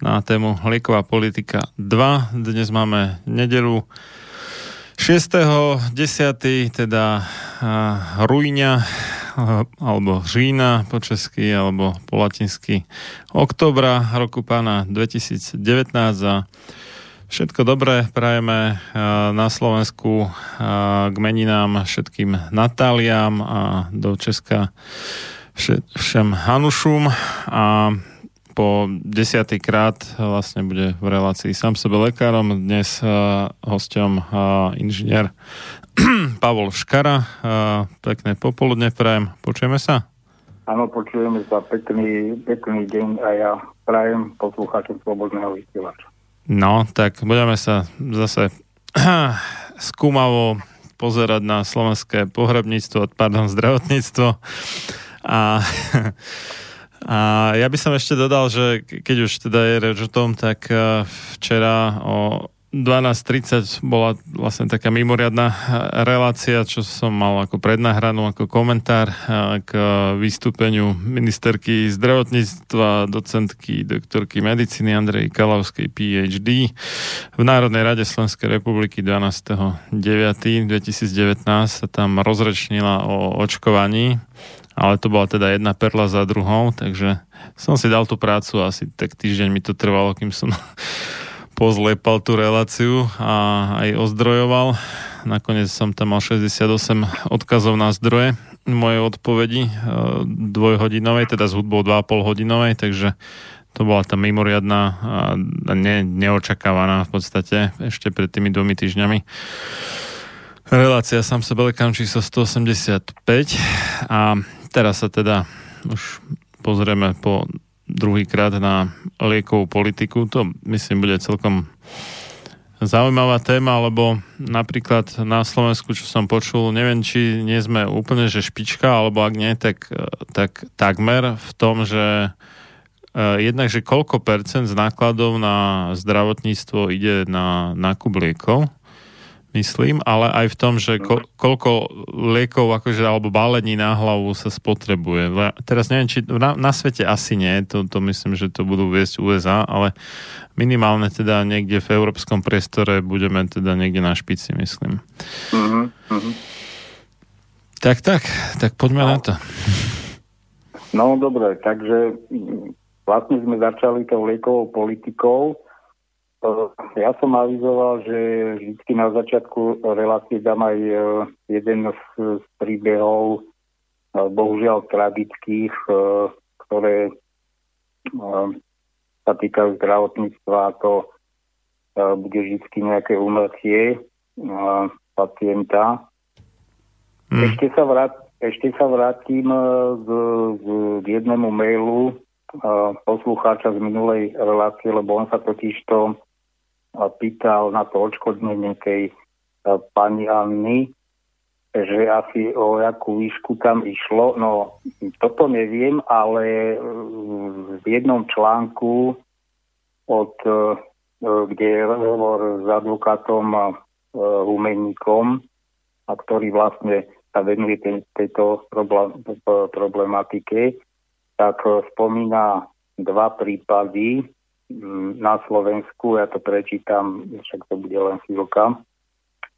na tému Lieková politika 2. Dnes máme nedelu 6.10. teda rujňa alebo října po česky alebo po latinsky oktobra roku pána 2019 a Všetko dobré prajeme na Slovensku k meninám všetkým Natáliám a do Česka všem Hanušum a po desiatý krát vlastne bude v relácii sám sebe lekárom. Dnes uh, hosťom uh, inžinier Pavol Škara. Uh, pekné popoludne prajem. Počujeme sa? Áno, počujeme sa. Pekný, pekný deň a ja prajem poslucháčom Slobodného vysielača. No, tak budeme sa zase skúmavo pozerať na slovenské pohrebníctvo, pardon, zdravotníctvo. A, a ja by som ešte dodal, že keď už teda je reč o tom, tak eh, včera o 12.30 bola vlastne taká mimoriadná relácia, čo som mal ako prednahranú, ako komentár k vystúpeniu ministerky zdravotníctva, docentky, doktorky medicíny Andrej Kalavskej PhD v Národnej rade Slovenskej republiky 12.9.2019 sa tam rozrečnila o očkovaní, ale to bola teda jedna perla za druhou, takže som si dal tú prácu, asi tak týždeň mi to trvalo, kým som pozlepal tú reláciu a aj ozdrojoval. Nakoniec som tam mal 68 odkazov na zdroje mojej odpovedi e, dvojhodinovej, teda s hudbou 2,5 hodinovej, takže to bola tá mimoriadná a ne, neočakávaná v podstate ešte pred tými dvomi týždňami. Relácia sám sebe lekám číslo 185 a teraz sa teda už pozrieme po druhýkrát na liekovú politiku. To myslím bude celkom zaujímavá téma, lebo napríklad na Slovensku, čo som počul, neviem, či nie sme úplne, že špička, alebo ak nie, tak, tak takmer v tom, že uh, jednak, že koľko percent z nákladov na zdravotníctvo ide na nákup liekov. Myslím, ale aj v tom, že ko, koľko liekov akože, alebo balení na hlavu sa spotrebuje. Teraz neviem, či na, na svete asi nie, to, to myslím, že to budú viesť USA, ale minimálne teda niekde v európskom priestore budeme teda niekde na špici, myslím. Mm-hmm. Tak, tak, tak poďme no. na to. No dobre, takže vlastne sme začali tou liekovou politikou, ja som avizoval, že vždy na začiatku relácie dám aj e, jeden z, príbehov, e, bohužiaľ tragických, e, ktoré sa týkajú zdravotníctva a to bude vždy nejaké umrtie pacienta. Hmm. Ešte, sa vrát, ešte sa vrátim k, k jednému mailu poslucháča z minulej relácie, lebo on sa totiž to pýtal na to odškodnenie tej e, pani Anny, že asi o jakú výšku tam išlo. No, toto neviem, ale e, v jednom článku, od, e, kde je rozhovor s advokátom Humeníkom, a ktorý vlastne sa venuje tejto problematike, tak spomína dva prípady, na Slovensku, ja to prečítam, však to bude len chvíľka.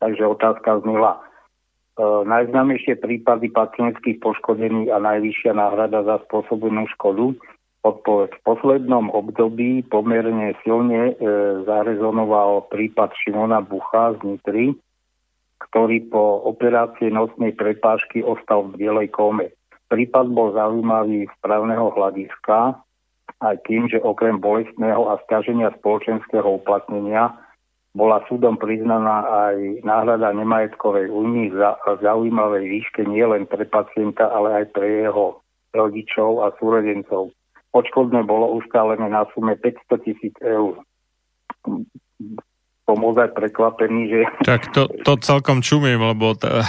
Takže otázka znela. E, najznámejšie prípady pacientských poškodených a najvyššia náhrada za spôsobenú škodu. Odpoveď. V poslednom období pomerne silne e, zarezonoval prípad Šimona Bucha z Nitry, ktorý po operácii nocnej prepážky ostal v bielej kome. Prípad bol zaujímavý z právneho hľadiska, aj tým, že okrem bolestného a stiaženia spoločenského uplatnenia bola súdom priznaná aj náhrada nemajetkovej újmy za zaujímavej výške nielen pre pacienta, ale aj pre jeho rodičov a súrodencov. Odškodné bolo ustálené na sume 500 tisíc eur som ozaj prekvapený, že... Tak to, to celkom čumím, lebo t-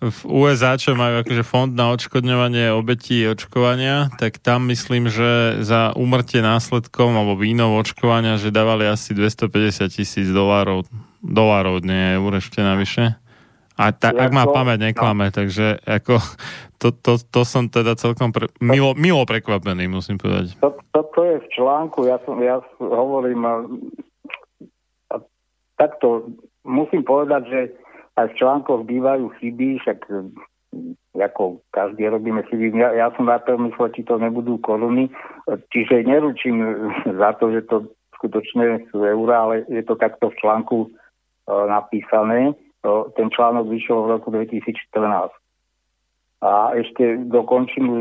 v USA, čo majú akože fond na odškodňovanie obetí očkovania, tak tam myslím, že za umrtie následkom alebo vínov očkovania, že dávali asi 250 tisíc dolárov, dolárov, nie eur ešte navyše. A ta, ak má pamäť, neklame, no. takže ako, to, to, to som teda celkom pre, milo, milo prekvapený, musím povedať. To, to, to je v článku, ja, som, ja hovorím, takto musím povedať, že aj v článkoch bývajú chyby, však hm, ako každý robíme chyby. Ja, ja som na to myslel, či to nebudú koruny, čiže neručím za to, že to skutočne sú eurá, ale je to takto v článku e, napísané. E, ten článok vyšiel v roku 2014. A ešte dokončím e,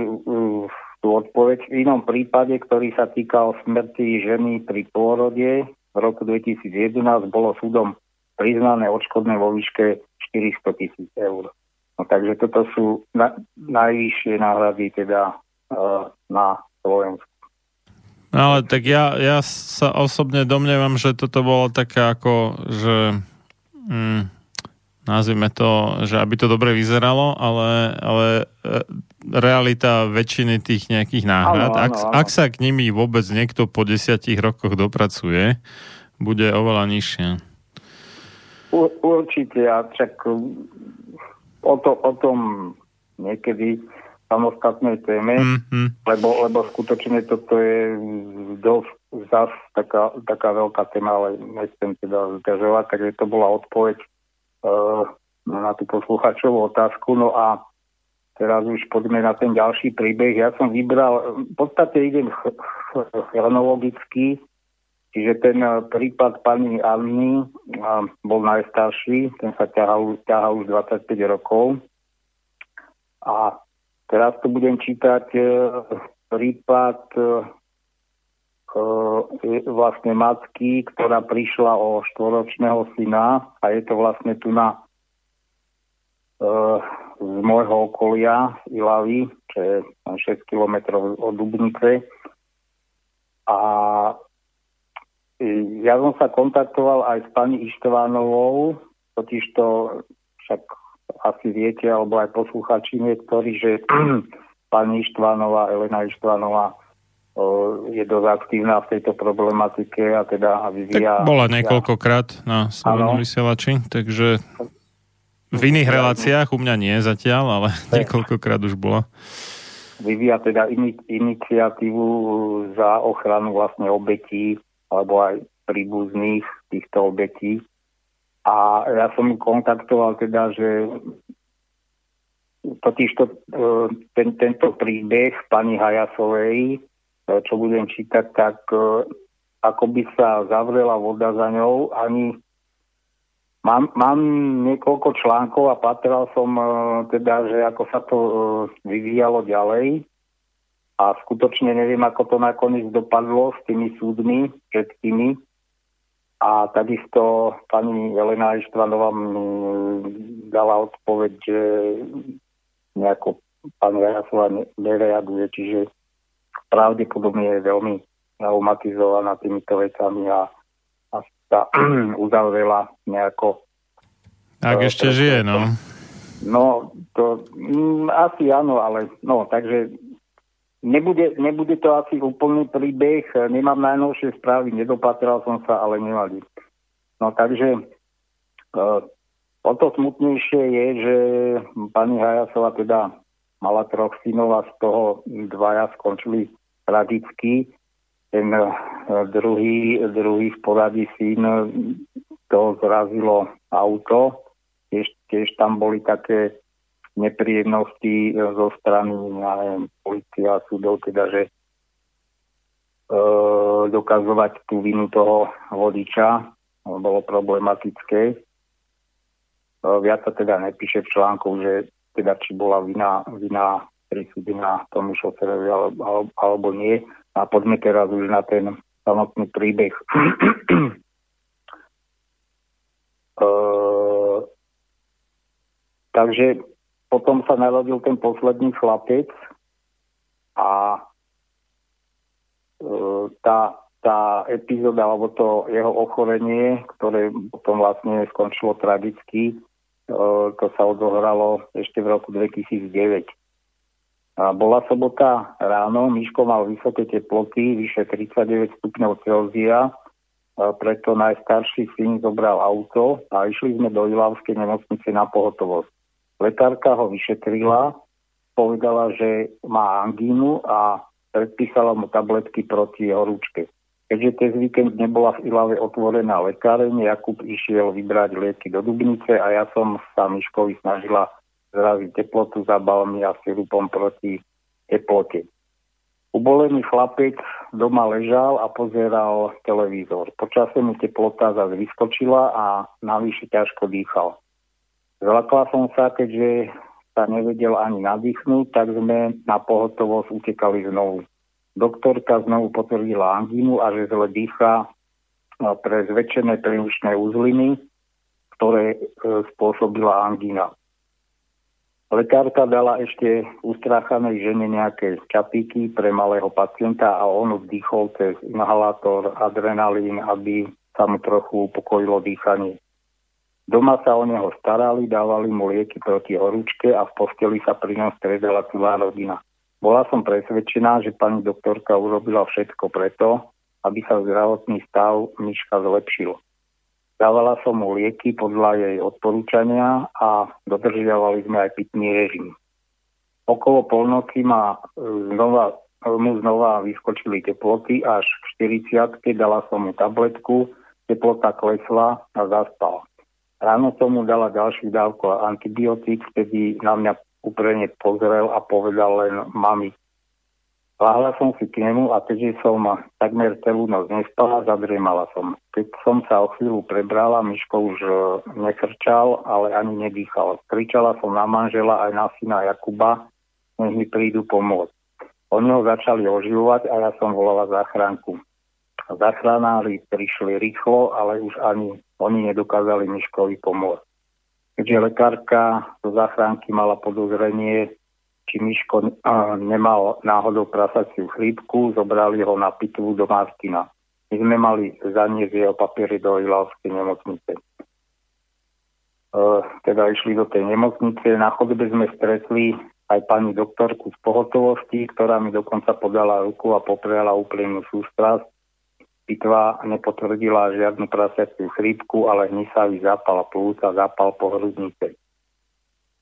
tú odpoveď v inom prípade, ktorý sa týkal smrti ženy pri pôrode roku 2011 bolo súdom priznané odškodné vo výške 400 tisíc eur. No, takže toto sú na, najvyššie náhrady teda uh, na Slovensku. No, ale tak ja, ja sa osobne domnievam, že toto bolo také ako, že mm, nazvime to, že aby to dobre vyzeralo, ale, ale e, realita väčšiny tých nejakých náhrad, áno, áno, ak, áno. ak sa k nimi vôbec niekto po desiatich rokoch dopracuje, bude oveľa nižšia. U, určite, a čak o, to, o tom niekedy samostatnej téme, mm-hmm. lebo, lebo skutočne toto je dosť zas taká, taká veľká téma, ale nechcem teda zdržovať, takže to bola odpoveď na tú posluchačovú otázku. No a teraz už poďme na ten ďalší príbeh. Ja som vybral, v podstate idem chronologicky, čiže ten uh, prípad pani Anny uh, bol najstarší, ten sa ťahal, ťahal už 25 rokov. A teraz tu budem čítať prípad vlastne matky, ktorá prišla o štvoročného syna a je to vlastne tu na z môjho okolia z Ilavy, čo je 6 km od Dubnice. A ja som sa kontaktoval aj s pani Ištvánovou, totiž to však asi viete, alebo aj posluchači niektorí, že pani Ištvánová, Elena Ištvánová je dosť aktívna v tejto problematike a teda a vyvíja... Tak bola niekoľkokrát na svojom vysielači, takže v iných reláciách, u mňa nie zatiaľ, ale niekoľkokrát už bola. Vyvíja teda ini, iniciatívu za ochranu vlastne obetí alebo aj príbuzných týchto obetí. A ja som kontaktoval teda, že totiž to, e, ten, tento príbeh pani Hajasovej čo budem čítať, tak e, ako by sa zavrela voda za ňou, ani mám, mám niekoľko článkov a patral som e, teda, že ako sa to vyvíjalo ďalej a skutočne neviem, ako to nakoniec dopadlo s tými súdmi všetkými. A takisto pani Elena Ištvanová dala odpoveď, že nejako pán Vajasova nereaguje, čiže pravdepodobne je veľmi traumatizovaná týmito vecami a, a sa uzavrela nejako. Ak ešte žije, no. No, to mm, asi áno, ale no, takže nebude, nebude to asi úplný príbeh, nemám najnovšie správy, nedopatral som sa, ale nemali. No takže e, o to smutnejšie je, že pani Hajasova teda mala troch synov a z toho dvaja skončili tragicky. Ten eh, druhý, druhý v poradí syn to zrazilo auto. Tiež, tiež tam boli také nepríjemnosti eh, zo strany neviem, policia a súdov, teda, že e, dokazovať tú vinu toho vodiča bolo problematické. E, viac sa teda nepíše v článku, že teda či bola vina, vina prisúdená tomu šoferovi alebo, alebo nie. A poďme teraz už na ten samotný príbeh. uh, takže potom sa narodil ten posledný chlapec a uh, tá, tá epizóda alebo to jeho ochorenie, ktoré potom vlastne skončilo tragicky, to sa odohralo ešte v roku 2009. A bola sobota ráno, Miško mal vysoké teploty, vyše 39 stupňov Celzia, preto najstarší syn zobral auto a išli sme do Ilavskej nemocnice na pohotovosť. Lekárka ho vyšetrila, povedala, že má angínu a predpísala mu tabletky proti horúčke. Keďže cez víkend nebola v Ilave otvorená lekárenie, Jakub išiel vybrať lieky do Dubnice a ja som sa Miškovi snažila zraziť teplotu balmi a sirupom proti teplote. Ubolený chlapec doma ležal a pozeral televízor. Počasie mu teplota zase vyskočila a navyše ťažko dýchal. Zlakla som sa, keďže sa nevedel ani nadýchnuť, tak sme na pohotovosť utekali znovu. Doktorka znovu potvrdila angínu a že zle dýcha pre zväčšené príušné uzliny, ktoré e, spôsobila angína. Lekárka dala ešte ustráchanej žene nejaké čapíky pre malého pacienta a on vdýchol cez inhalátor adrenalín, aby sa mu trochu upokojilo dýchanie. Doma sa o neho starali, dávali mu lieky proti horúčke a v posteli sa pri ňom stredala celá rodina. Bola som presvedčená, že pani doktorka urobila všetko preto, aby sa zdravotný stav Miška zlepšil. Dávala som mu lieky podľa jej odporúčania a dodržiavali sme aj pitný režim. Okolo polnoci ma e, znova, mu znova vyskočili teploty až k 40 dala som mu tabletku, teplota klesla a zaspal. Ráno som mu dala ďalší dávku antibiotík, vtedy na mňa úprene pozrel a povedal len mami, Láhla som si k nemu a keďže som takmer celú noc nespala, zadriemala som. Keď som sa o chvíľu prebrala, Miško už e, nechrčal, ale ani nedýchal. Kričala som na manžela aj na syna Jakuba, nech mi prídu pomôcť. Oni ho začali oživovať a ja som volala záchranku. Záchranári prišli rýchlo, ale už ani oni nedokázali Miškovi pomôcť. Keďže lekárka zo záchranky mala podozrenie, či Miško nemal náhodou prasaciu chrípku, zobrali ho na pitvu do Martina. My sme mali zaniesť jeho papiery do Ilavskej nemocnice. E, teda išli do tej nemocnice, na chodbe sme stretli aj pani doktorku z pohotovosti, ktorá mi dokonca podala ruku a popriala úplnú sústrasť. Pitva nepotvrdila žiadnu prasiaciu chrípku, ale hnisavý zápal plúc a zápal pohrudnice.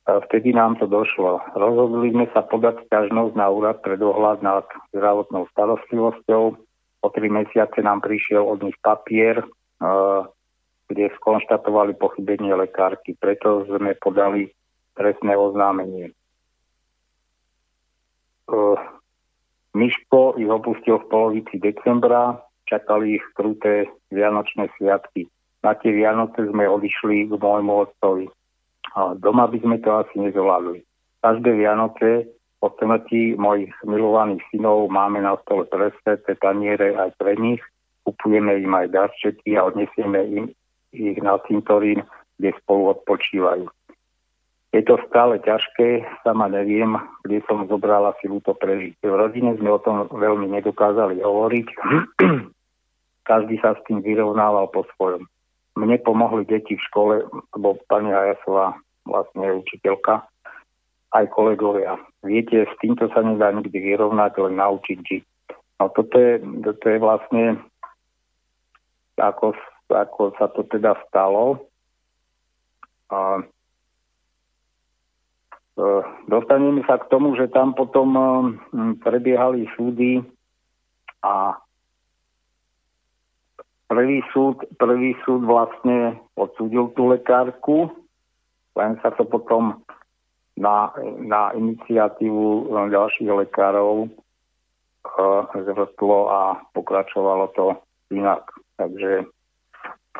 Vtedy nám to došlo. Rozhodli sme sa podať ťažnosť na úrad pre dohľad nad zdravotnou starostlivosťou. O tri mesiace nám prišiel od nich papier, kde skonštatovali pochybenie lekárky. Preto sme podali trestné oznámenie. Miško ich opustil v polovici decembra, čakali ich kruté vianočné sviatky. Na tie Vianoce sme odišli k môjmu otcovi. A doma by sme to asi nezvládli. Každé Vianoce po smrti mojich milovaných synov máme na stole presvete taniere aj pre nich, kupujeme im aj darčeky a odnesieme im ich na cintorín, kde spolu odpočívajú. Je to stále ťažké, sama neviem, kde som zobrala silu to prežiť. V rodine sme o tom veľmi nedokázali hovoriť. Každý sa s tým vyrovnával po svojom. Mne pomohli deti v škole, lebo pani Hajasová vlastne učiteľka, aj kolegovia. Viete, s týmto sa nedá nikdy vyrovnať, len naučiť žiť. No toto je, toto je vlastne, ako, ako sa to teda stalo. A, e, dostaneme sa k tomu, že tam potom e, prebiehali súdy a prvý súd, prvý súd vlastne odsúdil tú lekárku, len sa to potom na, na iniciatívu ďalších lekárov e, a pokračovalo to inak. Takže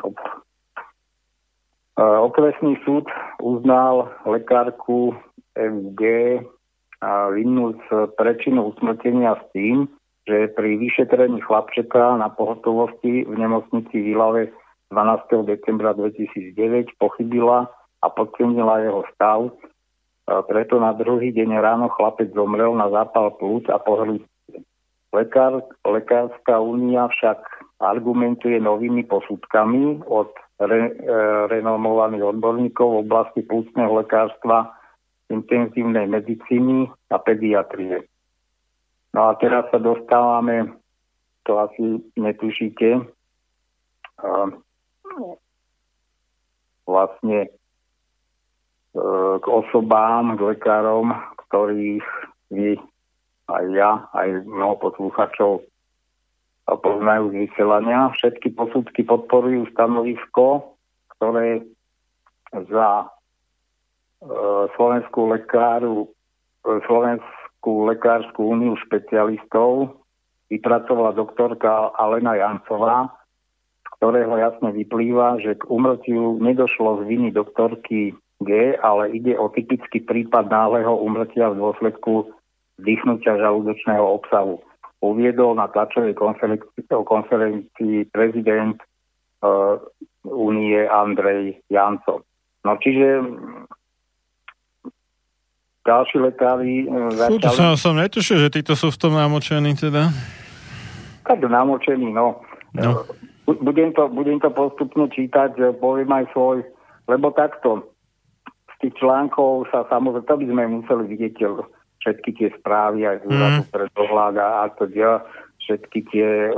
op. E, okresný súd uznal lekárku FG vinnú z prečinu usmrtenia s tým, že pri vyšetrení chlapčeka na pohotovosti v nemocnici v Ilave 12. decembra 2009 pochybila a podcenila jeho stav. Preto na druhý deň ráno chlapec zomrel na zápal plúc a pohrliť. Lekár, Lekárska únia však argumentuje novými posudkami od re, e, renomovaných odborníkov v oblasti plúcneho lekárstva, intenzívnej medicíny a pediatrie. No a teraz sa dostávame, to asi netušíte, vlastne k osobám, k lekárom, ktorých vy, aj ja, aj mnoho posluchačov poznajú z vysielania. Všetky posudky podporujú stanovisko, ktoré za e, Slovenskú lekáru, e, Slovenskú lekárskú úniu špecialistov vypracovala doktorka Alena Jancová, z ktorého jasne vyplýva, že k umrtiu nedošlo z viny doktorky G, ale ide o typický prípad náhleho umrtia v dôsledku vdychnutia žalúdočného obsahu. Uviedol na tlačovej konferencii, konferencii prezident uh, Únie Andrej Janco. No čiže ďalší lekári uh, začali... to som, som netušil, že títo sú v tom namočení teda. Tak namočení, no. no. Budem, to, budem to postupne čítať, poviem aj svoj, lebo takto, tých článkov sa samozrejme, to by sme museli vidieť všetky tie správy aj z úradu mm. pre dohľad a to dia, všetky tie e,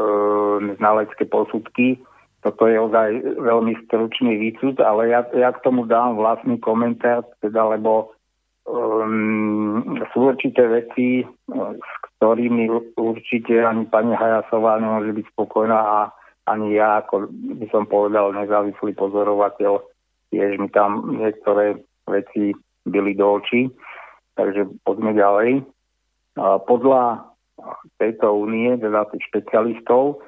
znalecké posudky. Toto je ozaj veľmi stručný výcud, ale ja, ja k tomu dám vlastný komentár, teda lebo um, sú určité veci, s ktorými určite ani pani Hajasová nemôže byť spokojná a ani ja, ako by som povedal, nezávislý pozorovateľ, tiež mi tam niektoré veci byli do očí. Takže poďme ďalej. Podľa tejto únie, teda tých špecialistov,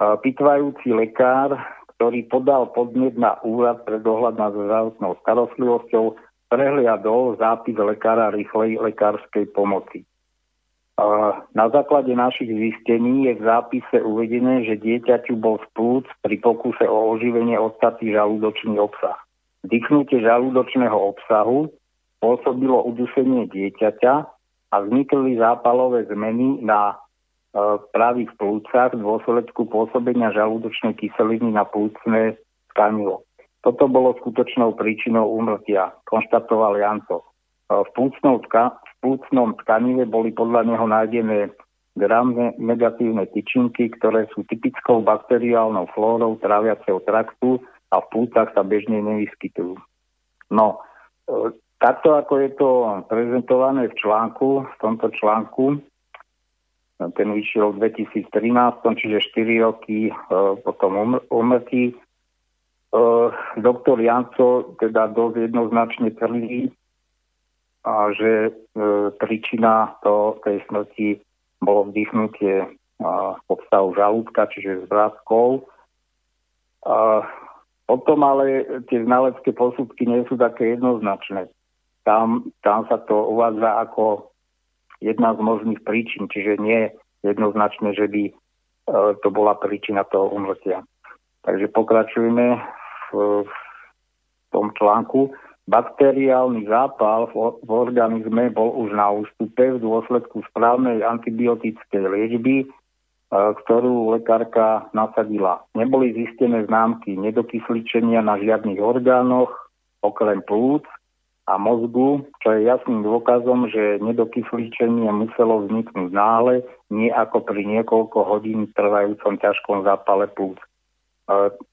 pitvajúci lekár, ktorý podal podnet na úrad pre dohľad nad zdravotnou starostlivosťou, prehliadol zápis lekára rýchlej lekárskej pomoci. Na základe našich zistení je v zápise uvedené, že dieťaťu bol splúc pri pokuse o oživenie odstatý žalúdočný obsah. Dýchnutie žalúdočného obsahu pôsobilo udusenie dieťaťa a vznikli zápalové zmeny na e, pravých plúcach v dôsledku pôsobenia žalúdočnej kyseliny na plúcne tkanivo. Toto bolo skutočnou príčinou úmrtia, konštatoval Janco. v púcnom, tka, v púcnom tkanive boli podľa neho nájdené gramne negatívne tyčinky, ktoré sú typickou bakteriálnou flórou tráviaceho traktu a v púcach sa bežne nevyskytujú. No, e, takto ako je to prezentované v článku, v tomto článku, ten vyšiel v 2013, čiže 4 roky e, potom umrtí, doktor Janco teda dosť jednoznačne tvrdí, a že uh, príčina to, tej smrti bolo vdychnutie podstavu žalúdka, čiže s vrátkou. Uh, potom ale tie znalecké posudky nie sú také jednoznačné. Tam, tam sa to uvádza ako jedna z možných príčin, čiže nie jednoznačne, že by uh, to bola príčina toho umrtia. Takže pokračujeme v, tom článku. Bakteriálny zápal v, v organizme bol už na ústupe v dôsledku správnej antibiotickej liečby, e, ktorú lekárka nasadila. Neboli zistené známky nedokysličenia na žiadnych orgánoch, okrem plúc a mozgu, čo je jasným dôkazom, že nedokysličenie muselo vzniknúť náhle, nie ako pri niekoľko hodín trvajúcom ťažkom zápale plúc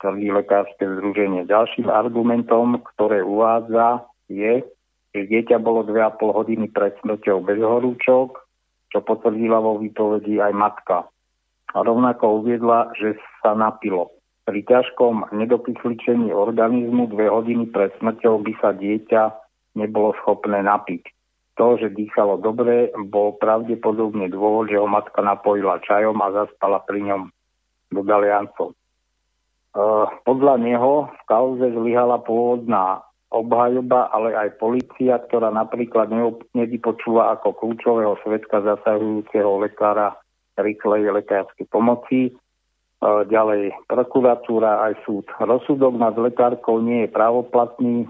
tvrdí lekárske združenie. Ďalším argumentom, ktoré uvádza, je, že dieťa bolo 2,5 hodiny pred smrťou bez horúčok, čo potvrdila vo výpovedi aj matka. A rovnako uviedla, že sa napilo. Pri ťažkom nedokysličení organizmu dve hodiny pred smrťou by sa dieťa nebolo schopné napiť. To, že dýchalo dobre, bol pravdepodobne dôvod, že ho matka napojila čajom a zaspala pri ňom, dodal Jancov. Eh, podľa neho v kauze zlyhala pôvodná obhajoba, ale aj policia, ktorá napríklad nevypočula ako kľúčového svetka zasahujúceho lekára rýchlej lekárskej pomoci. Eh, ďalej prokuratúra aj súd. Rozsudok nad lekárkou nie je právoplatný.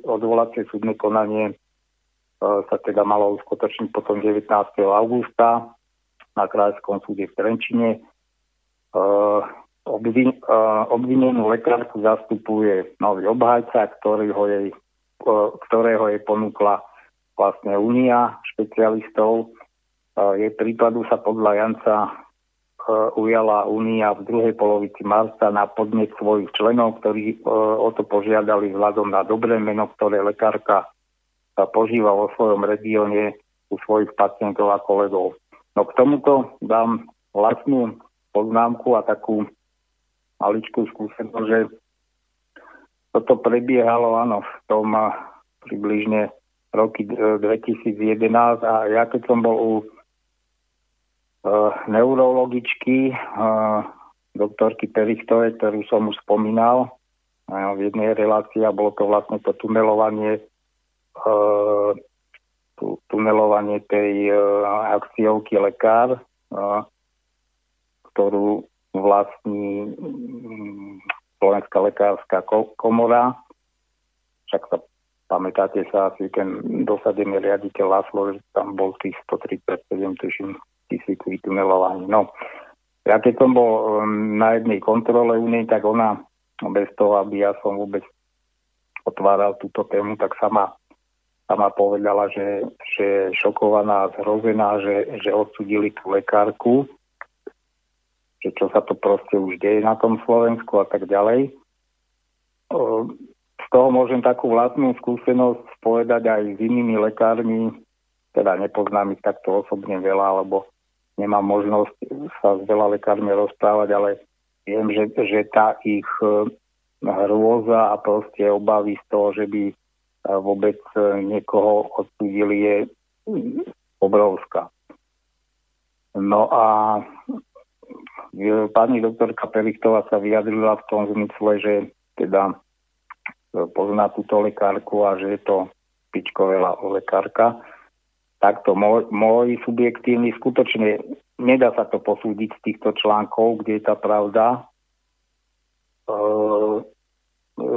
odvolacie súdne konanie eh, sa teda malo uskutočniť potom 19. augusta na Krajskom súde v Trenčine obvin, uh, obvinenú lekárku zastupuje nový obhajca, ktorý ho jej, uh, ktorého jej ponúkla vlastne Únia špecialistov. Uh, jej prípadu sa podľa Janca ujala Únia v druhej polovici marca na podnet svojich členov, ktorí o to požiadali vzhľadom na dobré meno, ktoré lekárka požíva vo svojom regióne u svojich pacientov a kolegov. No k tomuto dám vlastnú poznámku a takú maličkú skúsenosť, že toto prebiehalo, áno, v tom približne roky 2011 a ja keď som bol u uh, neurologičky uh, doktorky Perictovej, ktorú som už spomínal uh, v jednej relácii a bolo to vlastne to tunelovanie uh, tu, tunelovanie tej uh, akciovky lekár, uh, ktorú vlastní mm, Slovenská lekárska komora. Však sa pamätáte sa asi ten dosadený riaditeľ Laslo, že tam bol tých 137 tuším tisíc vytunelovaní. No, ja keď som bol um, na jednej kontrole u nej, tak ona bez toho, aby ja som vôbec otváral túto tému, tak sama, sama povedala, že, že šokovaná, zhrozená, že, že odsudili tú lekárku, že čo sa to proste už deje na tom Slovensku a tak ďalej. Z toho môžem takú vlastnú skúsenosť povedať aj s inými lekármi, teda nepoznám ich takto osobne veľa, alebo nemám možnosť sa s veľa lekármi rozprávať, ale viem, že, že tá ich e, hrôza a proste obavy z toho, že by e, vôbec e, niekoho odsúdili je obrovská. No a Pani doktorka Pelichtová sa vyjadrila v tom zmysle, že teda e, pozná túto lekárku a že je to pičková lekárka. Takto môj, môj subjektívny, skutočne nedá sa to posúdiť z týchto článkov, kde je tá pravda. E,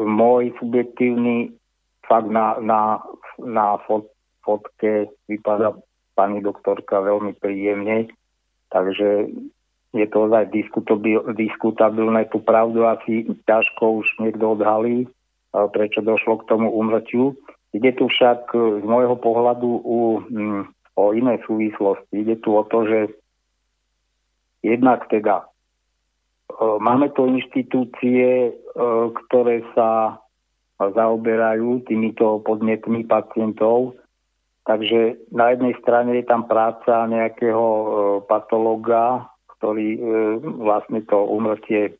môj subjektívny fakt na, na, na fot, fotke vypadá pani doktorka veľmi príjemne, takže je to ozaj diskutabilné. Tú pravdu asi ťažko už niekto odhalí, prečo došlo k tomu umrťu. Ide tu však z môjho pohľadu u, m, o iné súvislosti. Ide tu o to, že jednak teda e, máme tu inštitúcie, e, ktoré sa zaoberajú týmito podnetmi pacientov, takže na jednej strane je tam práca nejakého e, patológa, ktorý vlastne to umrtie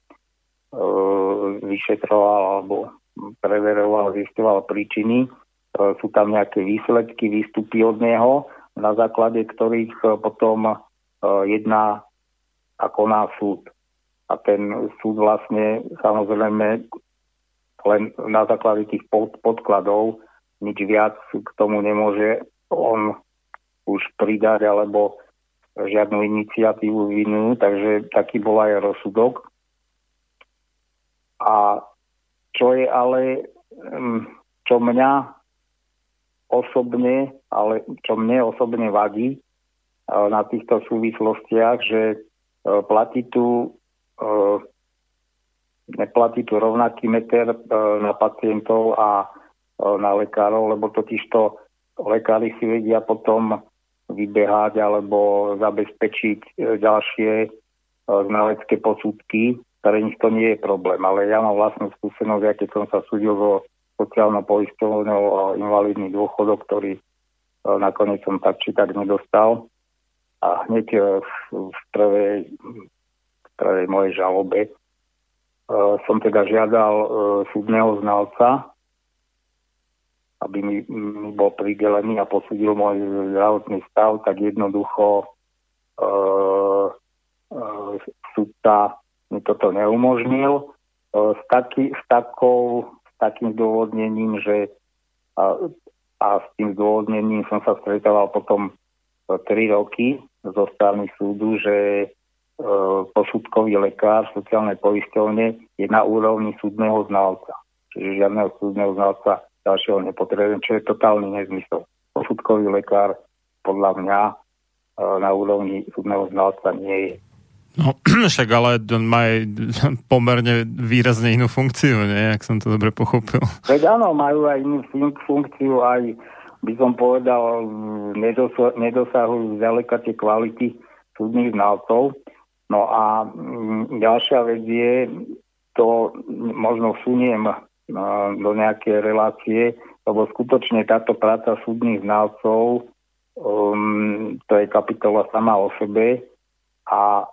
vyšetroval alebo preveroval, zistoval príčiny E, sú tam nejaké výsledky, výstupy od neho, na základe ktorých e, potom e, jedná a koná súd. A ten súd vlastne samozrejme len na základe tých podkladov nič viac k tomu nemôže on už pridať alebo žiadnu iniciatívu vinú, takže taký bol aj rozsudok. A čo je ale, čo mňa osobne, ale čo mne osobne vadí e, na týchto súvislostiach, že e, platí tu e, neplatí tu rovnaký meter na pacientov a na lekárov, lebo totiž to lekári si vedia potom vybehať alebo zabezpečiť ďalšie znalecké posudky, pre nich to nie je problém. Ale ja mám vlastnú skúsenosť, ja keď som sa súdil vo sociálno-poistovného a invalidný dôchodok, ktorý e, nakoniec som tak či tak nedostal. A hneď e, v prvej, v prvej mojej žalobe e, som teda žiadal súdneho znalca, aby mi, bol pridelený a posúdil môj zdravotný stav, tak jednoducho e, e, súdca mi toto neumožnil. E, s, taký, s takou takým zdôvodnením, že a, a s tým zdôvodnením som sa stretával potom 3 roky zo strany súdu, že e, posudkový lekár v sociálnej poisťovne je na úrovni súdneho znalca. Čiže žiadneho súdneho znalca ďalšieho nepotrebujem, čo je totálny nezmysel. Posudkový lekár podľa mňa e, na úrovni súdneho znalca nie je. No, však ale má aj pomerne výrazne inú funkciu, nie? Ak som to dobre pochopil. Veď áno, majú aj inú funkciu, aj by som povedal, nedosahujú zďaleka tie kvality súdnych znalcov. No a mm, ďalšia vec je, to možno suniem do nejaké relácie, lebo skutočne táto práca súdnych znalcov, um, to je kapitola sama o sebe a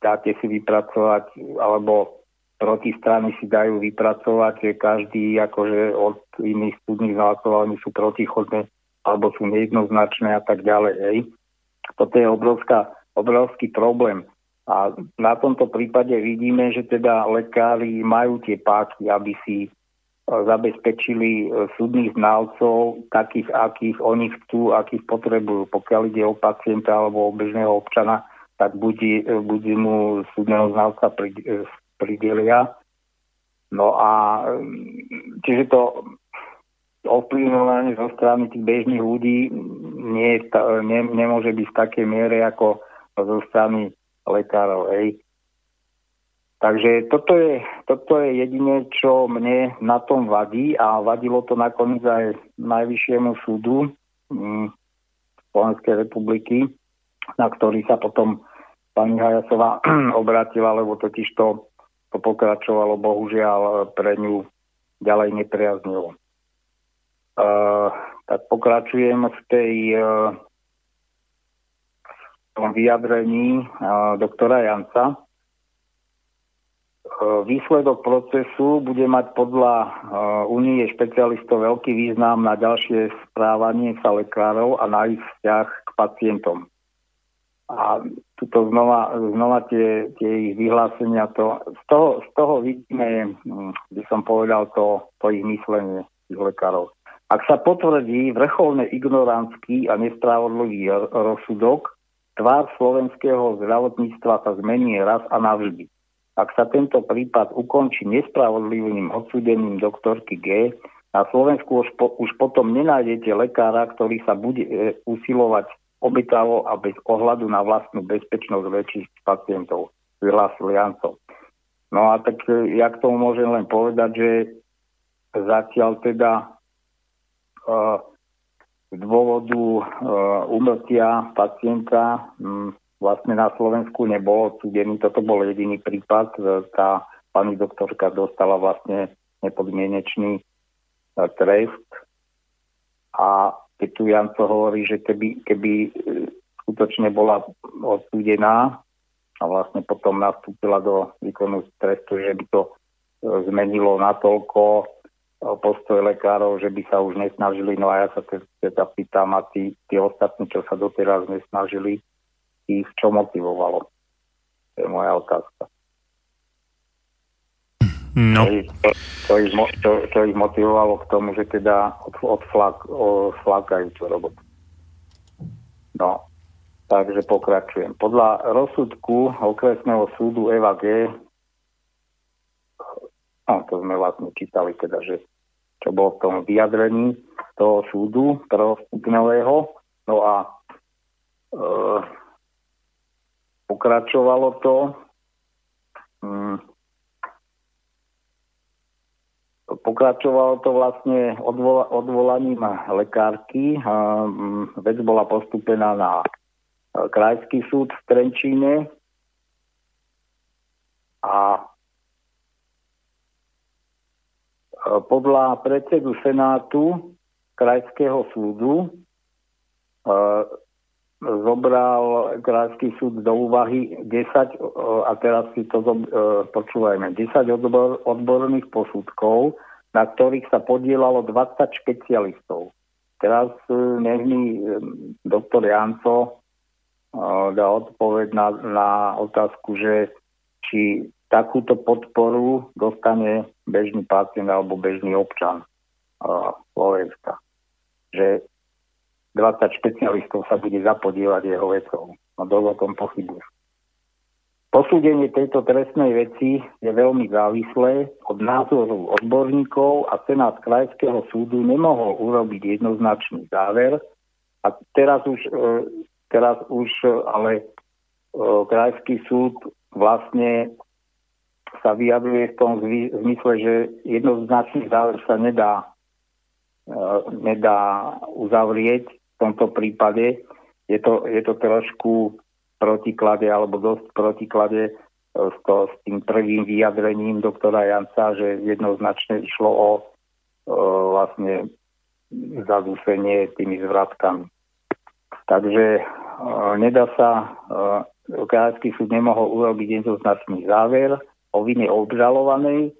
dáte si vypracovať, alebo protistrany si dajú vypracovať, že každý akože od iných súdnych znalcov, oni sú protichodné alebo sú nejednoznačné a tak ďalej. Hej. Toto je obrovská, obrovský problém. A na tomto prípade vidíme, že teda lekári majú tie páky, aby si e, zabezpečili e, súdnych znalcov takých, akých oni chcú, akých potrebujú. Pokiaľ ide o pacienta alebo o bežného občana, tak buď, buď mu súdneho znalca pridelia. No a čiže to ovplyvňovanie zo strany tých bežných ľudí nie, ne, nemôže byť v takej miere ako zo strany lekárov. Hej. Takže toto je, toto je jediné, čo mne na tom vadí a vadilo to nakoniec aj Najvyššiemu súdu hm, Slovenskej republiky, na ktorý sa potom pani Hajasová obratila, lebo totiž to, to pokračovalo bohužiaľ pre ňu ďalej nepriaznivo. Uh, tak pokračujem v tej tom vyjadrení doktora Janca. Výsledok procesu bude mať podľa Unie špecialistov veľký význam na ďalšie správanie sa lekárov a na ich vzťah k pacientom. A tuto znova, znova tie, tie ich vyhlásenia, to, z, toho, z toho vidíme, hm, by som povedal, to, to ich myslenie tých lekárov. Ak sa potvrdí vrcholne ignorantský a nespravodlivý rozsudok, tvár slovenského zdravotníctva sa zmení raz a navždy. Ak sa tento prípad ukončí nespravodlivým odsúdením doktorky G, na Slovensku už, po, už potom nenájdete lekára, ktorý sa bude e, usilovať obetavo a bez ohľadu na vlastnú bezpečnosť väčších pacientov, vyhlásil Jancov. No a tak e, ja k tomu môžem len povedať, že zatiaľ teda z dôvodu umrtia pacienta vlastne na Slovensku nebol odsudený. Toto bol jediný prípad. Tá pani doktorka dostala vlastne nepodmienečný trest. A keď tu Janco hovorí, že keby, keby e, skutočne bola odsúdená a vlastne potom nastúpila do výkonu trestu, že by to e, zmenilo natoľko e, postoj lekárov, že by sa už nesnažili. No a ja sa teda pýtam, a tí, tí ostatní, čo sa doteraz nesnažili, ich čo motivovalo? To je moja otázka. No. To, ich, to, to ich motivovalo k tomu, že teda odflak, odflakajú tú robotu. No, takže pokračujem. Podľa rozsudku okresného súdu Eva G. No, to sme vlastne čítali teda, že čo bolo v tom vyjadrení toho súdu prvostupňového. No a e, pokračovalo to. Mm, Pokračovalo to vlastne odvola, odvolaním lekárky. Mm, vec bola postupená na e, krajský súd v Trenčíne a e, podľa predsedu Senátu krajského súdu e, zobral krajský súd do úvahy 10, a teraz si to počúvajme, 10 odbor, odborných posudkov, na ktorých sa podielalo 20 špecialistov. Teraz e, nech mi e, doktor Janco e, dá odpoveď na, na otázku, že či takúto podporu dostane bežný pacient alebo bežný občan Slovenska. Že 20 špecialistov sa bude zapodievať jeho vecou. No dosť o tom pochybujem. Posúdenie tejto trestnej veci je veľmi závislé od názoru odborníkov a Senát Krajského súdu nemohol urobiť jednoznačný záver. A teraz už, e, teraz už ale e, Krajský súd vlastne sa vyjadruje v tom zmysle, že jednoznačný záver sa nedá, e, nedá uzavrieť v tomto prípade. Je to, je to trošku protiklade alebo dosť protiklade e, s, to, s tým prvým vyjadrením doktora Janca, že jednoznačne išlo o e, vlastne zadúsenie tými zvratkami. Takže e, nedá sa, e, Kráľovský súd nemohol urobiť jednoznačný záver o vine obžalovanej, e,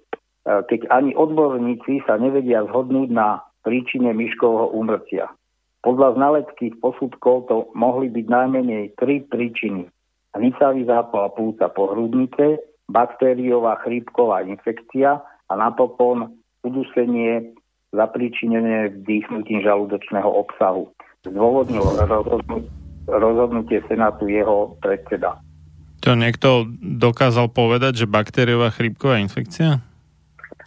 keď ani odborníci sa nevedia zhodnúť na príčine myškovho úmrtia. Podľa znaleckých posudkov to mohli byť najmenej tri príčiny. Hnicavý zápal plúca po hrudnice, baktériová chrípková infekcia a napokon udusenie zapríčinené vdýchnutím žalúdočného obsahu. Zdôvodnil rozhodnutie Senátu jeho predseda. To niekto dokázal povedať, že baktériová chrípková infekcia?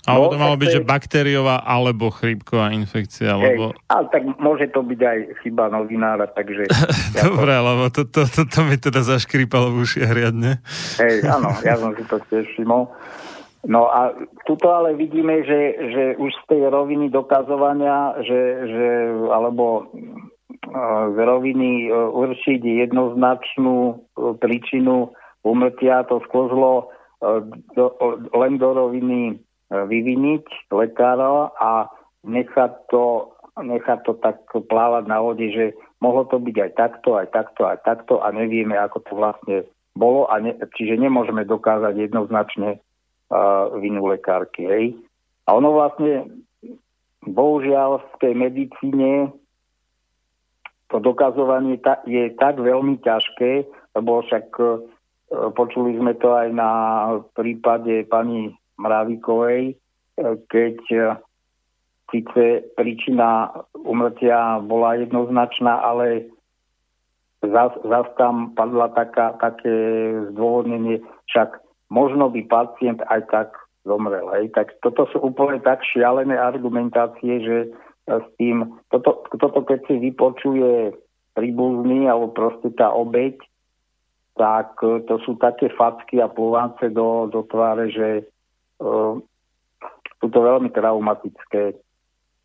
Ale no, to malo byť, že baktériová alebo chrípková infekcia. Hej, lebo... Ale tak môže to byť aj chyba novinára, takže... Dobre, to... lebo to, to, to, to mi teda zaškrípalo v uši hriadne. Hej, áno, ja som si to tiež všimol. No a tuto ale vidíme, že, že už z tej roviny dokazovania, že, že alebo z roviny e, určiť jednoznačnú e, príčinu umrtia, to sklzlo e, do, len do roviny vyviniť lekára a nechať to, nechať to tak plávať na vode, že mohlo to byť aj takto, aj takto, aj takto a nevieme, ako to vlastne bolo, a ne, čiže nemôžeme dokázať jednoznačne uh, vinu lekárky. Hej. A ono vlastne, bohužiaľ, v tej medicíne to dokazovanie ta, je tak veľmi ťažké, lebo však uh, počuli sme to aj na prípade pani Mravikovej, e, keď e, síce príčina umrtia bola jednoznačná, ale zas, zas tam padla taká, také zdôvodnenie, však možno by pacient aj tak zomrel. Hej. Tak toto sú úplne tak šialené argumentácie, že e, s tým, toto, toto keď si vypočuje príbuzný alebo proste tá obeď, tak to sú také facky a plúvance do, do tváre, že sú to veľmi traumatické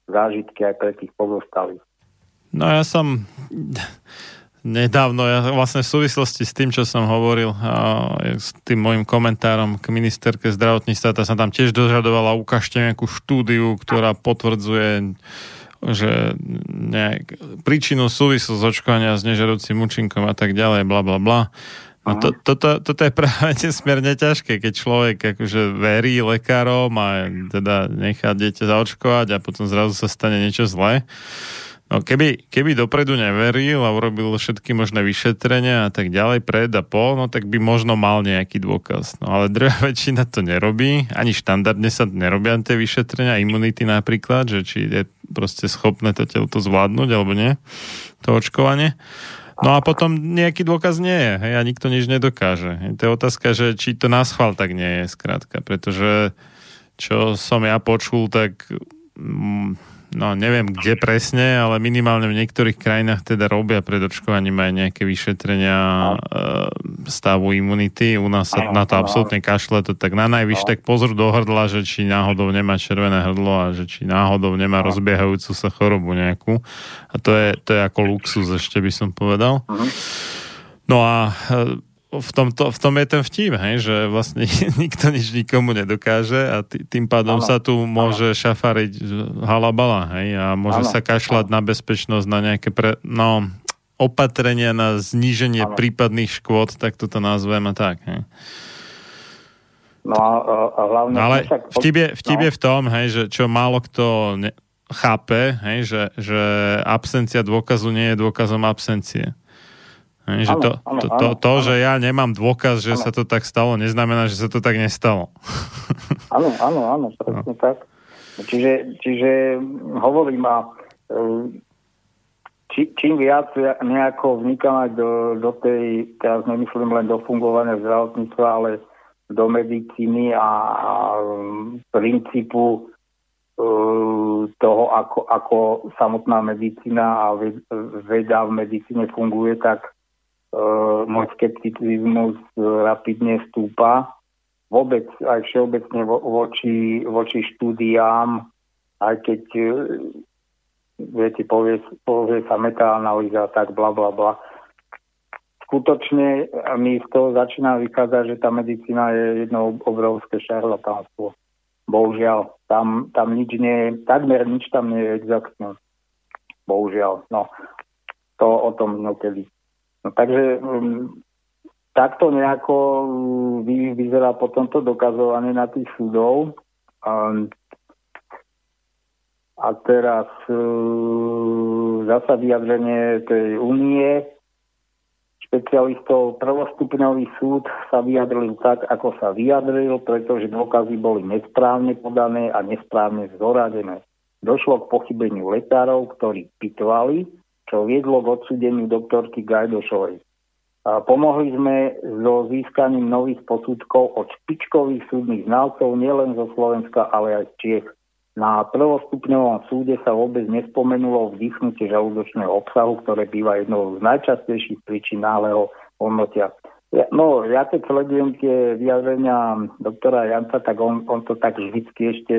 zážitky aj pre tých pozostalých. No ja som nedávno, ja vlastne v súvislosti s tým, čo som hovoril, a s tým môjim komentárom k ministerke zdravotníctva, tá sa tam tiež dožadovala, ukážte nejakú štúdiu, ktorá potvrdzuje že nejak, príčinu súvislosť očkovania s nežerúcim účinkom a tak ďalej, bla bla bla. No to, toto, toto je práve nesmierne ťažké, keď človek akože verí lekárom a teda nechá dieťa zaočkovať a potom zrazu sa stane niečo zlé. No keby, keby dopredu neveril a urobil všetky možné vyšetrenia a tak ďalej, pred a po, no tak by možno mal nejaký dôkaz. No ale druhá väčšina to nerobí, ani štandardne sa nerobia tie vyšetrenia, imunity napríklad, že či je proste schopné to telo to zvládnuť alebo nie, to očkovanie. No a potom nejaký dôkaz nie je, hej, a nikto nič nedokáže. To je otázka, že či to nás chval, tak nie je, skrátka, pretože čo som ja počul, tak mm, no neviem kde presne, ale minimálne v niektorých krajinách teda robia pred očkovaním aj nejaké vyšetrenia no. stavu imunity. U nás sa na to absolútne kašle, to tak na najvyš no. tak pozor do hrdla, že či náhodou nemá červené hrdlo a že či náhodou nemá no. rozbiehajúcu sa chorobu nejakú. A to je, to je ako luxus ešte by som povedal. Uh-huh. No a v, tomto, v tom je ten vtip, hej, že vlastne nikto nič nikomu nedokáže a tým pádom ano. sa tu môže ano. šafariť halabala, hej, a môže ano. sa kašľať ano. na bezpečnosť, na nejaké pre, no, opatrenia na zníženie ano. prípadných škôd, tak toto nazvem a tak, hej. No a, a hlavne... Ale vtip je, vtip no. je v tom, hej, že čo málo kto ne, chápe, hej, že, že absencia dôkazu nie je dôkazom absencie. Že to, to, to, to že ja nemám dôkaz, že ano. sa to tak stalo, neznamená, že sa to tak nestalo. Áno, áno, áno, presne no. tak. Čiže, čiže hovorím a e, či, čím viac nejako vnikám do, do tej, teraz nemyslím len do fungovania zdravotníctva, ale do medicíny a, a princípu uh, toho, ako, ako samotná medicína a veda v medicíne funguje, tak môj skepticizmus rapidne stúpa. Vôbec aj všeobecne vo, voči, voči štúdiám, aj keď uh, viete, povie, povie sa metaanalýza, tak bla bla bla. Skutočne mi z toho začína vychádzať, že tá medicína je jedno obrovské šarlatánstvo. Bohužiaľ, tam, tam nič nie, takmer nič tam nie je exaktné. Bohužiaľ, no. To o tom inokedy. No, takže um, takto nejako um, vy, vyzerá potom to dokazovanie na tých súdov. Um, a teraz uh, zasa vyjadrenie tej únie špecialistov prvostupňový súd sa vyjadril tak, ako sa vyjadril, pretože dôkazy boli nesprávne podané a nesprávne zoradené. Došlo k pochybeniu lekárov, ktorí pitvali, čo viedlo k odsúdeniu doktorky Gajdošovej. A pomohli sme so získaním nových posudkov od špičkových súdnych znalcov nielen zo Slovenska, ale aj z Čiech. Na prvostupňovom súde sa vôbec nespomenulo vdýchnutie žalúdočného obsahu, ktoré býva jednou z najčastejších príčin náhleho hodnotia. Ja, no, ja keď sledujem tie vyjadrenia doktora Janca, tak on, on to tak vždycky ešte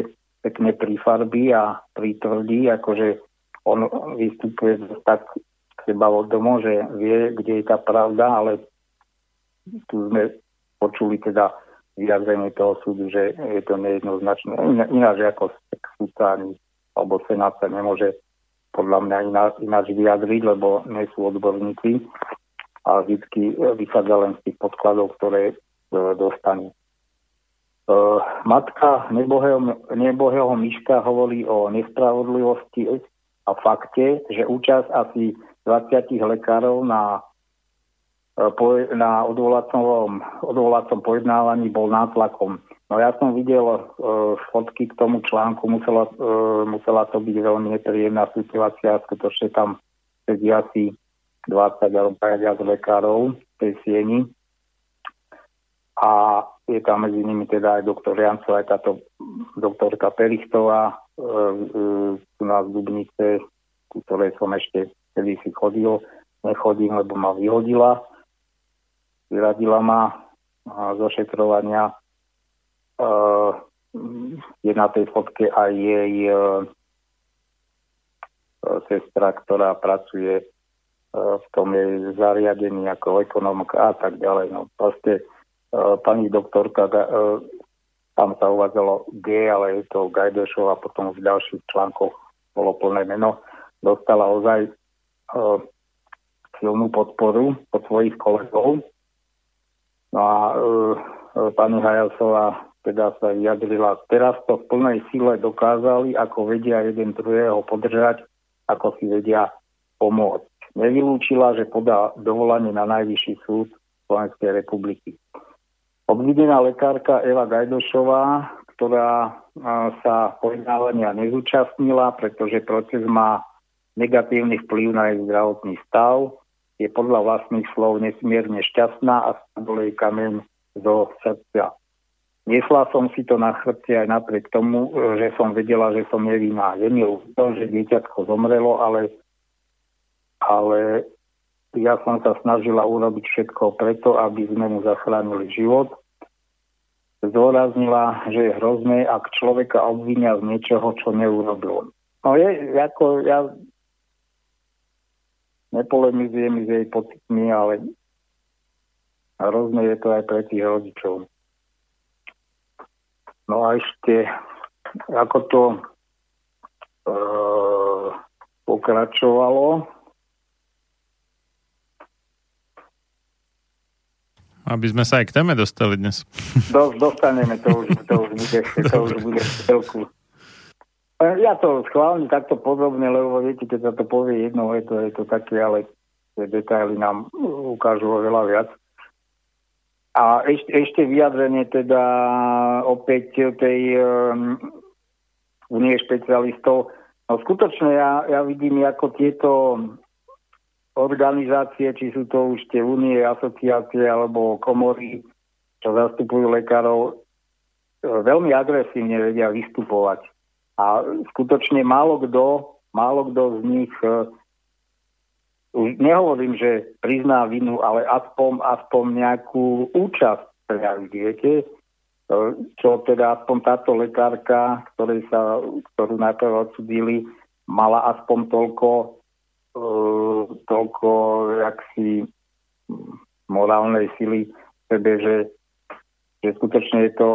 pekne prifarbí a pritvrdí, akože on vystupuje tak seba domu, že vie, kde je tá pravda, ale tu sme počuli teda vyjadrenie toho súdu, že je to nejednoznačné. Ináč ako súdca alebo senát sa nemôže podľa mňa ináč vyjadriť, lebo nie sú odborníci a vždy vychádza len z tých podkladov, ktoré e, dostane. E, matka nebohého, nebohého myška hovorí o nespravodlivosti a fakte, že účasť asi 20 lekárov na, e, na odvolacom, odvolacom pojednávaní bol nátlakom. No ja som videl uh, fotky k tomu článku, musela, uh, musela to byť veľmi nepríjemná situácia, skutočne tam sedí asi 20 alebo 50 lekárov v tej sieni a je tam medzi nimi teda aj doktor Jancov, aj táto doktorka Perichtová, tu nás v Dubnice, ku ktorej som ešte kedy si chodil, nechodím, lebo ma vyhodila. Vyradila ma zo šetrovania. je na tej fotke aj jej sestra, ktorá pracuje e, v tom jej zariadení ako ekonomka a tak ďalej. No proste e, pani doktorka, tam sa uvádzalo G, ale je to Gajdešov a potom v ďalších článkoch bolo plné meno, dostala ozaj silnú podporu od svojich kolegov. No a pani Hajasová teda sa vyjadrila. Teraz to v plnej sile dokázali, ako vedia jeden druhého podržať, ako si vedia pomôcť. Nevylúčila, že podá dovolanie na najvyšší súd Slovenskej republiky. Obvidená lekárka Eva Gajdošová, ktorá sa pojednávania nezúčastnila, pretože proces má negatívny vplyv na jej zdravotný stav, je podľa vlastných slov nesmierne šťastná a spadol kameň do srdcia. Nesla som si to na chrbte aj napriek tomu, že som vedela, že som nevinná. Je mi že dieťatko zomrelo, ale, ale ja som sa snažila urobiť všetko preto, aby sme mu zachránili život. Zdôraznila, že je hrozné, ak človeka obvinia z niečoho, čo neurobil. No je, ako ja nepolemizujem s jej pocitmi, ale hrozné je to aj pre tých rodičov. No a ešte, ako to e, pokračovalo. Aby sme sa aj k téme dostali dnes. Do, dostaneme, to už, to už bude, to už bude chvíľku. E, ja to schválne takto podobne, lebo viete, keď sa to povie jedno, je to, je to také, ale tie detaily nám ukážu veľa viac. A ešte, ešte vyjadrenie teda opäť tej um, unie špecialistov. No skutočne ja, ja vidím, ako tieto organizácie, či sú to už tie unie, asociácie alebo komory, čo zastupujú lekárov, veľmi agresívne vedia vystupovať. A skutočne málo kto, málo kto z nich už nehovorím, že prizná vinu, ale aspoň, aspoň nejakú účasť prejaví, viete, čo teda aspoň táto lekárka, ktorej sa, ktorú najprv odsudili, mala aspoň toľko, toľko jaksi morálnej sily sebe, že, že skutočne je to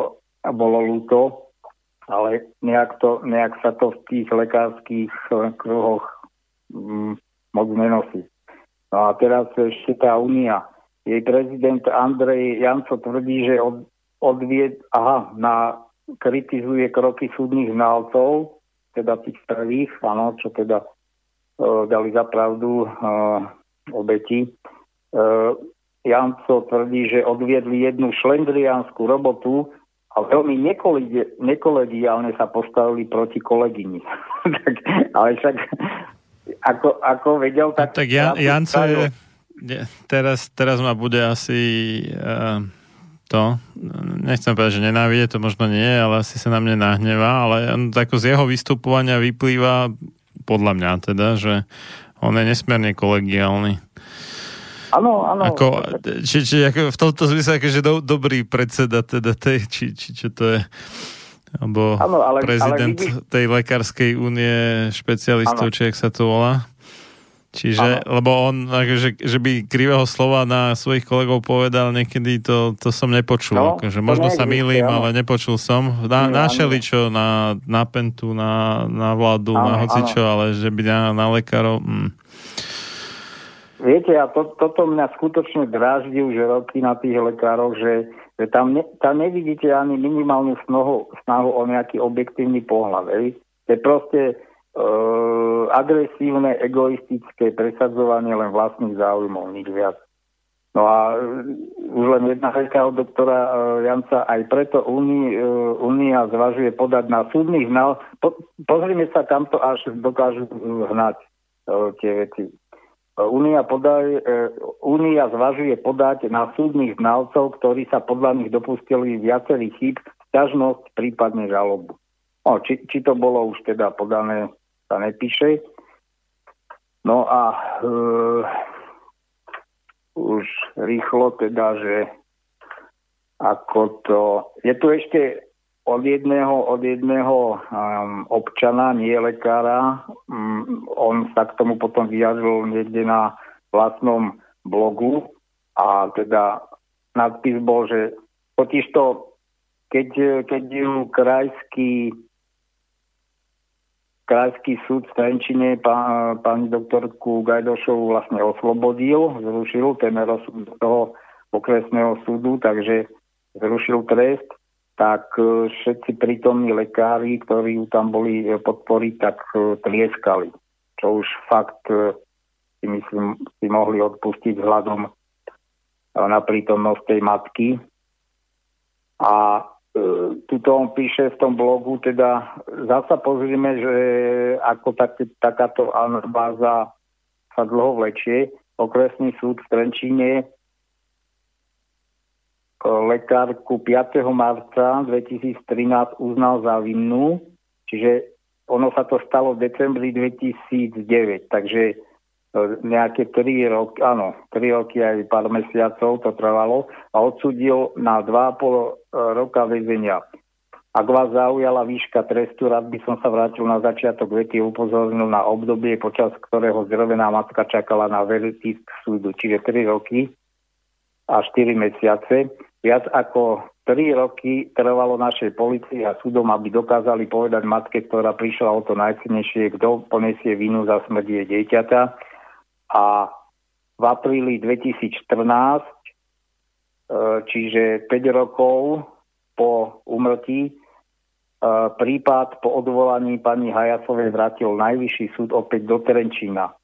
bolo ľúto, ale nejak, to, nejak sa to v tých lekárskych kruhoch um, moc nenosí. No a teraz ešte tá únia. Jej prezident Andrej Janco tvrdí, že od, odvied, aha, na, kritizuje kroky súdnych znalcov, teda tých prvých, áno, čo teda dali za pravdu uh, obeti. Uh, Janco tvrdí, že odviedli jednu šlendriánsku robotu a veľmi nekolegiálne sa postavili proti kolegyni. tak, ale však ako, ako vedel, tak... tak Jan, Janco je, teraz, teraz ma bude asi uh, to, nechcem povedať, že nenávidie, to možno nie, ale asi sa na mne nahnevá, ale on, ako z jeho vystupovania vyplýva, podľa mňa teda, že on je nesmierne kolegiálny. Áno, áno. Ako, či, či ako v tomto zmysle akože do, dobrý predseda teda tej, či, či čo to je alebo ano, ale, prezident ale vidíš... tej lekárskej únie špecialistov, ano. či ak sa to volá. Čiže, ano. lebo on, akože, že by krivého slova na svojich kolegov povedal niekedy, to, to som nepočul. No, akože, možno sa milím, ale nepočul som. Na, na šeličo, na, na pentu, na, na vládu, ano, na hocičo, ano. ale že by na, na lekárov... Mm. Viete, a to, toto mňa skutočne dráždi už roky na tých lekároch, že že tam, ne, tam nevidíte ani minimálnu snahu, snahu o nejaký objektívny pohľad. Ej. To je proste agresívne, egoistické presadzovanie len vlastných záujmov, nič viac. No a e, už len jedna veka od doktora e, Janca, aj preto Únia e, zvažuje podať na súdnych znal. Po, pozrime sa, kam to až dokážu hnať tie veci. Únia, podaj, Únia zvažuje podať na súdnych znalcov, ktorí sa podľa nich dopustili viacerých chýb, ťažnosť, prípadne žalobu. No, či, či to bolo už teda podané, sa nepíše. No a e, už rýchlo teda, že ako to... Je tu ešte od jedného, od jedného um, občana, nie lekára. Um, on sa k tomu potom vyjadril niekde na vlastnom blogu a teda nadpis bol, že totižto keď, keď ju krajský krajský súd v Trenčine pani doktorku Gajdošovu vlastne oslobodil, zrušil ten rozsud toho okresného súdu, takže zrušil trest tak e, všetci prítomní lekári, ktorí ju tam boli e, podporiť, tak e, tlieskali. Čo už fakt si myslím, si mohli odpustiť vzhľadom na prítomnosť tej matky. A tuto on píše v tom blogu, teda zasa pozrieme, že ako tak, takáto anabáza sa dlho vlečie. Okresný súd v Trenčíne lekárku 5. marca 2013 uznal za vinnú, čiže ono sa to stalo v decembri 2009, takže e, nejaké 3 roky, áno, 3 roky aj pár mesiacov to trvalo a odsudil na 2,5 e, roka väzenia. Ak vás zaujala výška trestu, rád by som sa vrátil na začiatok vety a upozornil na obdobie, počas ktorého zdrovená matka čakala na verdikt súdu, čiže 3 roky a 4 mesiace. Viac ako 3 roky trvalo našej policii a súdom, aby dokázali povedať matke, ktorá prišla o to najcenejšie, kto ponesie vinu za smrť jej dieťata. A v apríli 2014, e, čiže 5 rokov po umrtí, e, prípad po odvolaní pani Hajacovej vrátil najvyšší súd opäť do Trenčína. E,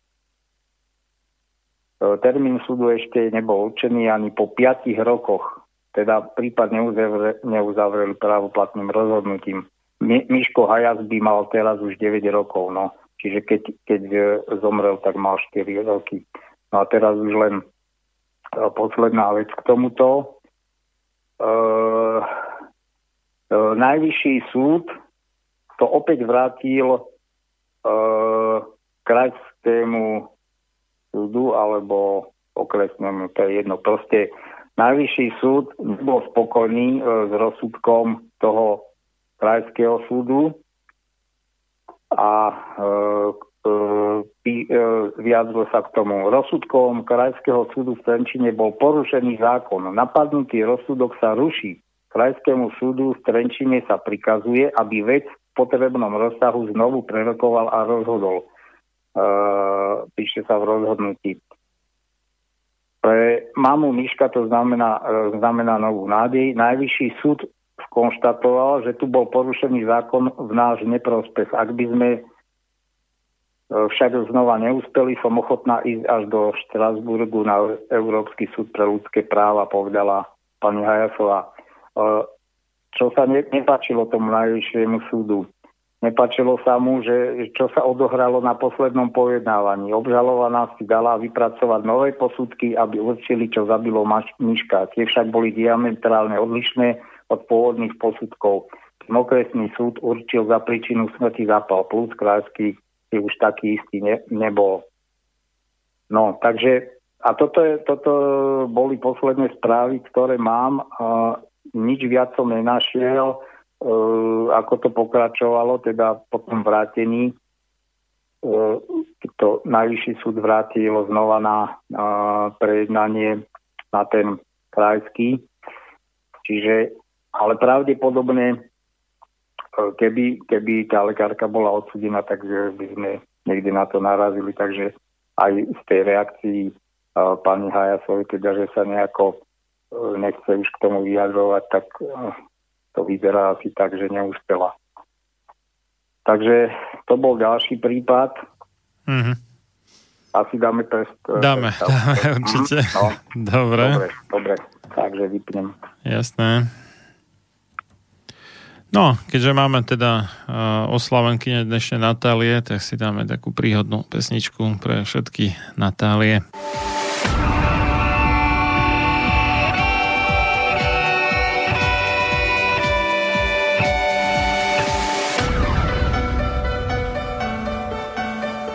termín súdu ešte nebol určený ani po 5 rokoch teda prípad neuzavreli, neuzavreli právoplatným rozhodnutím. Mi, Miško Hajas by mal teraz už 9 rokov, no. Čiže keď, keď e, zomrel, tak mal 4 roky. No a teraz už len uh, posledná vec k tomuto. Uh, uh, najvyšší súd to opäť vrátil uh, krajskému súdu alebo okresnému, to je jedno. Proste Najvyšší súd bol spokojný e, s rozsudkom toho krajského súdu a e, e, e, vyjadril sa k tomu. Rozsudkom krajského súdu v Trenčine bol porušený zákon. Napadnutý rozsudok sa ruší. Krajskému súdu v Trenčine sa prikazuje, aby vec v potrebnom rozsahu znovu prerokoval a rozhodol. E, píše sa v rozhodnutí. Pre mamu Miška to znamená, znamená novú nádej. Najvyšší súd skonštatoval, že tu bol porušený zákon v náš neprospech. Ak by sme e, však znova neúspeli, som ochotná ísť až do Štrasburgu na Európsky súd pre ľudské práva, povedala pani Hajasová. E, čo sa ne, nepáčilo tomu najvyššiemu súdu? Nepačilo sa mu, že čo sa odohralo na poslednom pojednávaní. Obžalovaná si dala vypracovať nové posudky, aby určili, čo zabilo Miška. Tie však boli diametrálne odlišné od pôvodných posudkov. Okresný súd určil za príčinu smrti zapal plus krajský si už taký istý ne, nebol. No, takže a toto, je, toto boli posledné správy, ktoré mám. Uh, nič viac som nenašiel Eh, ako to pokračovalo, teda po tom vrátení eh, to najvyšší súd vrátil znova na prejednanie na ten krajský. Čiže, ale pravdepodobne, eh, keby, keby tá lekárka bola odsudená, takže by sme niekde na to narazili, takže aj z tej reakcii pani Hajasovi, teda, že sa nejako nechce už k tomu vyjadrovať, tak to vyzerá asi tak, že neúspela. Takže to bol ďalší prípad. Mm-hmm. Asi dáme test. Dáme, test, dáme určite. No. Dobre. Dobre, dobre. Takže vypnem. Jasné. No, keďže máme teda uh, oslavenkyne dnešnej Natálie, tak si dáme takú príhodnú pesničku pre všetky Natálie.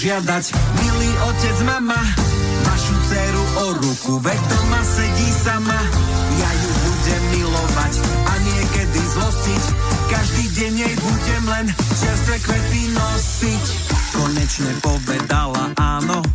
požiadať. Milý otec, mama, vašu dceru o ruku Veď doma sedí sama, ja ju budem milovať A niekedy zlostiť, každý deň jej budem len Čerstvé kvety nosiť. Konečne povedala áno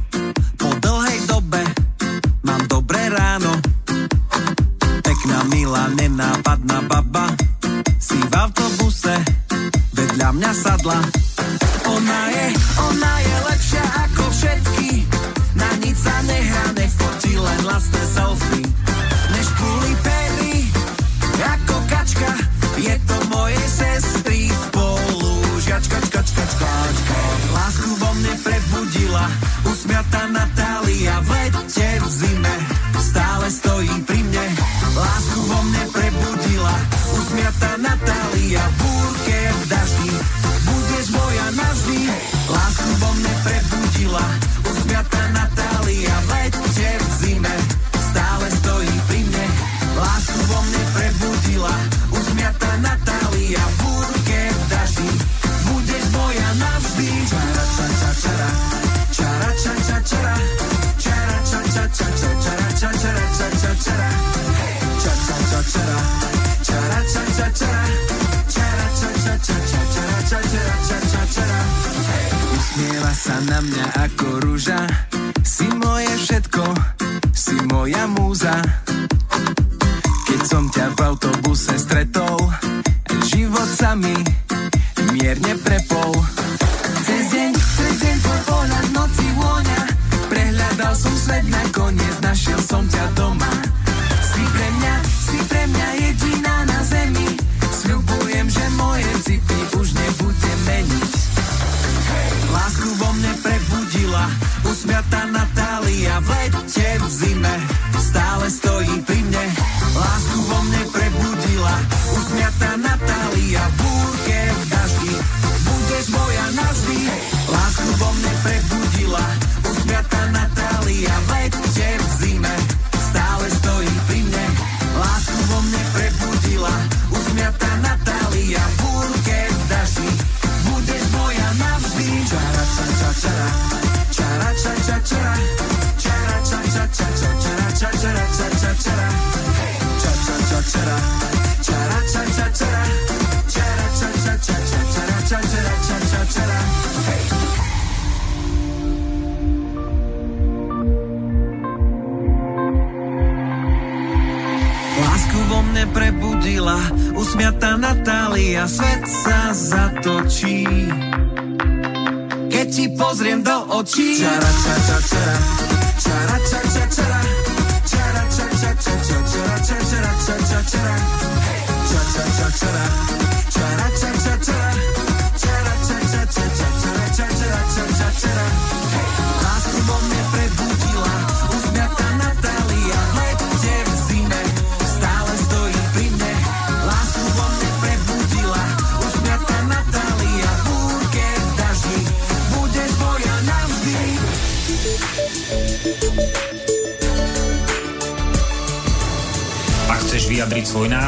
Cha cha cha cha.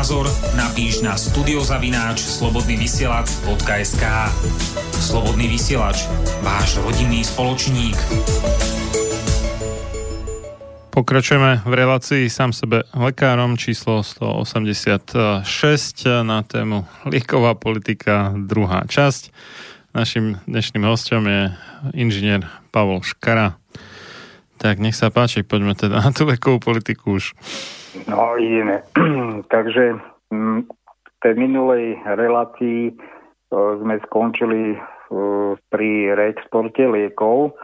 názor napíš na studiozavináč slobodnyvysielac.sk Slobodný vysielač, váš rodinný spoločník. Pokračujeme v relácii sám sebe lekárom číslo 186 na tému lieková politika, druhá časť. Našim dnešným hostom je inžinier Pavol Škara. Tak nech sa páči, poďme teda na tú liekovú politiku už. No ideme. Takže mm, v tej minulej relácii sme skončili pri reexporte liekov.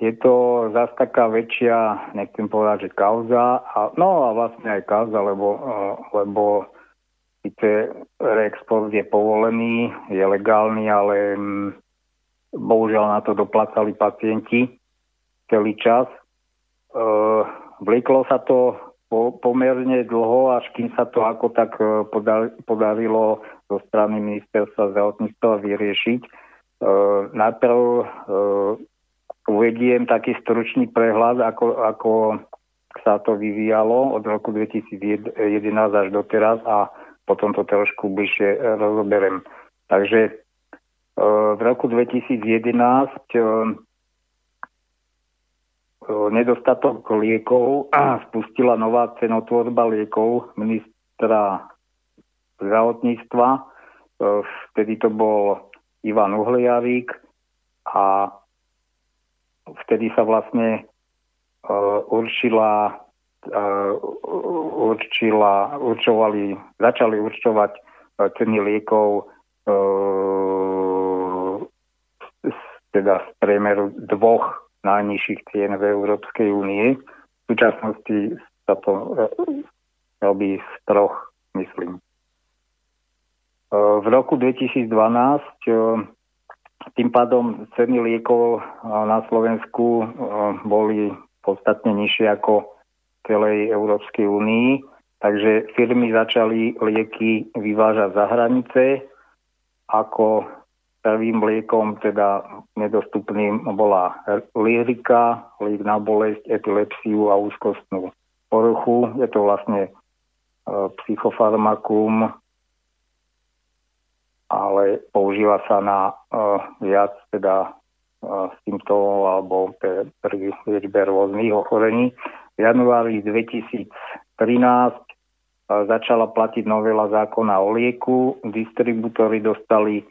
Je to zase taká väčšia, nechcem povedať, že kauza, a, no a vlastne aj kauza, lebo, lebo síce reexport je povolený, je legálny, ale mm, bohužiaľ na to doplácali pacienti celý čas. E, vlieklo sa to po, pomerne dlho, až kým sa to ako tak e, podarilo zo strany ministerstva zdravotníctva vyriešiť. E, najprv e, uvediem taký stručný prehľad, ako, ako sa to vyvíjalo od roku 2011 až doteraz a potom to trošku bližšie rozoberiem. Takže v roku 2011 e, nedostatok liekov a spustila nová cenotvorba liekov ministra zdravotníctva. E, vtedy to bol Ivan Uhliarík a vtedy sa vlastne určila určila, určovali, začali určovať ceny liekov teda z priemeru dvoch najnižších cien v Európskej únie. V súčasnosti sa to e, robí z troch, myslím. E, v roku 2012 e, tým pádom ceny liekov na Slovensku boli podstatne nižšie ako v celej Európskej únii, takže firmy začali lieky vyvážať za hranice ako Prvým liekom, teda nedostupným, bola lyrika, liek na bolesť, epilepsiu a úzkostnú poruchu. Je to vlastne e, psychofarmakum, ale používa sa na e, viac teda e, symptómov alebo pri liečbe rôznych ochorení. V januári 2013 e, začala platiť novela zákona o lieku. Distribútory dostali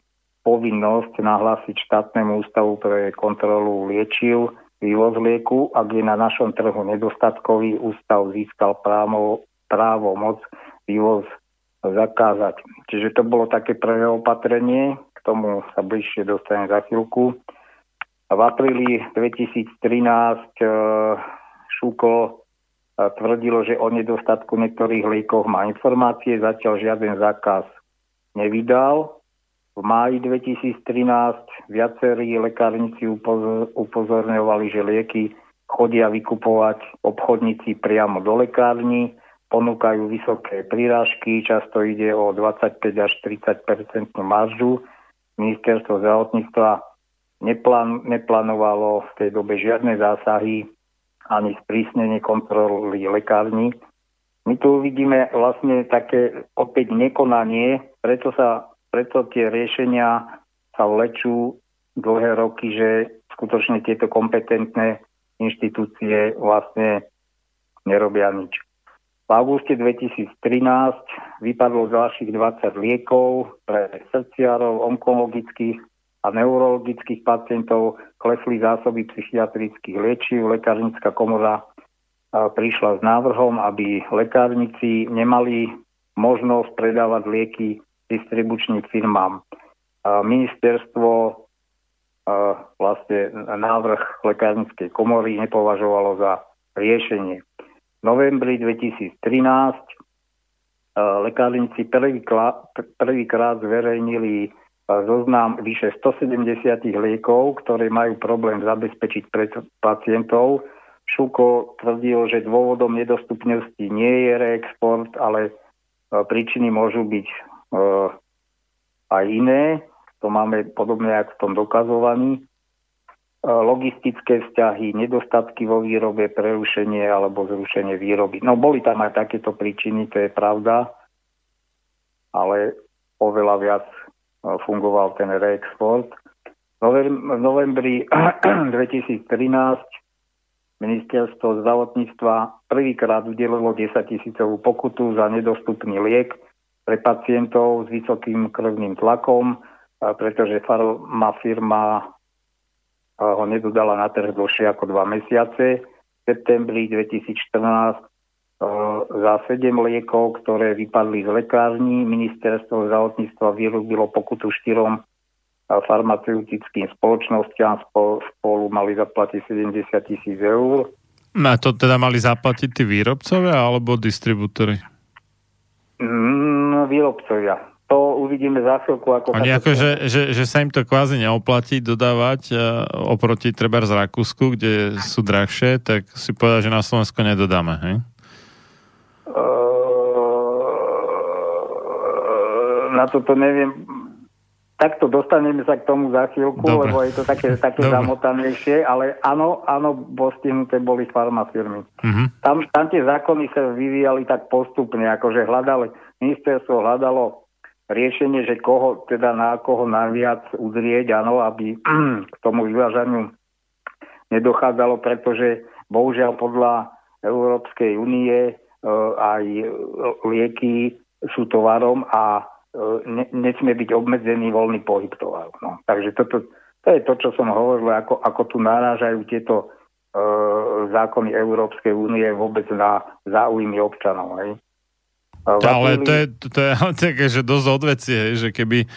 povinnosť nahlásiť štátnemu ústavu pre kontrolu liečiv vývoz lieku, ak je na našom trhu nedostatkový, ústav získal právo, právo moc vývoz zakázať. Čiže to bolo také prvé opatrenie, k tomu sa bližšie dostane za chvíľku. V apríli 2013 e, Šuko e, tvrdilo, že o nedostatku niektorých liekov má informácie, zatiaľ žiaden zákaz nevydal. V máji 2013 viacerí lekárnici upozorňovali, že lieky chodia vykupovať obchodníci priamo do lekárni, ponúkajú vysoké prírážky, často ide o 25 až 30% maržu. Ministerstvo zdravotníctva neplán, neplánovalo v tej dobe žiadne zásahy ani sprísnenie kontroly lekárni. My tu vidíme vlastne také opäť nekonanie, preto sa preto tie riešenia sa vlečú dlhé roky, že skutočne tieto kompetentné inštitúcie vlastne nerobia nič. V auguste 2013 vypadlo ďalších 20 liekov pre srdciarov, onkologických a neurologických pacientov, klesli zásoby psychiatrických liečiv. Lekárnická komora prišla s návrhom, aby lekárnici nemali možnosť predávať lieky distribučným firmám. Ministerstvo vlastne návrh lekárnickej komory nepovažovalo za riešenie. V novembri 2013 lekárnici prvýkrát, zverejnili zoznam vyše 170 liekov, ktoré majú problém zabezpečiť pre pacientov. Šuko tvrdil, že dôvodom nedostupnosti nie je reexport, ale príčiny môžu byť aj iné. To máme podobne ako v tom dokazovaní. Eh, logistické vzťahy, nedostatky vo výrobe, prerušenie alebo zrušenie výroby. No boli tam aj takéto príčiny, to je pravda, ale oveľa viac eh, fungoval ten reexport. V novembri 2013 ministerstvo zdravotníctva prvýkrát udelilo 10 tisícovú pokutu za nedostupný liek pre pacientov s vysokým krvným tlakom, pretože farma firma ho nedodala na trh dlhšie ako dva mesiace. V septembri 2014 za 7 liekov, ktoré vypadli z lekární. Ministerstvo zdravotníctva vyrobilo pokutu štyrom farmaceutickým spoločnosťam. Spolu mali zaplatiť 70 tisíc eur. A to teda mali zaplatiť tí výrobcovia alebo distribútory? Mm, výrobcovia. To uvidíme za chvíľku. Ako Oni ako, že, že, že sa im to kvázi neoplatí dodávať uh, oproti treba z Rakúsku, kde sú drahšie, tak si povedal, že na Slovensku nedodáme, hej? na toto neviem. Takto dostaneme sa k tomu za chvíľku, Dobre. lebo je to také, také zamotanejšie, ale áno, áno, postihnuté boli farmafirmy. Uh-huh. Tam, tam tie zákony sa vyvíjali tak postupne, akože hľadali, ministerstvo hľadalo riešenie, že koho, teda na koho najviac udrieť, áno, aby k tomu vyvážaniu nedochádzalo, pretože bohužiaľ podľa Európskej únie e, aj lieky sú tovarom a E, ne, nesmie byť obmedzený voľný pohyb tovaru. No. Takže toto, to je to, čo som hovoril, ako, ako tu narážajú tieto e, zákony Európskej únie vôbec na záujmy občanov. Hej. Ale to je, to je také, že dosť odvecie, že keby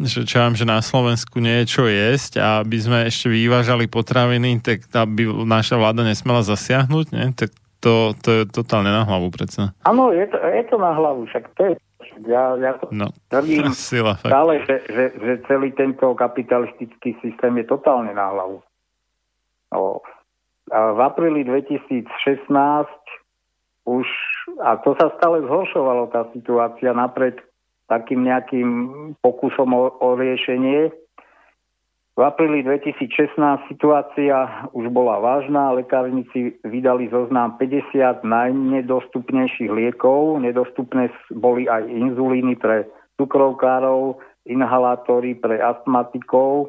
že čo vám, že na Slovensku nie je čo jesť a aby sme ešte vyvážali potraviny, tak aby naša vláda nesmela zasiahnuť, nie? tak to, to je totálne na hlavu predsa. Áno, je to, je to na hlavu, však to je ja, ja to no, tvrdím sila, stále, že, že, že celý tento kapitalistický systém je totálne na hlavu. No. A v apríli 2016 už, a to sa stále zhoršovalo tá situácia napriek takým nejakým pokusom o, o riešenie, v apríli 2016 situácia už bola vážna, lekárnici vydali zoznam 50 najnedostupnejších liekov. Nedostupné boli aj inzulíny pre cukrovkárov, inhalátory pre astmatikov. E,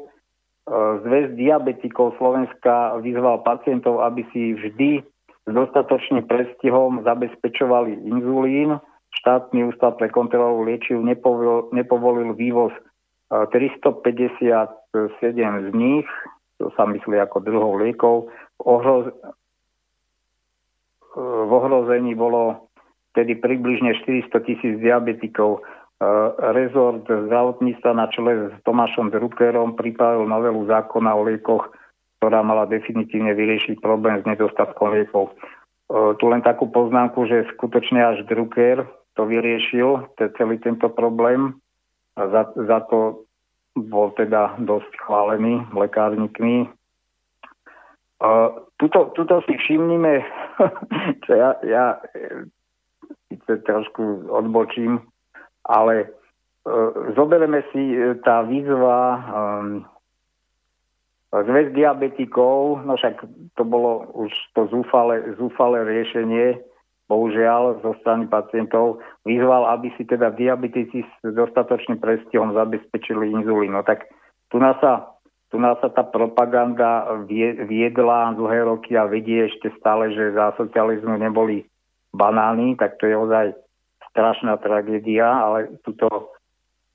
Zväz diabetikov Slovenska vyzval pacientov, aby si vždy s dostatočným prestihom zabezpečovali inzulín. Štátny ústav pre kontrolu liečiv nepovolil, nepovolil vývoz 357 z nich, to sa myslí ako druhov liekov, v, ohroz... v ohrození bolo tedy približne 400 tisíc diabetikov. Rezort zdravotníctva na čele s Tomášom Druckerom pripravil novelu zákona o liekoch, ktorá mala definitívne vyriešiť problém s nedostatkom liekov. Tu len takú poznámku, že skutočne až Drucker to vyriešil, celý tento problém a za, za to bol teda dosť chválený lekárnikmi. Uh, tuto, tuto si všimnime, čo ja, ja síce trošku odbočím, ale uh, zoberieme si tá výzva um, zväz diabetikov, no však to bolo už to zúfale, zúfale riešenie, bohužiaľ zo strany pacientov vyzval, aby si teda diabetici s dostatočným prestihom zabezpečili inzulín. No tak tu nás sa, tu nás sa tá propaganda viedla dlhé roky a vedie ešte stále, že za socializmu neboli banány, tak to je ozaj strašná tragédia, ale tuto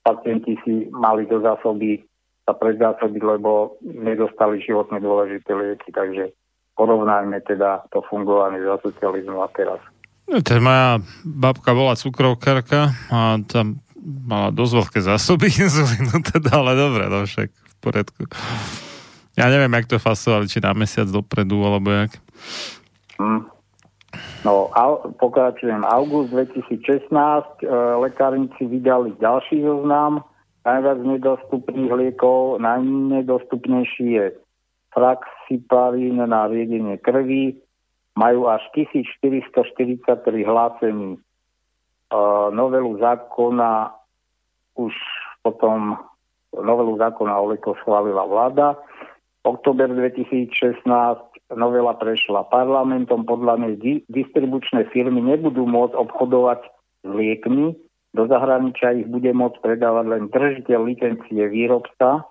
pacienti si mali do zásoby sa predzásobiť, lebo nedostali životne dôležité lieky, takže porovnajme teda to fungovanie za socializmu a teraz. No, teda moja babka bola cukrovkárka a tam mala dosť veľké zásoby inzulínu, teda, ale dobre, no však v poriadku. Ja neviem, jak to fasovali, či na mesiac dopredu, alebo jak. Mm. No, au, pokračujem. August 2016 e, lekárnici vydali ďalší zoznam najviac nedostupných liekov. Najnedostupnejší je fraxiparín na riedenie krvi, majú až 1443 hlásení. Novelu zákona už potom novelu zákona o lekoch schválila vláda. Oktober 2016 novela prešla parlamentom. Podľa nej di- distribučné firmy nebudú môcť obchodovať s liekmi. Do zahraničia ich bude môcť predávať len držiteľ licencie výrobca.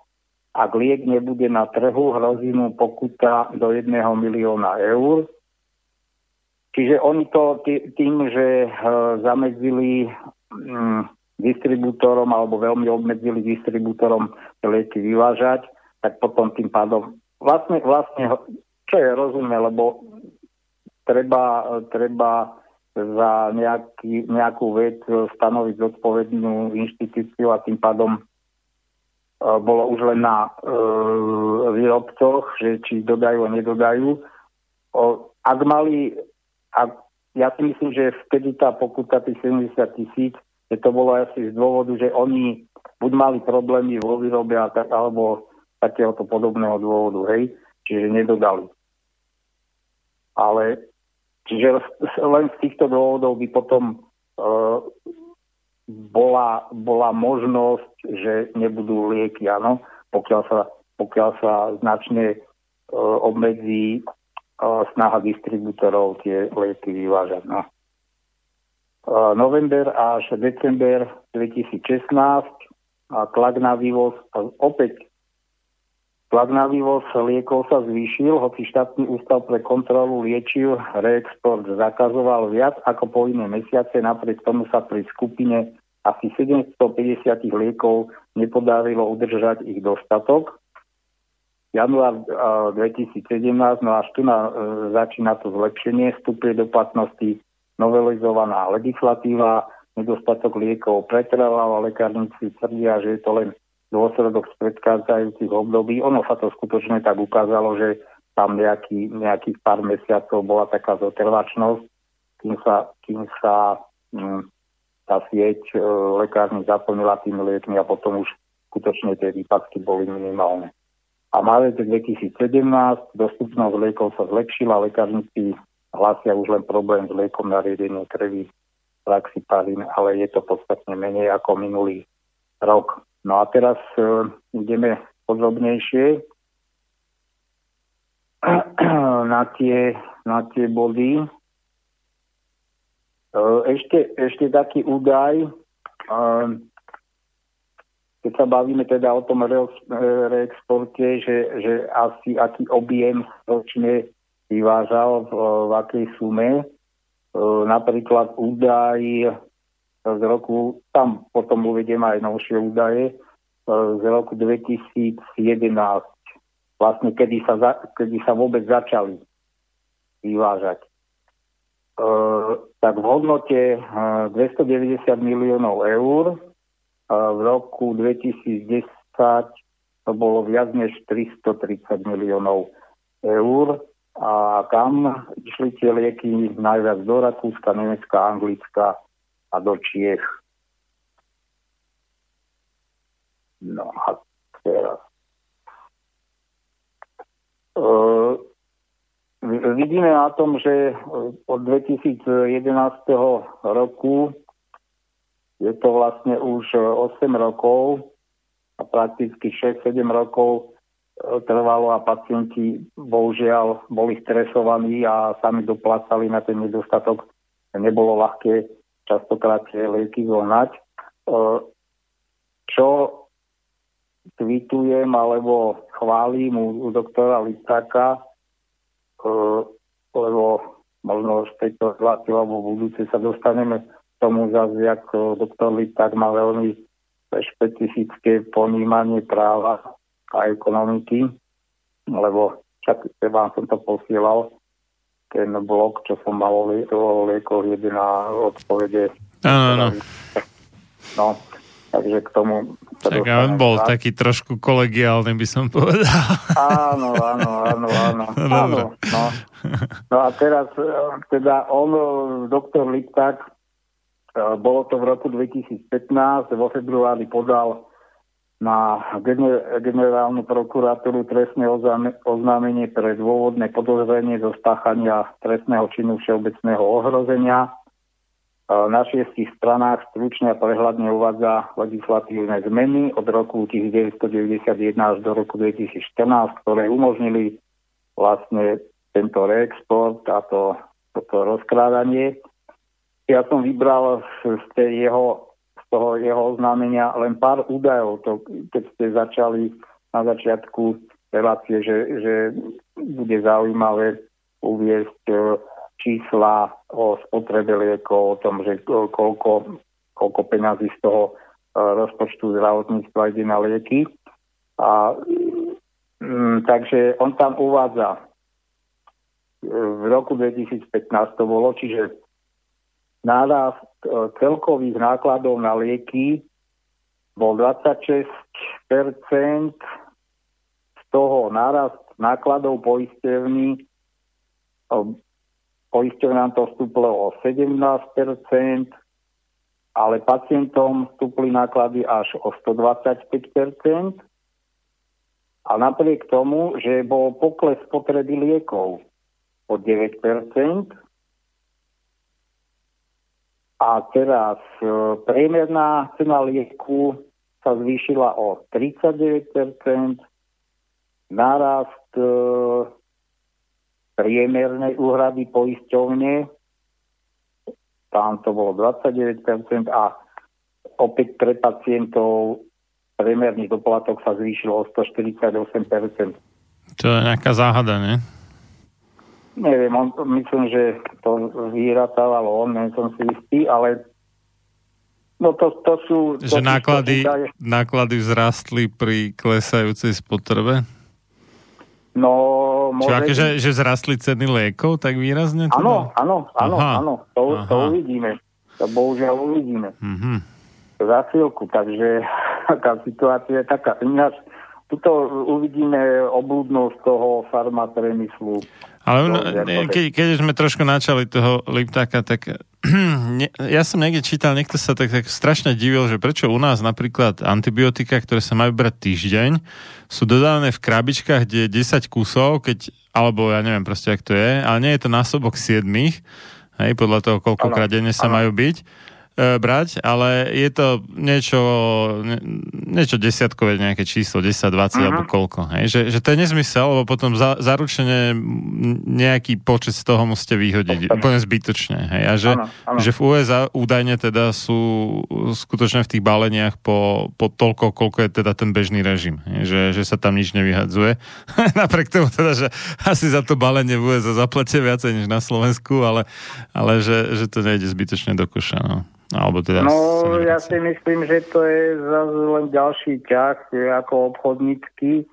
Ak liek nebude na trhu, hrozí mu pokuta do 1 milióna eur. Čiže oni to tým, že eh, zamedzili mm, distribútorom alebo veľmi obmedzili distribútorom lieky vyvážať, tak potom tým pádom vlastne, vlastne, čo je rozumné, lebo treba, treba za nejaký, nejakú vec stanoviť zodpovednú inštitúciu a tým pádom uh, bolo už len na uh, výrobcoch, že či dodajú a nedodajú. O, ak mali, ak, ja si myslím, že vtedy tá pokuta tých 70 tisíc, že to bolo asi z dôvodu, že oni buď mali problémy vo výrobe alebo takéhoto podobného dôvodu, hej, čiže nedodali. Ale čiže len z týchto dôvodov by potom e, bola, bola možnosť, že nebudú lieky, áno, pokiaľ sa, pokiaľ sa značne e, obmedzí e, snaha distribútorov tie lieky vyvážať. No. E, november až december 2016 a tlak na vývoz, opäť tlak na vývoz liekov sa zvýšil, hoci štátny ústav pre kontrolu liečiv reexport zakazoval viac ako po iné mesiace, napriek tomu sa pri skupine asi 750 liekov nepodarilo udržať ich dostatok. Január 2017, no až tu na, e, začína to zlepšenie, vstupuje do platnosti novelizovaná legislatíva, nedostatok liekov pretrval a lekárnici tvrdia, že je to len dôsledok z predchádzajúcich období. Ono sa to skutočne tak ukázalo, že tam nejaký, nejakých pár mesiacov bola taká zotrvačnosť, kým sa, kým sa hm, tá sieť e, lekárny zaplnila tými liekmi a potom už skutočne tie výpadky boli minimálne. A marec 2017 dostupnosť liekov sa zlepšila, lekárnici hlásia už len problém s liekom na riedenie krvi Laxipalin, ale je to podstatne menej ako minulý rok. No a teraz uh, ideme podrobnejšie na tie, na tie body. Uh, ešte, ešte taký údaj, uh, keď sa bavíme teda o tom re- reexporte, že, že asi aký objem ročne vyvážal v, v akej sume, E, napríklad údaj z roku, tam potom uvediem aj novšie údaje, e, z roku 2011, vlastne kedy sa, za, kedy sa vôbec začali vyvážať. E, tak v hodnote 290 miliónov eur, v roku 2010 to bolo viac než 330 miliónov eur. A kam išli tie lieky? Najviac do Rakúska, Nemecka, Anglicka a do Čiech. No a teraz. Uh, vidíme na tom, že od 2011 roku je to vlastne už 8 rokov a prakticky 6-7 rokov trvalo a pacienti bohužiaľ boli stresovaní a sami doplácali na ten nedostatok. Nebolo ľahké častokrát tie lieky zohnať. E, čo tweetujem alebo chválim u, u doktora Litáka, e, lebo možno z tejto relácie alebo v budúce sa dostaneme k tomu zase, jak doktor Liták má veľmi špecifické ponímanie práva a ekonomiky, lebo však vám som to posielal, ten blog, čo som mal o liekoch, jediná odpovede. Áno, áno. No, takže k tomu... Tak on bol tak. taký trošku kolegiálny, by som povedal. Áno, áno, áno, áno. áno no. no a teraz, teda on, doktor Liptak, bolo to v roku 2015, vo februári podal na generálnu prokuratúru trestné oznámenie pre dôvodné podozrenie zo spáchania trestného činu všeobecného ohrozenia. Na šiestich stranách stručne a prehľadne uvádza legislatívne zmeny od roku 1991 až do roku 2014, ktoré umožnili vlastne tento reexport a to, toto rozkrádanie. Ja som vybral z tej jeho toho jeho oznámenia len pár údajov. To, keď ste začali na začiatku relácie, že, že bude zaujímavé uviesť e, čísla o spotrebe liekov, o tom, že koľko, koľko peňazí z toho e, rozpočtu zdravotníctva ide na lieky. A Mm, takže on tam uvádza, e, v roku 2015 to bolo, čiže nárast e, celkových nákladov na lieky bol 26%, z toho nárast nákladov poistevní, poistevnám to vstúplo o 17%, ale pacientom vstúpli náklady až o 125%. A napriek tomu, že bol pokles potreby liekov o 9%, a teraz e, priemerná cena lieku sa zvýšila o 39%, nárast e, priemernej úhrady poisťovne, tam to bolo 29% a opäť pre pacientov priemerný doplatok sa zvýšil o 148%. To je nejaká záhada, ne? Neviem, on, myslím, že to vyratávalo on, nie som si istý, ale no to, to sú... Že to náklady, to náklady vzrastli pri klesajúcej spotrebe? No, môže... Čiže akože, že zrastli ceny liekov tak výrazne? Teda? Áno, áno, áno, áno, to, to uvidíme. To bohužiaľ uvidíme. Mm-hmm. Za chvíľku, takže taká situácia je taká. Ináč, tuto uvidíme oblúdnosť toho farmapriemyslu. Ale no, keď, keď sme trošku načali toho Liptáka, tak ne, ja som niekde čítal, niekto sa tak, tak strašne divil, že prečo u nás napríklad antibiotika, ktoré sa majú brať týždeň, sú dodávané v krabičkách, kde je 10 kusov, keď, alebo ja neviem proste, ak to je, ale nie je to násobok 7, hej, podľa toho, koľkokrát denne sa ano. majú byť brať, ale je to niečo, niečo desiatkové nejaké číslo, 10, 20 uh-huh. alebo koľko. Hej? Že, že to je nezmysel, lebo potom za, zaručene nejaký počet z toho musíte vyhodiť. Ostane. Úplne zbytočne. Hej? A že, ano, ano. že v USA údajne teda sú skutočne v tých baleniach po, po toľko, koľko je teda ten bežný režim. Hej? Že, že sa tam nič nevyhadzuje. Napriek tomu teda, že asi za to balenie v USA zaplatia viacej než na Slovensku, ale, ale že, že to nejde zbytočne do koša. No. Alebo teda no, ja si myslím, že to je zase len ďalší ťah ako obchodnícky,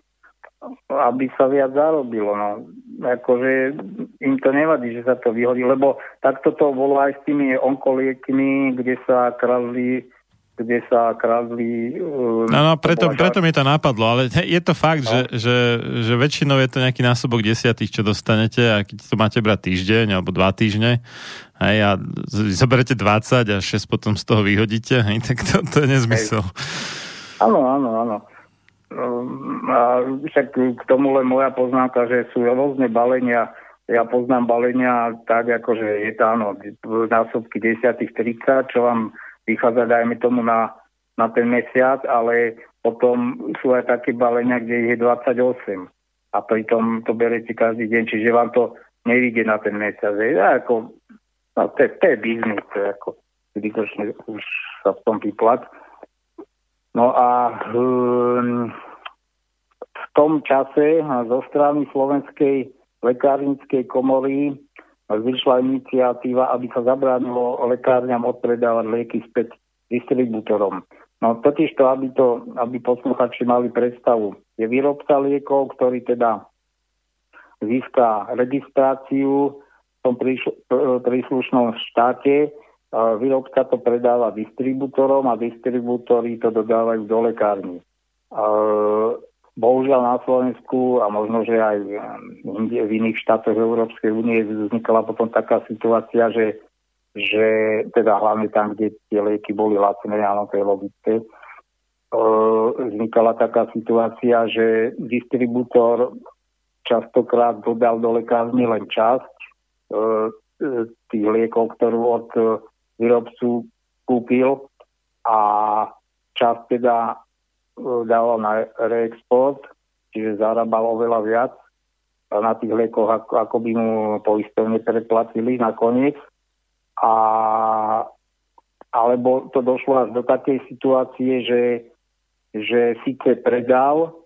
aby sa viac zarobilo. No. Akože im to nevadí, že sa to vyhodí, lebo takto to bolo aj s tými onkoliekmi, kde sa kradli kde sa kradli... Uh, no, no preto, preto mi to napadlo, ale je to fakt, no. že, že, že väčšinou je to nejaký násobok desiatých, čo dostanete a keď to máte brať týždeň alebo dva týždne hej, a zoberete 20 a 6 potom z toho vyhodíte, hej, tak to, to je nezmysel. Áno, áno, áno. Um, a však k tomu len moja poznámka, že sú rôzne balenia ja poznám balenia tak, ako že je to áno, násobky desiatých 30, čo vám vychádza, dajme tomu, na, na ten mesiac, ale potom sú aj také balenia, kde je 28 a pritom to berete každý deň, čiže vám to nevíde na ten mesiac. Je, ako, no, to, to je biznis, to je ako zbytočne už sa v tom vyplat. No a hm, v tom čase zo strany Slovenskej lekárnickej komory vyšla iniciatíva, aby sa zabránilo lekárňam odpredávať lieky späť distribútorom. No totiž to, aby, to, aby posluchači mali predstavu. Je výrobca liekov, ktorý teda získa registráciu tom príslušnom štáte, výrobca to predáva distribútorom a distribútory to dodávajú do lekárny. Bohužiaľ na Slovensku a možno, že aj v iných štátoch Európskej únie vznikala potom taká situácia, že, že teda hlavne tam, kde tie lieky boli lacné, áno, to je logické, vznikala taká situácia, že distribútor častokrát dodal do lekárny len časť tých liekov, ktorú od výrobcu kúpil a časť teda dával na reexport, čiže zarábal oveľa viac na tých liekoch, ako, ako by mu poistovne preplatili nakoniec. A, alebo to došlo až do takej situácie, že, že síce predal,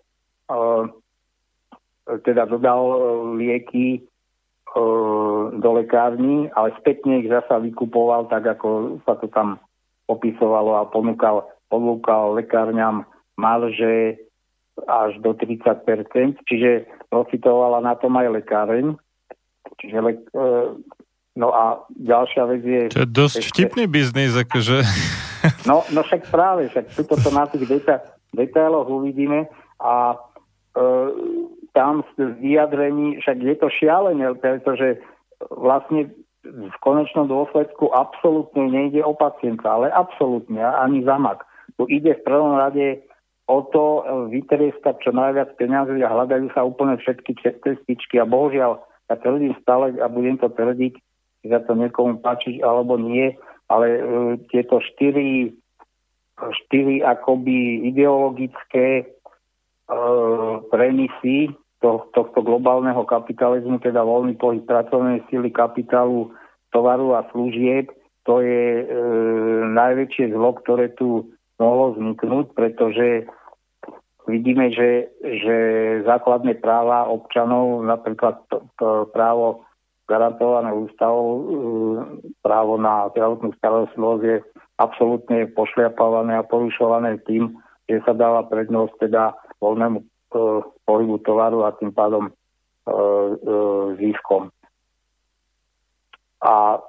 teda dodal lieky do lekární, ale spätne ich zasa vykupoval tak, ako sa to tam opisovalo a ponúkal, ponúkal lekárňam marže až do 30%, čiže profitovala na tom aj lekáreň. Čiže le, e, no a ďalšia vec je... To je dosť ešte, vtipný biznis, akože... No, no však práve, však tuto to na tých deta, detailoch uvidíme. A e, tam vyjadrení, však je to šialené, pretože vlastne v konečnom dôsledku absolútne nejde o pacienta, ale absolútne ani zamak. Tu ide v prvom rade o to vytrieskať čo najviac peniazy a hľadajú sa úplne všetky cestičky a bohužiaľ ja tvrdím stále a budem to tvrdiť, že sa to niekomu páčiť alebo nie, ale uh, tieto štyri, štyri akoby ideologické uh, premisy to, tohto globálneho kapitalizmu, teda voľný pohyb pracovnej síly, kapitálu, tovaru a služieb, to je e, najväčšie zlo, ktoré tu mohlo vzniknúť, pretože vidíme, že, že základné práva občanov, napríklad to, to právo garantované ústavou, e, právo na zdravotnú starostlivosť je absolútne pošliapávané a porušované tým, že sa dáva prednosť teda voľnému pohybu tovaru a tým pádom e, e. A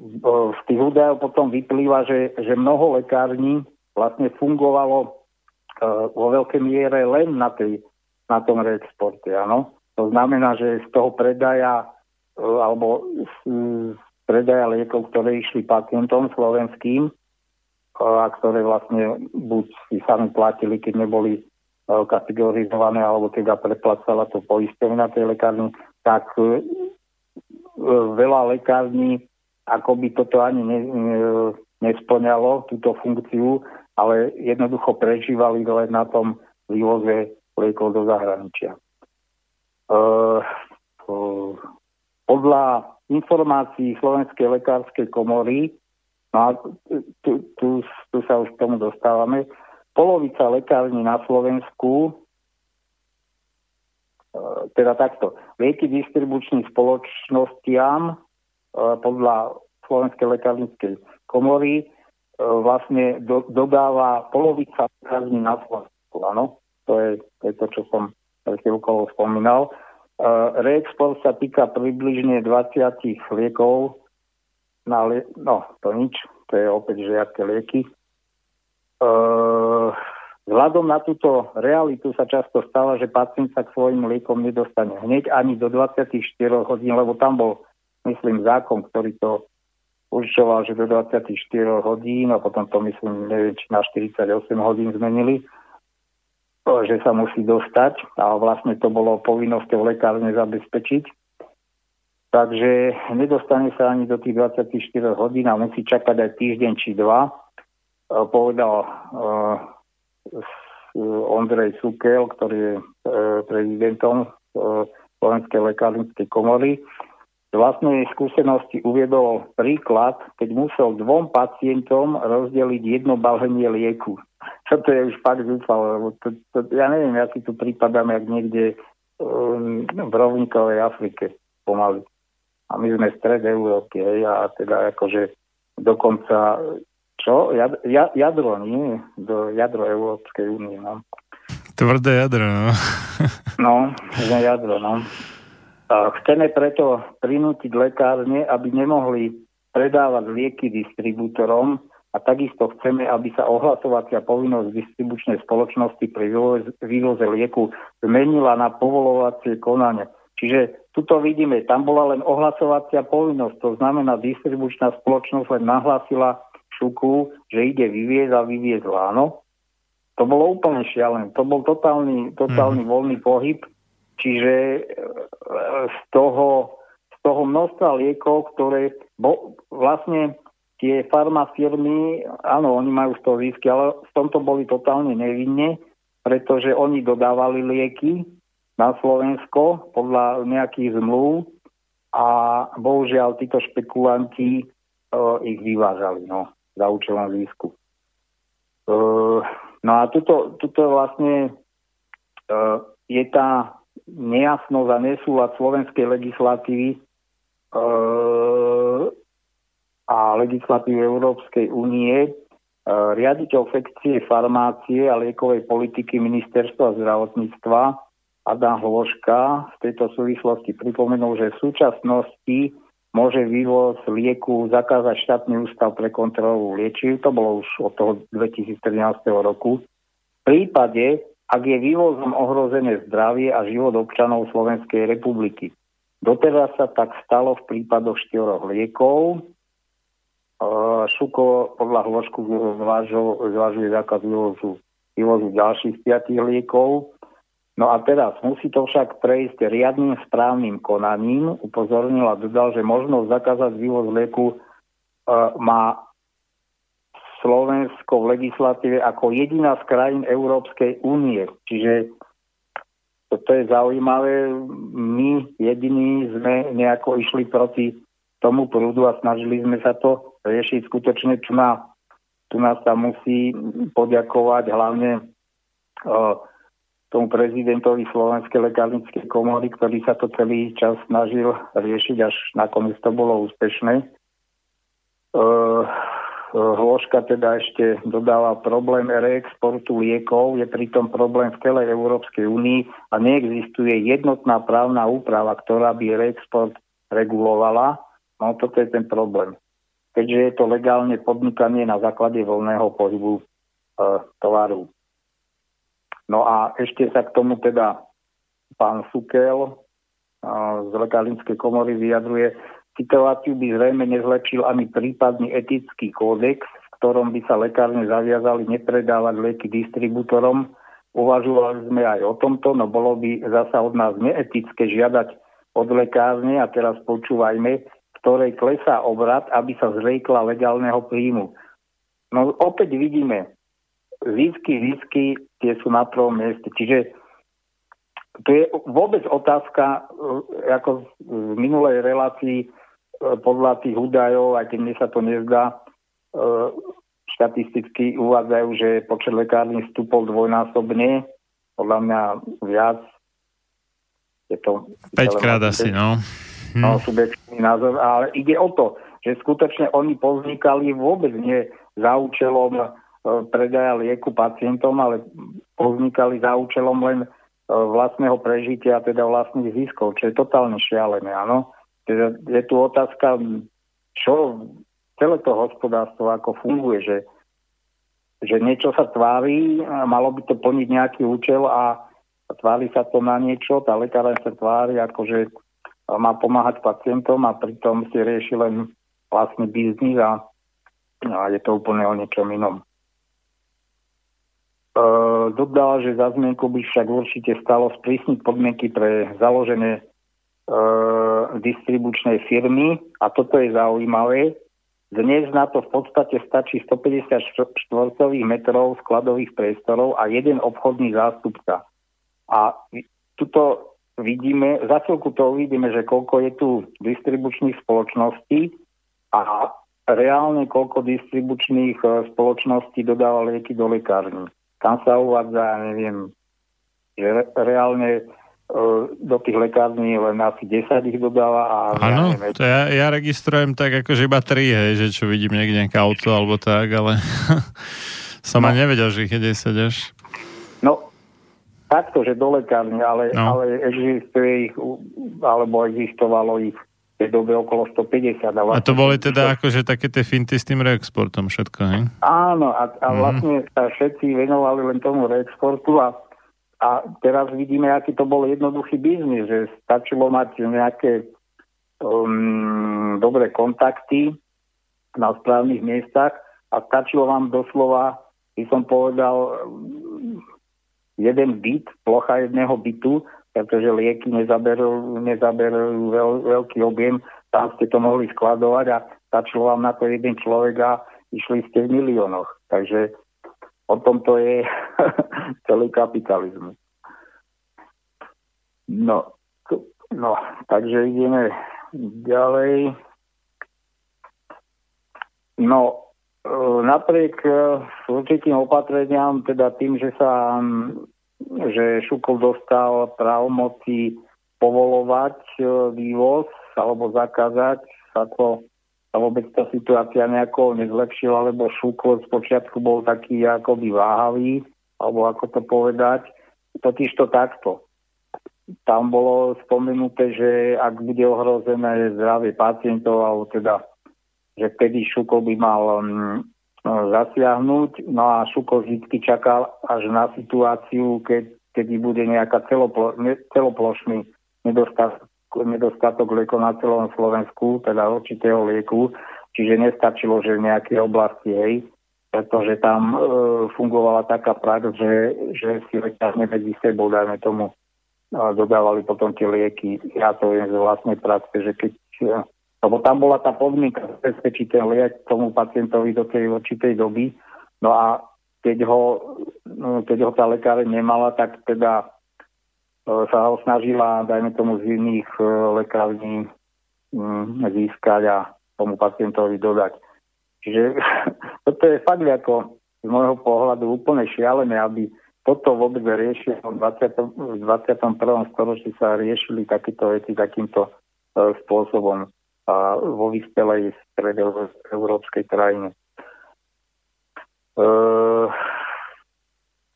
z tých údajov potom vyplýva, že, že mnoho lekární vlastne fungovalo e, vo veľkej miere len na, tej, na tom reexporte. Áno? To znamená, že z toho predaja alebo z predaja liekov, ktoré išli pacientom slovenským a ktoré vlastne buď si sami platili, keď neboli E, kategorizované, alebo teda preplácala to poistovňa tej lekárny, tak e, veľa lekární ako by toto ani ne, nesplňalo, túto funkciu, ale jednoducho prežívali len na tom vývoze liekov do zahraničia. Podľa informácií Slovenskej lekárskej komory, no a tu, tu, tu sa už k tomu dostávame, polovica lekární na Slovensku, e, teda takto, lieky distribučným spoločnostiam e, podľa Slovenskej lekárnickej komory e, vlastne do, dodáva polovica lekární na Slovensku. Áno, to je, to je to, čo som chvíľkovo spomínal. Reexport sa týka približne 20 liekov na no to nič, to je opäť žiadke lieky. Uh, vzhľadom na túto realitu sa často stáva, že pacient sa k svojim liekom nedostane hneď ani do 24 hodín, lebo tam bol, myslím, zákon, ktorý to určoval, že do 24 hodín a potom to myslím, neviem, či na 48 hodín zmenili, že sa musí dostať a vlastne to bolo povinnosťou lekárne zabezpečiť. Takže nedostane sa ani do tých 24 hodín a musí čakať aj týždeň či dva Eh, povedal uh, Ondrej Sukel, ktorý je uh, prezidentom Slovenskej lekárnickej komory. Z vlastnej skúsenosti uviedol príklad, keď musel dvom pacientom rozdeliť jedno balhenie lieku. Čo to je už fakt zúfalo, lebo to, to, ja neviem, ja si tu prípadám, jak niekde um, v rovníkovej Afrike pomaly. A my sme stred Európy, hej, a teda akože dokonca čo? Jad, jadro, nie? Do jadro Európskej únie, no. Tvrdé jadro, no. no, jadro, no. A chceme preto prinútiť lekárne, aby nemohli predávať lieky distribútorom a takisto chceme, aby sa ohlasovacia povinnosť distribučnej spoločnosti pri vývoze lieku zmenila na povolovacie konanie. Čiže tuto vidíme, tam bola len ohlasovacia povinnosť, to znamená, distribučná spoločnosť len nahlásila šuku, že ide vyviezť a vyviezla, áno. To bolo úplne šialené. To bol totálny, totálny mm. voľný pohyb, čiže e, z toho, z toho množstva liekov, ktoré bo, vlastne tie farmafirmy, áno, oni majú z toho zisky, ale v tomto boli totálne nevinne, pretože oni dodávali lieky na Slovensko podľa nejakých zmluv a bohužiaľ títo špekulanti uh, ich vyvážali. No za účelom zisku. Uh, no a tuto, tuto vlastne uh, je tá nejasnosť a nesúlad slovenskej legislatívy uh, a legislatívy Európskej únie, riaditeľ sekcie farmácie a liekovej politiky ministerstva zdravotníctva Adam Hloška v tejto súvislosti pripomenul, že v súčasnosti môže vývoz lieku zakázať štátny ústav pre kontrolu liečiv. To bolo už od toho 2013 roku. V prípade, ak je vývozom ohrozené zdravie a život občanov Slovenskej republiky. Doteraz sa tak stalo v prípadoch štyroch liekov, Šuko podľa hložku zvažuje zákaz vývozu, vývozu ďalších piatých liekov. No a teraz musí to však prejsť riadným správnym konaním. Upozornil a dodal, že možnosť zakázať vývoz lieku e, má Slovensko v legislatíve ako jediná z krajín Európskej únie. Čiže to je zaujímavé. My jediní sme nejako išli proti tomu prúdu a snažili sme sa to riešiť skutočne, čo na, tu nás sa musí poďakovať hlavne uh, tomu prezidentovi Slovenskej lekárnickej komory, ktorý sa to celý čas snažil riešiť, až nakoniec to bolo úspešné. Uh, Hložka teda ešte dodáva problém reexportu liekov, je pritom problém v celej Európskej únii a neexistuje jednotná právna úprava, ktorá by reexport regulovala. No toto je ten problém keďže je to legálne podnikanie na základe voľného pohybu e, tovaru. No a ešte sa k tomu teda pán Sukel z lekárnickej komory vyjadruje, situáciu by zrejme nezlepšil ani prípadný etický kódex, v ktorom by sa lekárne zaviazali nepredávať lieky distribútorom. Uvažovali sme aj o tomto, no bolo by zasa od nás neetické žiadať od lekárne, a teraz počúvajme, ktorej klesá obrad, aby sa zriekla legálneho príjmu. No opäť vidíme, zisky, zisky, tie sú na prvom mieste. Čiže to je vôbec otázka, e, ako v minulej relácii e, podľa tých údajov, aj keď mne sa to nezdá, e, štatisticky uvádzajú, že počet lekární vstupol dvojnásobne, podľa mňa viac. Je to 5 krát asi, no hmm. no, subjektívny názor, ale ide o to, že skutočne oni povznikali vôbec nie za účelom predaja lieku pacientom, ale povznikali za účelom len e, vlastného prežitia, teda vlastných ziskov, čo je totálne šialené, áno. Teda je tu otázka, čo celé to hospodárstvo ako funguje, že, že niečo sa tvári, malo by to plniť nejaký účel a tvári sa to na niečo, tá lekára sa tvári ako, že má pomáhať pacientom a pritom si rieši len vlastný biznis a, a je to úplne o niečom inom. E, dodal, že za zmienku by však určite stalo sprísniť podmienky pre založené e, distribučnej firmy a toto je zaujímavé. Dnes na to v podstate stačí 150 štvorcových metrov skladových priestorov a jeden obchodný zástupca. A tuto vidíme, za chvíľku to uvidíme, že koľko je tu distribučných spoločností a reálne koľko distribučných e, spoločností dodáva lieky do lekární. Tam sa uvádza, neviem, že re, reálne e, do tých lekární len asi 10 ich dodáva. A Áno, ja, to ja, ja registrujem tak akože iba 3, hej, že čo vidím niekde nejaké auto alebo tak, ale som no. nevedel, že ich je 10 až. No, Takto, že do lekárne, ale, no. ale existuje ich, alebo existovalo ich tej dobe okolo 150. A, vlastne, a to boli teda akože také tie finty s tým reexportom všetko, hej? Áno, a, a mm-hmm. vlastne sa všetci venovali len tomu reexportu a, a teraz vidíme, aký to bol jednoduchý biznis, že stačilo mať nejaké um, dobré kontakty na správnych miestach a stačilo vám doslova, by som povedal, jeden byt, plocha jedného bytu, pretože lieky nezaberú, nezaberú veľ, veľký objem, tam ste to mohli skladovať a stačilo vám na to jeden človek a išli ste v miliónoch. Takže o tomto je celý kapitalizmus. No, no, takže ideme ďalej. No, E, napriek e, určitým opatreniam, teda tým, že sa že Šukov dostal právomoci povolovať e, vývoz alebo zakázať, sa to sa vôbec tá situácia nejako nezlepšila, lebo Šuko z počiatku bol taký akoby váhavý, alebo ako to povedať, totiž to takto. Tam bolo spomenuté, že ak bude ohrozené zdravie pacientov, alebo teda, že vtedy Šuko by mal um, zasiahnuť, no a Šuko vždy čakal až na situáciu, keď, kedy bude nejaká celoplo, ne, celoplošný nedostatok nedostatok liekov na celom Slovensku, teda určitého lieku, čiže nestačilo, že v nejakej oblasti, hej, pretože tam e, fungovala taká prax, že, že si lekárne medzi sebou, dajme tomu, dodávali potom tie lieky. Ja to viem z vlastnej praxe, že keď... Lebo tam bola tá podmienka zabezpečiť liek tomu pacientovi do tej určitej doby. No a keď ho, no, keď ho tá lekáre nemala, tak teda E, sa ho snažila, dajme tomu, z iných e, lekární mm, získať a tomu pacientovi dodať. Čiže toto je fakt ako z môjho pohľadu úplne šialené, aby toto vôbec riešilo v 20, v 21. storočí sa riešili takéto veci takýmto e, spôsobom a vo vyspelej európskej krajine. E,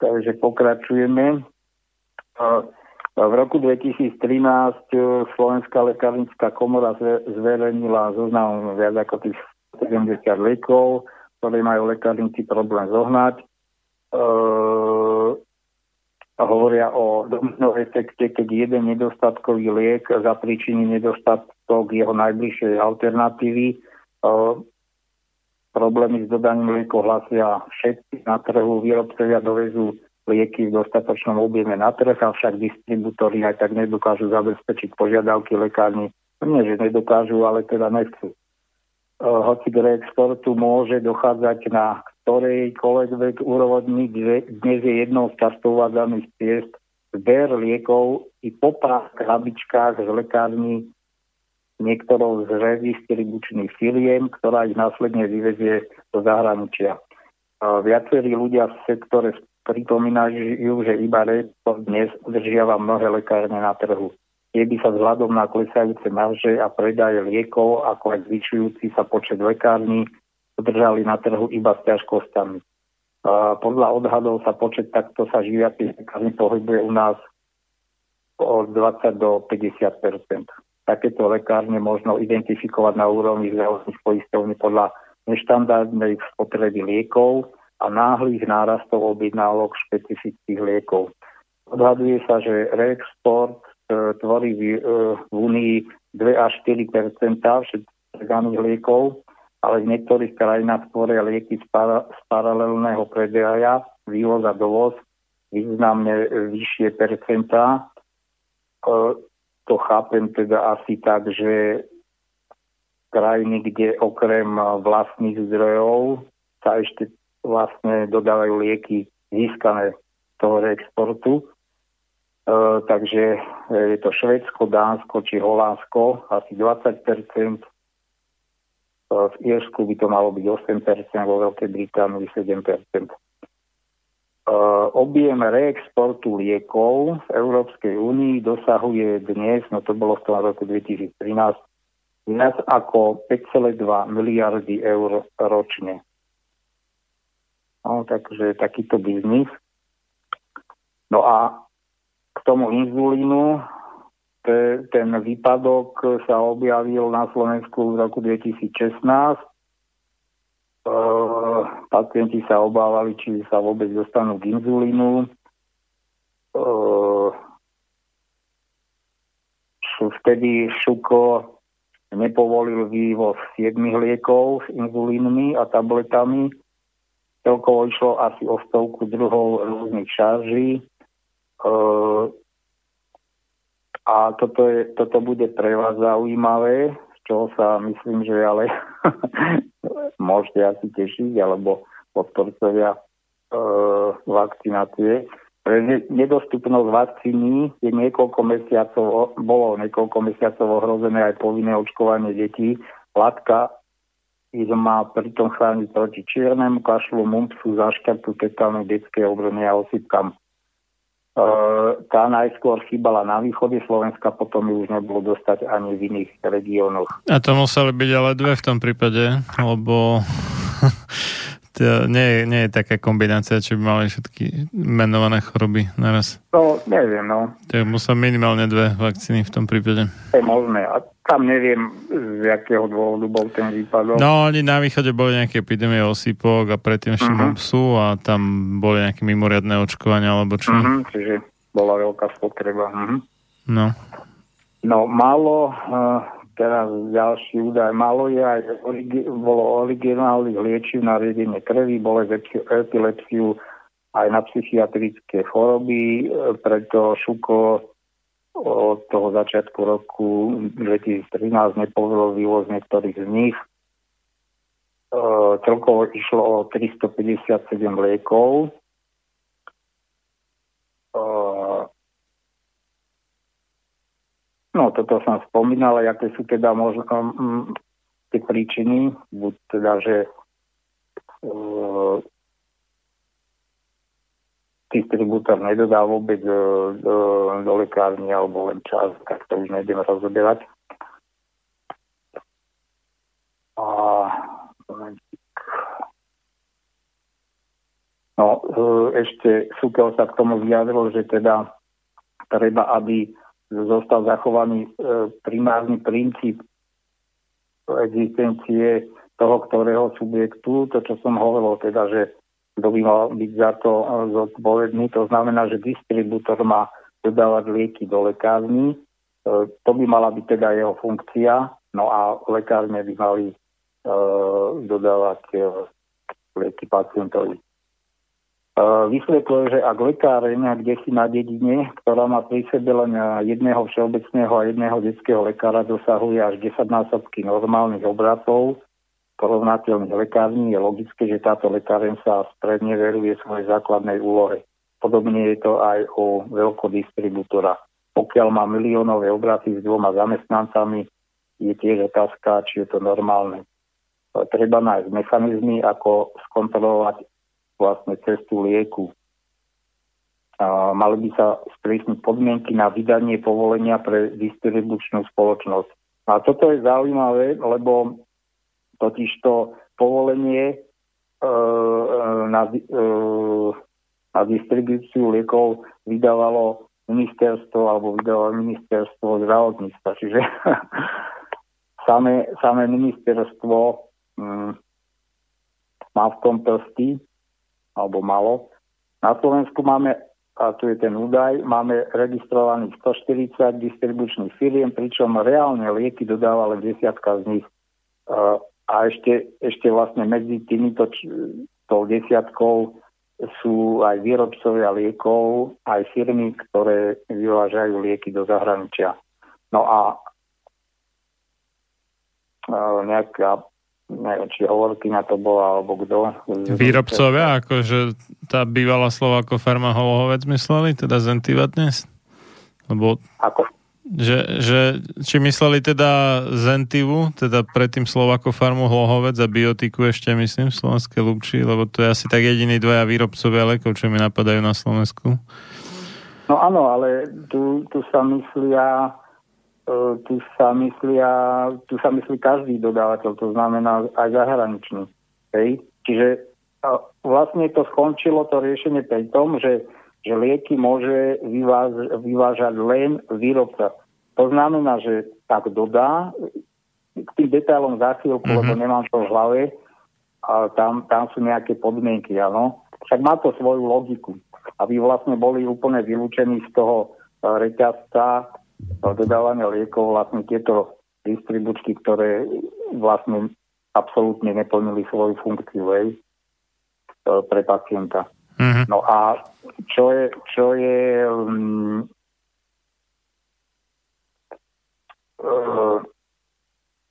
takže pokračujeme. E, v roku 2013 e, Slovenská lekárnická komora zverejnila zoznam viac ako tých 70 liekov, ktoré majú lekárnici problém zohnať. E, hovoria o domino efekte, keď jeden nedostatkový liek zapríčiní nedostatok jeho najbližšej alternatívy. E, problémy s dodaním liekov hlasia všetci na trhu, výrobcovia dovezú lieky v dostatočnom objeme na trh, avšak distribútory aj tak nedokážu zabezpečiť požiadavky lekárny. Nie, že nedokážu, ale teda nechcú. E, hoci k reexportu môže dochádzať na ktorejkoľvek úrovni, dnes je jednou z často uvádzaných ciest zber liekov i po pár krabičkách z lekárny niektorou z redistribučných firiem, ktorá ich následne vyvezie do zahraničia. Viacerí ľudia v sektore pripomínajú, že iba Redstone dnes udržiava mnohé lekárne na trhu. Je by sa vzhľadom na klesajúce marže a predaje liekov, ako aj zvyšujúci sa počet lekární, udržali na trhu iba s ťažkostami. Podľa odhadov sa počet takto sa živiacich lekární pohybuje u nás od 20 do 50 Takéto lekárne možno identifikovať na úrovni zdravotných poistovní podľa neštandardnej spotreby liekov, a náhlych nárastov objednávok špecifických liekov. Odhaduje sa, že reexport e, tvorí v, e, v Unii 2 až 4 všetkých liekov, ale v niektorých krajinách tvoria lieky z, para, z paralelného predaja, vývoz a dovoz významne vyššie percentá. E, to chápem teda asi tak, že krajiny, kde okrem vlastných zdrojov sa ešte vlastne dodávajú lieky získané z toho reexportu. E, takže je to Švedsko, Dánsko či Holandsko asi 20 e, v Írsku by to malo byť 8%, vo Veľkej Británii 7%. E, objem reexportu liekov v Európskej únii dosahuje dnes, no to bolo v tom roku 2013, viac ako 5,2 miliardy eur ročne. No, takže takýto biznis. No a k tomu inzulínu, te, ten výpadok sa objavil na Slovensku v roku 2016. E, pacienti sa obávali, či sa vôbec dostanú k inzulínu. E, vtedy Šuko nepovolil vývoz 7 liekov s inzulínmi a tabletami Celkovo išlo asi o stovku druhov rôznych šarží. E, a toto, je, toto bude pre vás zaujímavé, z čoho sa myslím, že ale môžete asi tešiť, alebo podporcovia e, vakcinácie. Pre nedostupnosť vakcíny je niekoľko mesiacov, bolo niekoľko mesiacov ohrozené aj povinné očkovanie detí. Látka ich má pritom chrániť proti čiernemu kašlu, mumpsu, zaškrtu, tetálnej detskej obrny a osýpkam. Tá najskôr chýbala na východe Slovenska, potom ju už nebolo dostať ani v iných regiónoch. A to museli byť ale dve v tom prípade, lebo to nie, nie je taká kombinácia, či by mali všetky menované choroby naraz. No, neviem, no. Tak musel minimálne dve vakcíny v tom prípade. To je možné. A tam neviem, z jakého dôvodu bol ten výpadok. No, oni na východe boli nejaké epidémie osýpok a predtým ešte uh-huh. psu a tam boli nejaké mimoriadné očkovania alebo čo. Uh-huh, čiže bola veľká spotreba. Uh-huh. No. No, malo, uh, teraz ďalší údaj, malo je aj origi- bolo originálnych liečiv na riedenie krvi, bolesť epilepsiu aj na psychiatrické choroby, e, preto Šuko od toho začiatku roku 2013 nepovolil vývoz niektorých z nich. E, celkovo išlo o 357 liekov. E, No, toto som spomínal, aké sú teda možno um, tie príčiny, buď teda, že uh, distribútor nedodá vôbec uh, do, do lekárny alebo len čas, tak to už nejdem rozoberať. A No, ešte Sukel sa k tomu vyjadril, že teda treba, aby zostal zachovaný e, primárny princíp existencie toho, ktorého subjektu, to, čo som hovoril, teda, že kto by mal byť za to e, zodpovedný, to znamená, že distribútor má dodávať lieky do lekárny, e, to by mala byť teda jeho funkcia, no a lekárne by mali dodávať lieky pacientovi. Vysvetľuje, že ak lekáreň kde si na dedine, ktorá má pri sebe len jedného všeobecného a jedného detského lekára, dosahuje až 10 násobky normálnych obratov porovnateľných lekární, je logické, že táto lekáreň sa stredne veruje svojej základnej úlohe. Podobne je to aj u veľkodistribútora. Pokiaľ má miliónové obraty s dvoma zamestnancami, je tiež otázka, či je to normálne. Treba nájsť mechanizmy, ako skontrolovať vlastne cestu lieku. A mali by sa sprísniť podmienky na vydanie povolenia pre distribučnú spoločnosť. A toto je zaujímavé, lebo totižto povolenie e, e na, e, na distribúciu liekov vydávalo ministerstvo alebo vydávalo ministerstvo zdravotníctva. Čiže samé, samé ministerstvo mm, má v tom prsty alebo malo. Na Slovensku máme, a tu je ten údaj, máme registrovaných 140 distribučných firiem, pričom reálne lieky dodáva len desiatka z nich. A ešte, ešte vlastne medzi týmito tou desiatkou sú aj výrobcovia liekov, aj firmy, ktoré vyvážajú lieky do zahraničia. No a nejaká neviem, či hovorkyňa to bola, alebo kto. Výrobcovia, akože tá bývalá Slováko farma Holohovec mysleli, teda Zentiva dnes? Lebo... Ako? Že, že, či mysleli teda Zentivu, teda predtým Slovako farmu Hlohovec a Biotiku ešte myslím v Slovenskej Lubči, lebo to je asi tak jediný dvaja výrobcovia lekov, čo mi napadajú na Slovensku. No áno, ale tu, tu sa myslia tu sa, myslia, tu sa myslí každý dodávateľ, to znamená aj zahraničný. Hej? Čiže vlastne to skončilo to riešenie pri tom, že, že lieky môže vyváž, vyvážať len výrobca. To znamená, že tak dodá, k tým detailom za chvíľku, mm-hmm. lebo nemám to v hlave, a tam, tam sú nejaké podmienky, áno. Však má to svoju logiku, aby vlastne boli úplne vylúčení z toho e, reťazca dodávania liekov vlastne tieto distribučky, ktoré vlastne absolútne neplnili svoju funkciu hej, e, pre pacienta. Mm-hmm. No a čo je, čo je um, uh,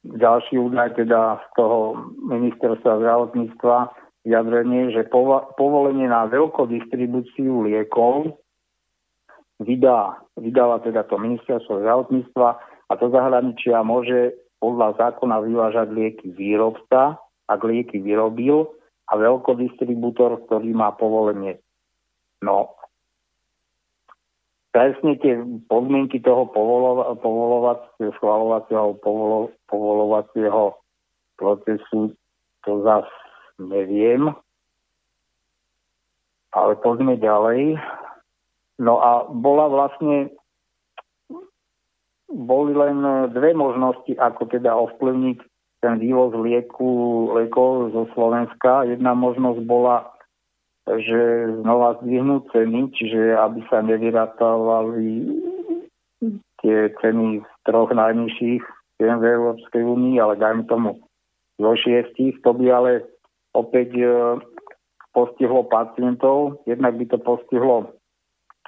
ďalší údaj teda z toho ministerstva zdravotníctva vyjadrenie, že povolenie na veľkodistribúciu liekov vydá, vydáva teda to ministerstvo zdravotníctva a to zahraničia môže podľa zákona vyvážať lieky výrobca, ak lieky vyrobil a veľkodistribútor, ktorý má povolenie. No, presne tie podmienky toho povolova- povolovacieho, schvalovacieho povolo- povolovacieho procesu, to zase neviem. Ale poďme ďalej. No a bola vlastne boli len dve možnosti, ako teda ovplyvniť ten vývoz lieku, liekov zo Slovenska. Jedna možnosť bola že znova zdvihnú ceny, čiže aby sa nevyrátavali tie ceny z troch najnižších cien v Európskej únii, ale dajme tomu zo šiestich. To by ale opäť e, postihlo pacientov. Jednak by to postihlo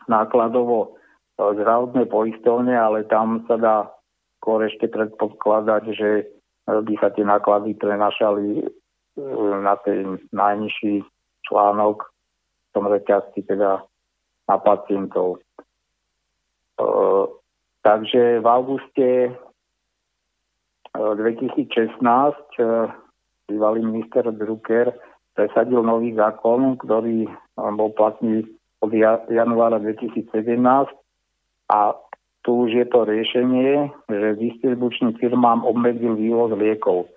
nákladovo e, zdravotné poistovne, ale tam sa dá skôr ešte predpokladať, že e, by sa tie náklady prenašali e, na tej najnižší článok v tom reťazci teda na pacientov. E, takže v auguste 2016 e, e, bývalý minister Drucker presadil nový zákon, ktorý bol platný od januára 2017 a tu už je to riešenie, že distribučným firmám obmedzil vývoz liekov.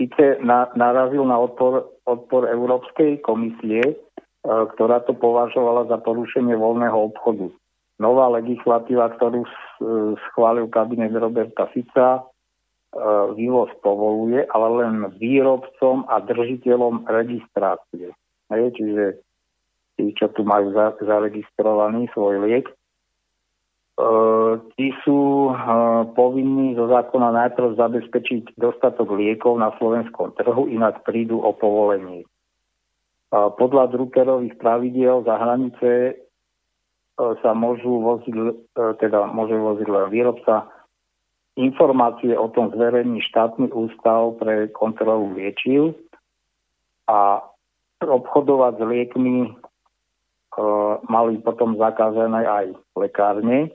síce na, narazil na odpor, odpor Európskej komisie, e, ktorá to považovala za porušenie voľného obchodu. Nová legislatíva, ktorú schválil kabinet Roberta Fica, e, vývoz povoluje, ale len výrobcom a držiteľom registrácie. Hej, čiže tí, čo tu majú za, zaregistrovaný svoj liek, tí sú povinní zo zákona najprv zabezpečiť dostatok liekov na slovenskom trhu, inak prídu o povolenie. Podľa Druckerových pravidiel za hranice e, sa môžu voziť, e, teda môže voziť len výrobca. Informácie o tom zverejní štátny ústav pre kontrolu liečiv a obchodovať s liekmi e, mali potom zakázané aj lekárne.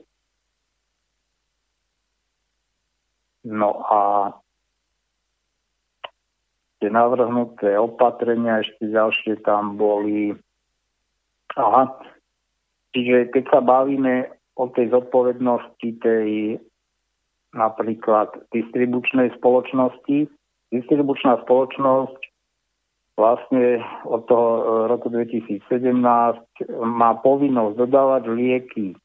No a tie navrhnuté opatrenia ešte ďalšie tam boli. Aha, čiže keď sa bavíme o tej zodpovednosti tej napríklad distribučnej spoločnosti, distribučná spoločnosť vlastne od toho e, roku 2017 má povinnosť dodávať lieky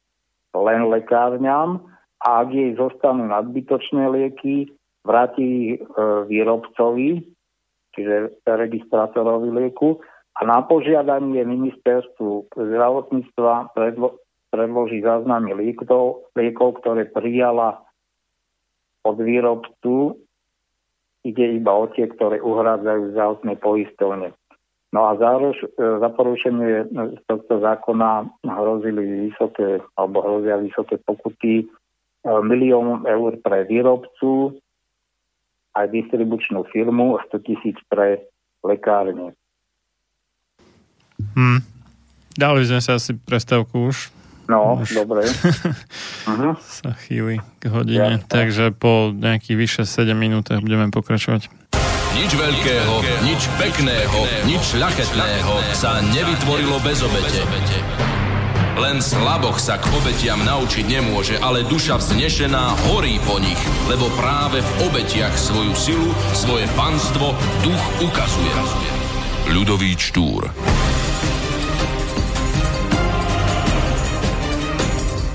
len lekárňam a ak jej zostanú nadbytočné lieky, vráti e, výrobcovi, čiže registrátorovi lieku. A na požiadanie ministerstvu zdravotníctva predlo- predloží záznamy liekov, liekov, ktoré prijala od výrobcu. Ide iba o tie, ktoré uhrádzajú zdravotné poistovne. No a zárož, e, za porušenie tohto zákona hrozili vysoké, alebo hrozia vysoké pokuty E, milión eur pre výrobcu, aj distribučnú firmu, 100 tisíc pre lekárne. Hmm. Dali sme sa asi prestávku už. No, už. dobre. uh-huh. Sa chýli k hodine, ja, takže po nejakých vyše 7 minútach budeme pokračovať. Nič veľkého, nič pekného, nič ľachetného sa nevytvorilo bez obete. Len slaboch sa k obetiam naučiť nemôže, ale duša vznešená horí po nich, lebo práve v obetiach svoju silu, svoje panstvo duch ukazuje. Ľudový Štúr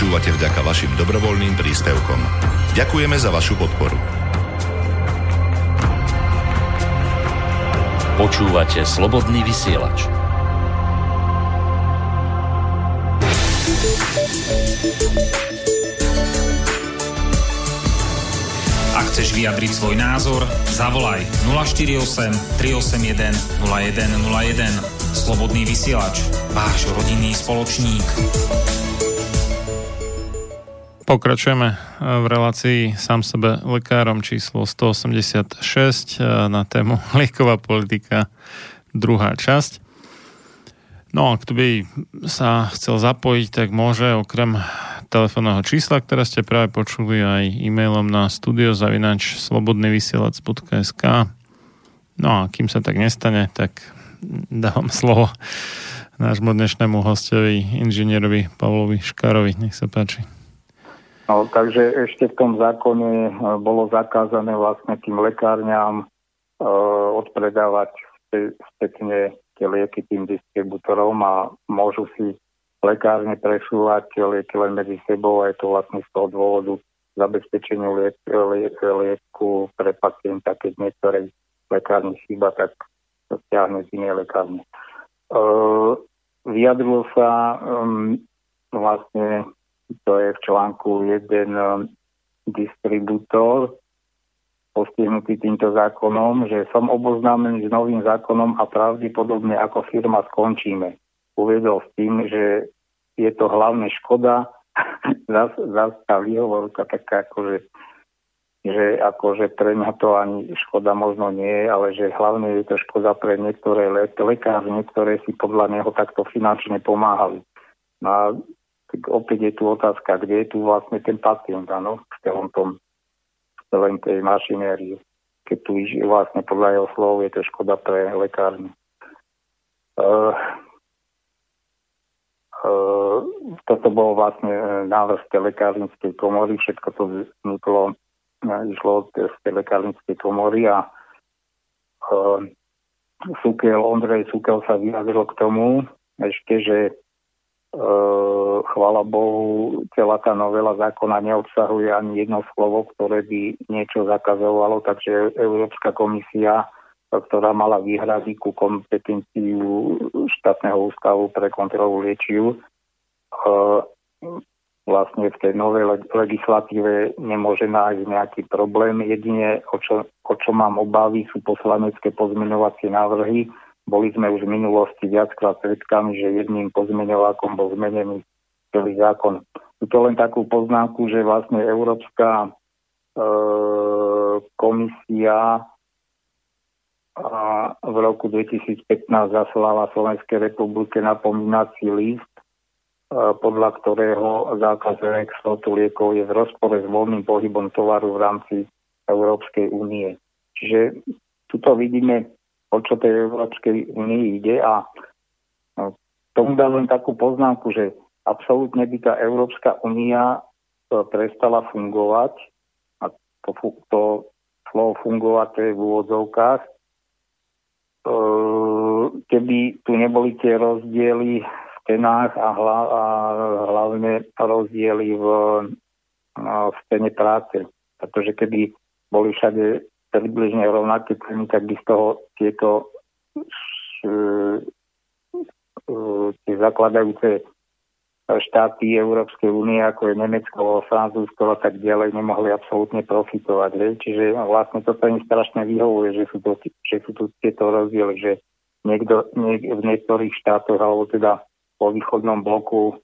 Počúvate vďaka vašim dobrovoľným príspevkom. Ďakujeme za vašu podporu. Počúvate slobodný vysielač. Ak chceš vyjadriť svoj názor, zavolaj 048 381 0101. Slobodný vysielač, váš rodinný spoločník. Pokračujeme v relácii sám sebe lekárom číslo 186 na tému lieková politika, druhá časť. No a kto by sa chcel zapojiť, tak môže okrem telefónneho čísla, ktoré ste práve počuli aj e-mailom na studiozavinač slobodnyvysielac.sk No a kým sa tak nestane, tak dávam slovo nášmu dnešnému hostovi, inžinierovi Pavlovi Škarovi. Nech sa páči. No, takže ešte v tom zákone bolo zakázané vlastne tým lekárňam e, odpredávať spätne tie lieky tým distribútorom a môžu si lekárne presúvať lieky len medzi sebou a je to vlastne z toho dôvodu zabezpečeniu liek, liek, lieku pre pacienta, keď niektorej lekárni chýba, tak to stiahne z inej lekárne. E, vyjadrilo sa um, vlastne, to je v článku jeden um, distribútor postihnutý týmto zákonom, že som oboznámený s novým zákonom a pravdepodobne ako firma skončíme uviedol s tým, že je to hlavne škoda, zas tá výhovorka taká akože že akože pre mňa to ani škoda možno nie, ale že hlavne je to škoda pre niektoré le- ktoré si podľa neho takto finančne pomáhali. No a tak opäť je tu otázka, kde je tu vlastne ten pacient, áno, v celom tom, v tej mašinérii. Keď tu vlastne podľa jeho slov je to škoda pre lekárne. Uh, Uh, toto bol vlastne e, návrh z lekárnickej komory, všetko to vzniklo, e, išlo z tej lekárnickej komory a uh, Sukel, Ondrej Sukel sa vyjadril k tomu ešte, že uh, chvala Bohu, celá tá novela zákona neobsahuje ani jedno slovo, ktoré by niečo zakazovalo, takže Európska komisia ktorá mala výhrady ku kompetenciu štátneho ústavu pre kontrolu liečiv. E, vlastne v tej novej legislatíve nemôže nájsť nejaký problém. Jedine, o čo, o čo mám obavy, sú poslanecké pozmeňovacie návrhy. Boli sme už v minulosti viackrát svedkami, že jedným pozmeňovákom bol zmenený celý zákon. Tu len takú poznámku, že vlastne Európska e, komisia a v roku 2015 zaslala Slovenskej republike napomínací list, e, podľa ktorého zákaz exportu liekov je v rozpore s voľným pohybom tovaru v rámci Európskej únie. Čiže tuto vidíme, o čo tej Európskej únii ide a tomu dám len takú poznámku, že absolútne by tá Európska únia e, prestala fungovať a to, to slovo fungovať to je v úvodzovkách, keby tu neboli tie rozdiely v cenách a, hla, a hlavne rozdiely v, v cene práce. Pretože keby boli všade približne rovnaké ceny, tak by z toho tieto tie zakladajúce štáty Európskej únie, ako je Nemecko, Francúzsko a tak ďalej, nemohli absolútne profitovať. Hej. Čiže vlastne toto im strašne vyhovuje, že sú, to, že sú tu tieto rozdiely, že niekto, niek, v niektorých štátoch, alebo teda po východnom bloku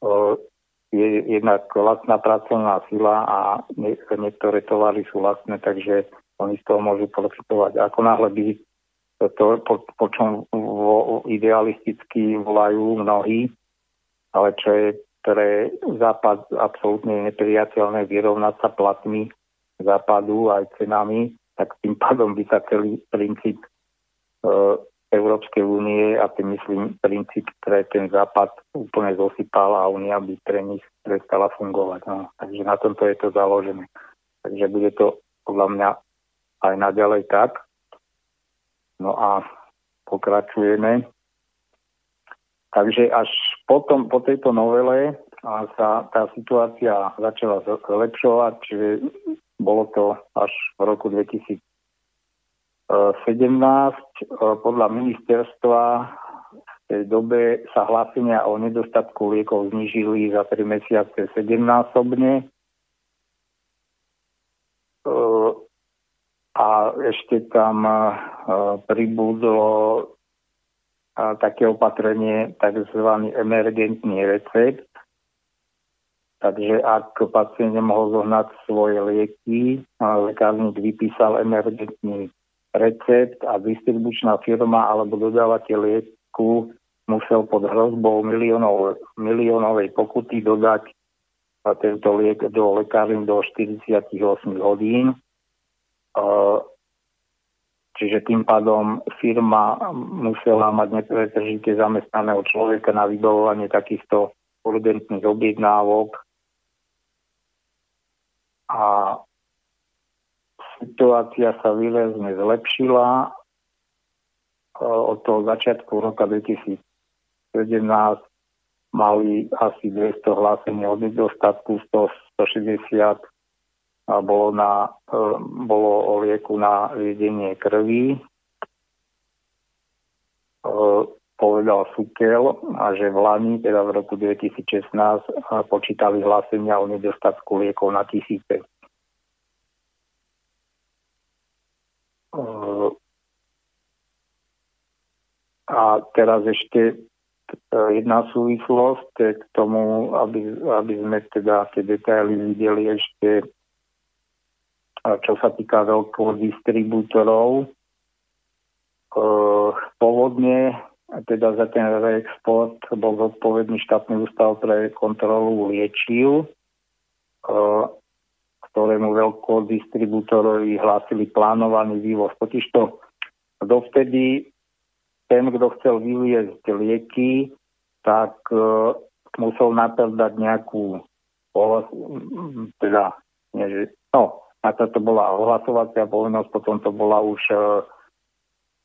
o, je jednak lacná pracovná sila a nie, niektoré tovary sú lacné, takže oni z toho môžu profitovať. Ako náhle by to, po, po čom vo, idealisticky volajú mnohí, ale čo je pre Západ absolútne nepriateľné vyrovnať sa platmi Západu aj cenami, tak tým pádom by sa celý princíp e, Európskej únie a tým myslím princíp pre ten Západ úplne zosypal a Únia by pre nich prestala fungovať. No. Takže na tomto je to založené. Takže bude to podľa mňa aj naďalej tak. No a pokračujeme. Takže až potom, po tejto novele sa tá situácia začala zlepšovať, čiže bolo to až v roku 2017. Podľa ministerstva v tej dobe sa hlásenia o nedostatku liekov znižili za 3 mesiace 7-násobne. A ešte tam pribudlo také opatrenie, tzv. emergentný recept. Takže ak pacient nemohol zohnať svoje lieky, lekárnik vypísal emergentný recept a distribučná firma alebo dodávateľ lieku musel pod hrozbou miliónov, miliónovej pokuty dodať tento liek do lekárny do 48 hodín. Čiže tým pádom firma musela mať nepretržite zamestnaného človeka na vybavovanie takýchto urgentných objednávok. A situácia sa výrazne zlepšila. Od toho začiatku roka 2017 mali asi 200 hlásení od nedostatku, 160 bolo, na, e, bolo o lieku na viedenie krvi. E, povedal Sukel, že v Lani, teda v roku 2016, počítali hlásenia o nedostatku liekov na tisíce. E, a teraz ešte jedna súvislosť k tomu, aby, aby sme teda tie detaily videli ešte čo sa týka veľkodistribútorov. E, pôvodne teda za ten reexport bol zodpovedný štátny ústav pre kontrolu liečiv, e, ktorému veľkodistribútorovi hlásili plánovaný vývoz. Totižto dovtedy ten, kto chcel vyviezť lieky, tak e, musel napredať nejakú teda, nie, že, no, a to bola ohlasovacia povinnosť, potom to bola už e,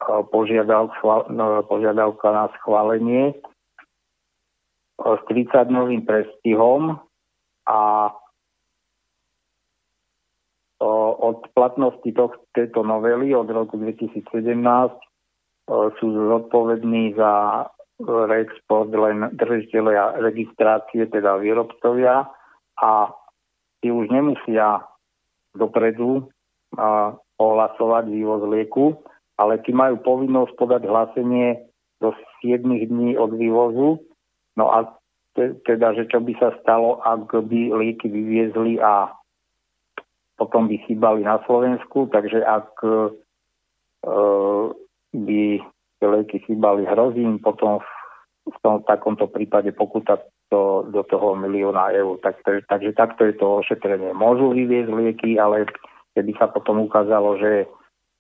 e, no, požiadavka na schválenie e, s 30-dňovým prestihom a od platnosti tejto novely od roku 2017 sú zodpovední za reexport len držiteľia registrácie, teda výrobcovia a tí už nemusia dopredu a ohlasovať vývoz lieku, ale tí majú povinnosť podať hlásenie do 7 dní od vývozu. No a te, teda, že čo by sa stalo, ak by lieky vyviezli a potom by chýbali na Slovensku, takže ak e, by lieky chýbali, hrozím potom v, v tom takomto prípade pokuta to, do toho milióna eur. Tak, takže takto je to ošetrenie. Môžu vyviezť lieky, ale keby sa potom ukázalo, že,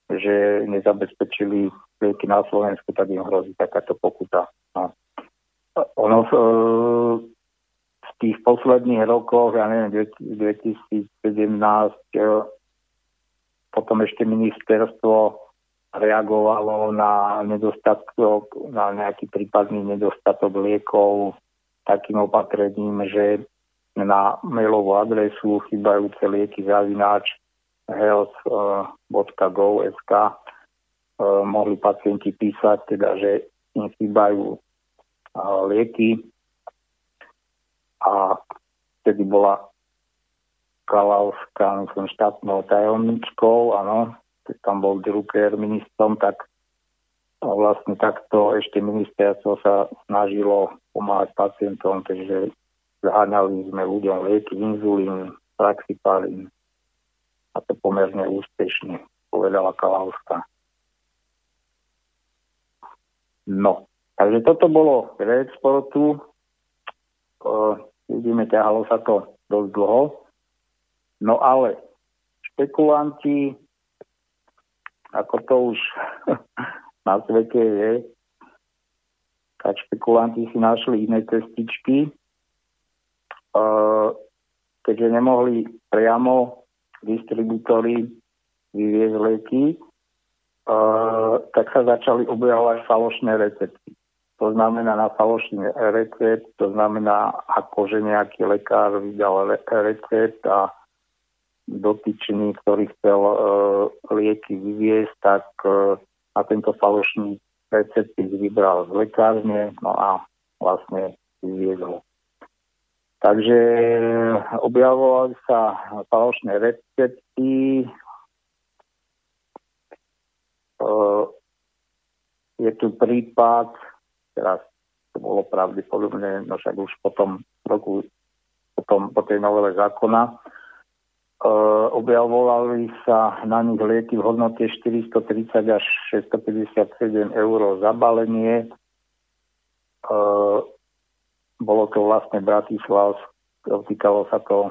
že nezabezpečili lieky na Slovensku, tak im hrozí takáto pokuta. No. Ono v, v tých posledných rokoch, ja neviem, 2017, potom ešte ministerstvo reagovalo na nedostatok, na nejaký prípadný nedostatok liekov takým opatrením, že na mailovú adresu chýbajúce lieky zavináč health.gov.sk eh, mohli pacienti písať, teda, že im chýbajú eh, lieky. A vtedy bola Kalauská, myslím, štátnou tajomničkou, áno, tam bol Drucker ministrom, tak vlastne takto ešte ministerstvo sa snažilo pomáhať pacientom, takže zaháňali sme ľuďom lieky, inzulín, praxipalín a to pomerne úspešne, povedala Kalauska. No, takže toto bolo k reexportu. vidíme, ťahalo sa to dosť dlho. No ale špekulanti, ako to už na svete je, tak špekulanti si našli iné cestičky, keďže nemohli priamo distribútory vyviezť lieky, tak sa začali objavovať falošné recepty. to znamená na falošný recept, to znamená, ako že nejaký lekár vydal recept a dotyčný, ktorý chcel e, lieky vyviesť, tak e, na tento falošný recept vybral z lekárne, no a vlastne vyviezol. Takže objavovali sa falošné recepty. E, je tu prípad, teraz to bolo pravdepodobne, no však už potom roku, potom, po tej novele zákona, objavovali sa na nich lieky v hodnote 430 až 657 eur zabalenie. Uh, bolo to vlastne Bratislavské, týkalo sa to,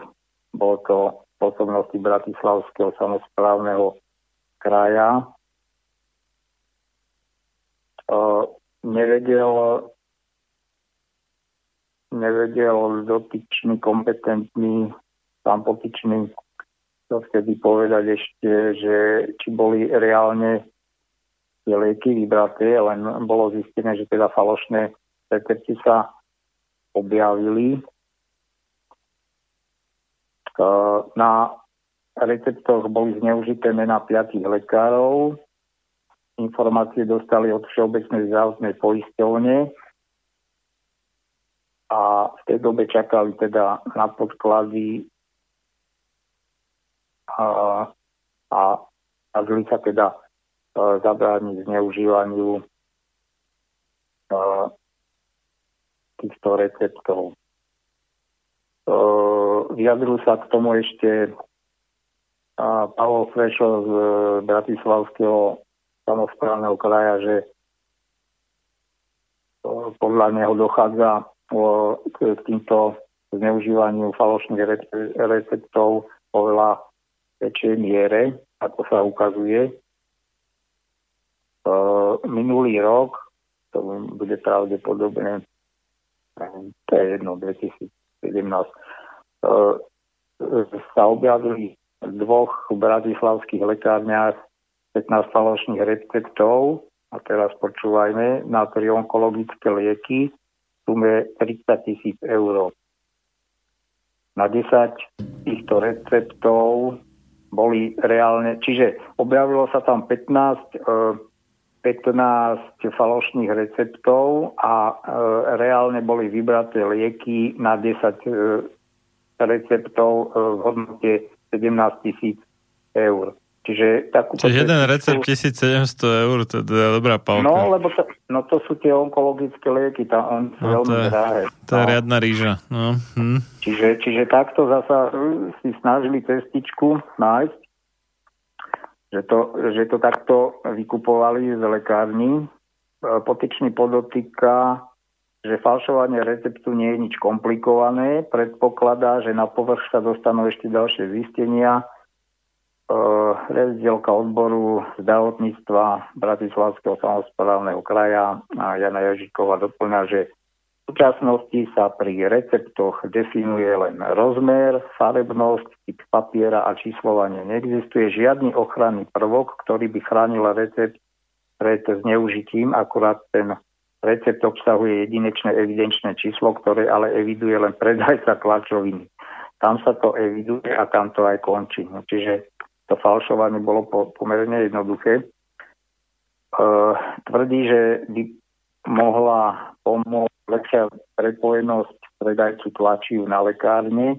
bolo to pôsobnosti Bratislavského samozprávneho kraja. Uh, nevedel, nevedel dotyčný, kompetentný, pán potičný to vtedy povedať ešte, že či boli reálne tie lieky vybraté, len bolo zistené, že teda falošné recepty sa objavili. Na receptoch boli zneužité mená piatých lekárov. Informácie dostali od Všeobecnej zdravotnej poisťovne a v tej dobe čakali teda na podklady a, a snažili sa teda zabrániť zneužívaniu týchto receptov. Vyjadril sa k tomu ešte Pavel Frešo z e, Bratislavského samozprávneho kraja, že podľa neho dochádza k týmto zneužívaniu falošných receptov oveľa väčšej miere, ako sa ukazuje. Minulý rok, to bude pravdepodobne to je jedno, 2017, sa objavili v dvoch bratislavských lekárniach 15 falošných receptov a teraz počúvajme na tri onkologické lieky v sume 30 tisíc eur. Na 10 týchto receptov boli reálne, čiže objavilo sa tam 15 15 falošných receptov a e, reálne boli vybraté lieky na 10 e, receptov e, v hodnote 17 tisíc eur. Čiže, takú Čiže jeden recept 1700 eur, to je dobrá palka. No, lebo to, no to sú tie onkologické lieky, tam sú no, veľmi drahé. To je no. riadna ríža. No. Hm. Čiže, čiže takto zasa hm, si snažili cestičku nájsť že to, že to takto vykupovali z lekárny. E, potičný podotýka, že falšovanie receptu nie je nič komplikované. Predpokladá, že na povrch sa dostanú ešte ďalšie zistenia. E, odboru zdravotníctva Bratislavského samozprávneho kraja Jana Jažíková doplňa, že súčasnosti sa pri receptoch definuje len rozmer, farebnosť, typ papiera a číslovanie. Neexistuje žiadny ochranný prvok, ktorý by chránil recept pred zneužitím, akurát ten recept obsahuje jedinečné evidenčné číslo, ktoré ale eviduje len predajca tlačoviny. Tam sa to eviduje a tam to aj končí. No, čiže to falšovanie bolo po, pomerne jednoduché. E, tvrdí, že by mohla pomôcť lepšia prepojenosť predajcu tlačiv na lekárne. E,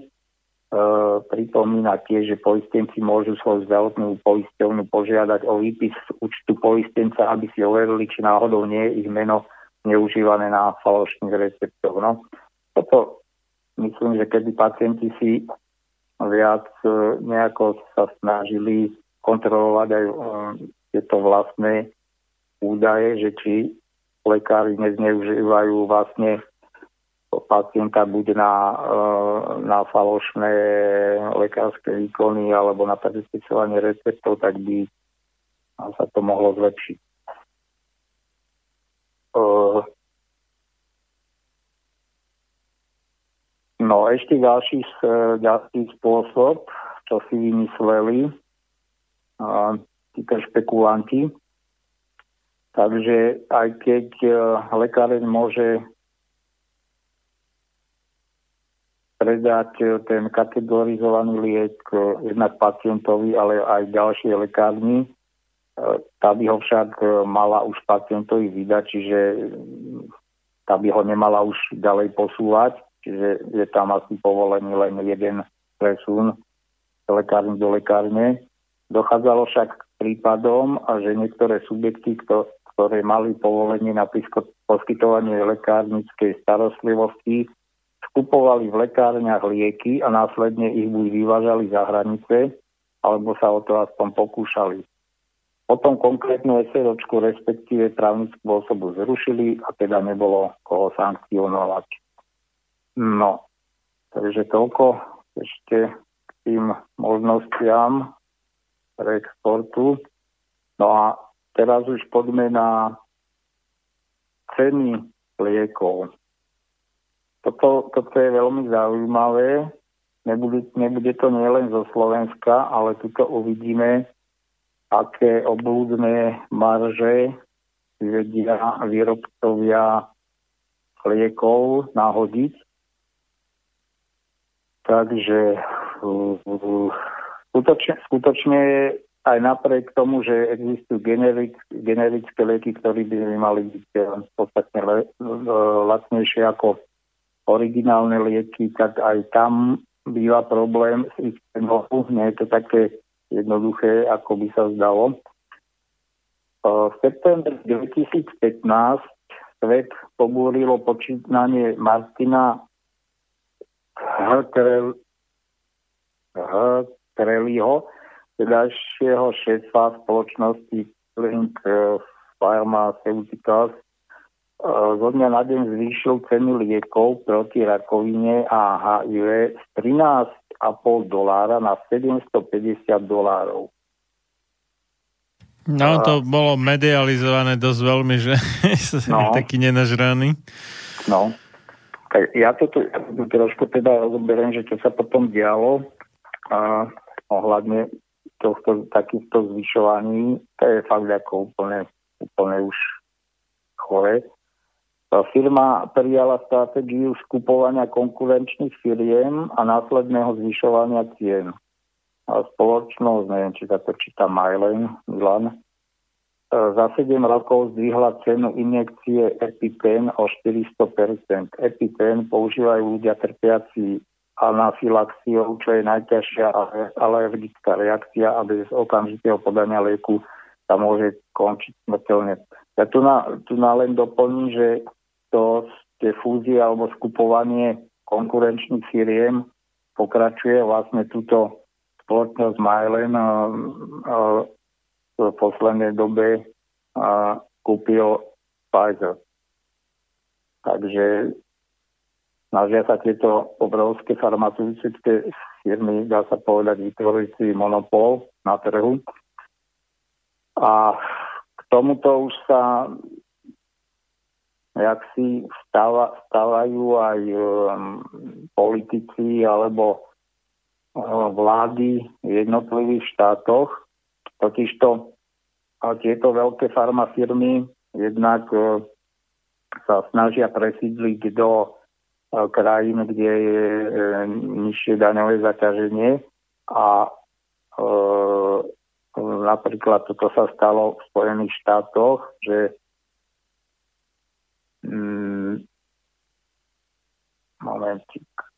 pripomína tiež, že poistenci môžu svoju zdravotnú poisťovnu požiadať o výpis účtu poistenca, aby si overili, či náhodou nie je ich meno neužívané na falošných receptoch. No, toto myslím, že kedy pacienti si viac e, nejako sa snažili kontrolovať aj e, tieto vlastné údaje, že či lekári nezneužívajú vlastne pacienta buď na, e, na falošné lekárske výkony alebo na predpisovanie receptov, tak by sa to mohlo zlepšiť. No ešte ďalší, ďalší spôsob, čo si vymysleli, títo špekulanti, Takže aj keď uh, lekáreň môže predať uh, ten kategorizovaný liek jednak pacientovi, ale aj ďalšie lekárni, tá by ho však mala už pacientovi vydať, čiže tá by ho nemala už ďalej posúvať, čiže je tam asi povolený len jeden presun z lekárny do lekárne. Dochádzalo však k prípadom, že niektoré subjekty, ktoré mali povolenie na poskytovanie lekárnickej starostlivosti, skupovali v lekárniach lieky a následne ich buď vyvážali za hranice, alebo sa o to aspoň pokúšali. Potom konkrétnu SROčku, respektíve právnickú osobu zrušili a teda nebolo koho sankcionovať. No, takže toľko ešte k tým možnostiam reexportu. No a teraz už poďme na ceny liekov. Toto, toto je veľmi zaujímavé. Nebude, nebude to nielen zo Slovenska, ale tuto uvidíme, aké oblúdne marže vedia výrobcovia liekov nahodiť. Takže skutočne, skutočne aj napriek tomu, že existujú generik, generické lieky, ktoré by mali byť eh, podstatne le, lacnejšie ako originálne lieky, tak aj tam býva problém s ich cenou. Nie je to také jednoduché, ako by sa zdalo. Eh, v septembri 2015 svet pobúrilo počítanie Martina Hrtel, Treliho, tedajšieho šéfa spoločnosti Link eh, Pharmaceuticals, eh, zo dňa na deň zvýšil ceny liekov proti rakovine a HIV z 13,5 dolára na 750 dolárov. No, to bolo medializované dosť veľmi, že no. taký nenažraný. No, tak ja to tu trošku teda rozoberiem, že čo sa potom dialo a ohľadne tohto, takýchto zvyšovaní, to je fakt ako úplne, úplne už chore. Firma prijala stratégiu skupovania konkurenčných firiem a následného zvyšovania cien. A spoločnosť, neviem, či sa to číta Mylen, Milan, za 7 rokov zdvihla cenu injekcie EpiPen o 400%. EpiPen používajú ľudia trpiaci anafilaxiou, čo je najťažšia alergická reakcia a bez okamžitého podania lieku sa môže končiť smrteľne. Ja tu, na, tu na len doplním, že to tie fúzie alebo skupovanie konkurenčných firiem pokračuje vlastne túto spoločnosť Mylen v poslednej dobe a, kúpil Pfizer. Takže Snažia sa tieto obrovské farmaceutické firmy, dá sa povedať, vytvoriť si monopol na trhu. A k tomuto už sa jak si stáva, stávajú aj um, politici alebo um, vlády v jednotlivých štátoch. Totižto tieto veľké farmafirmy jednak uh, sa snažia presídliť do krajín, kde je e, nižšie daňové zaťaženie a e, napríklad toto sa stalo v Spojených štátoch, že mm, momentík. E,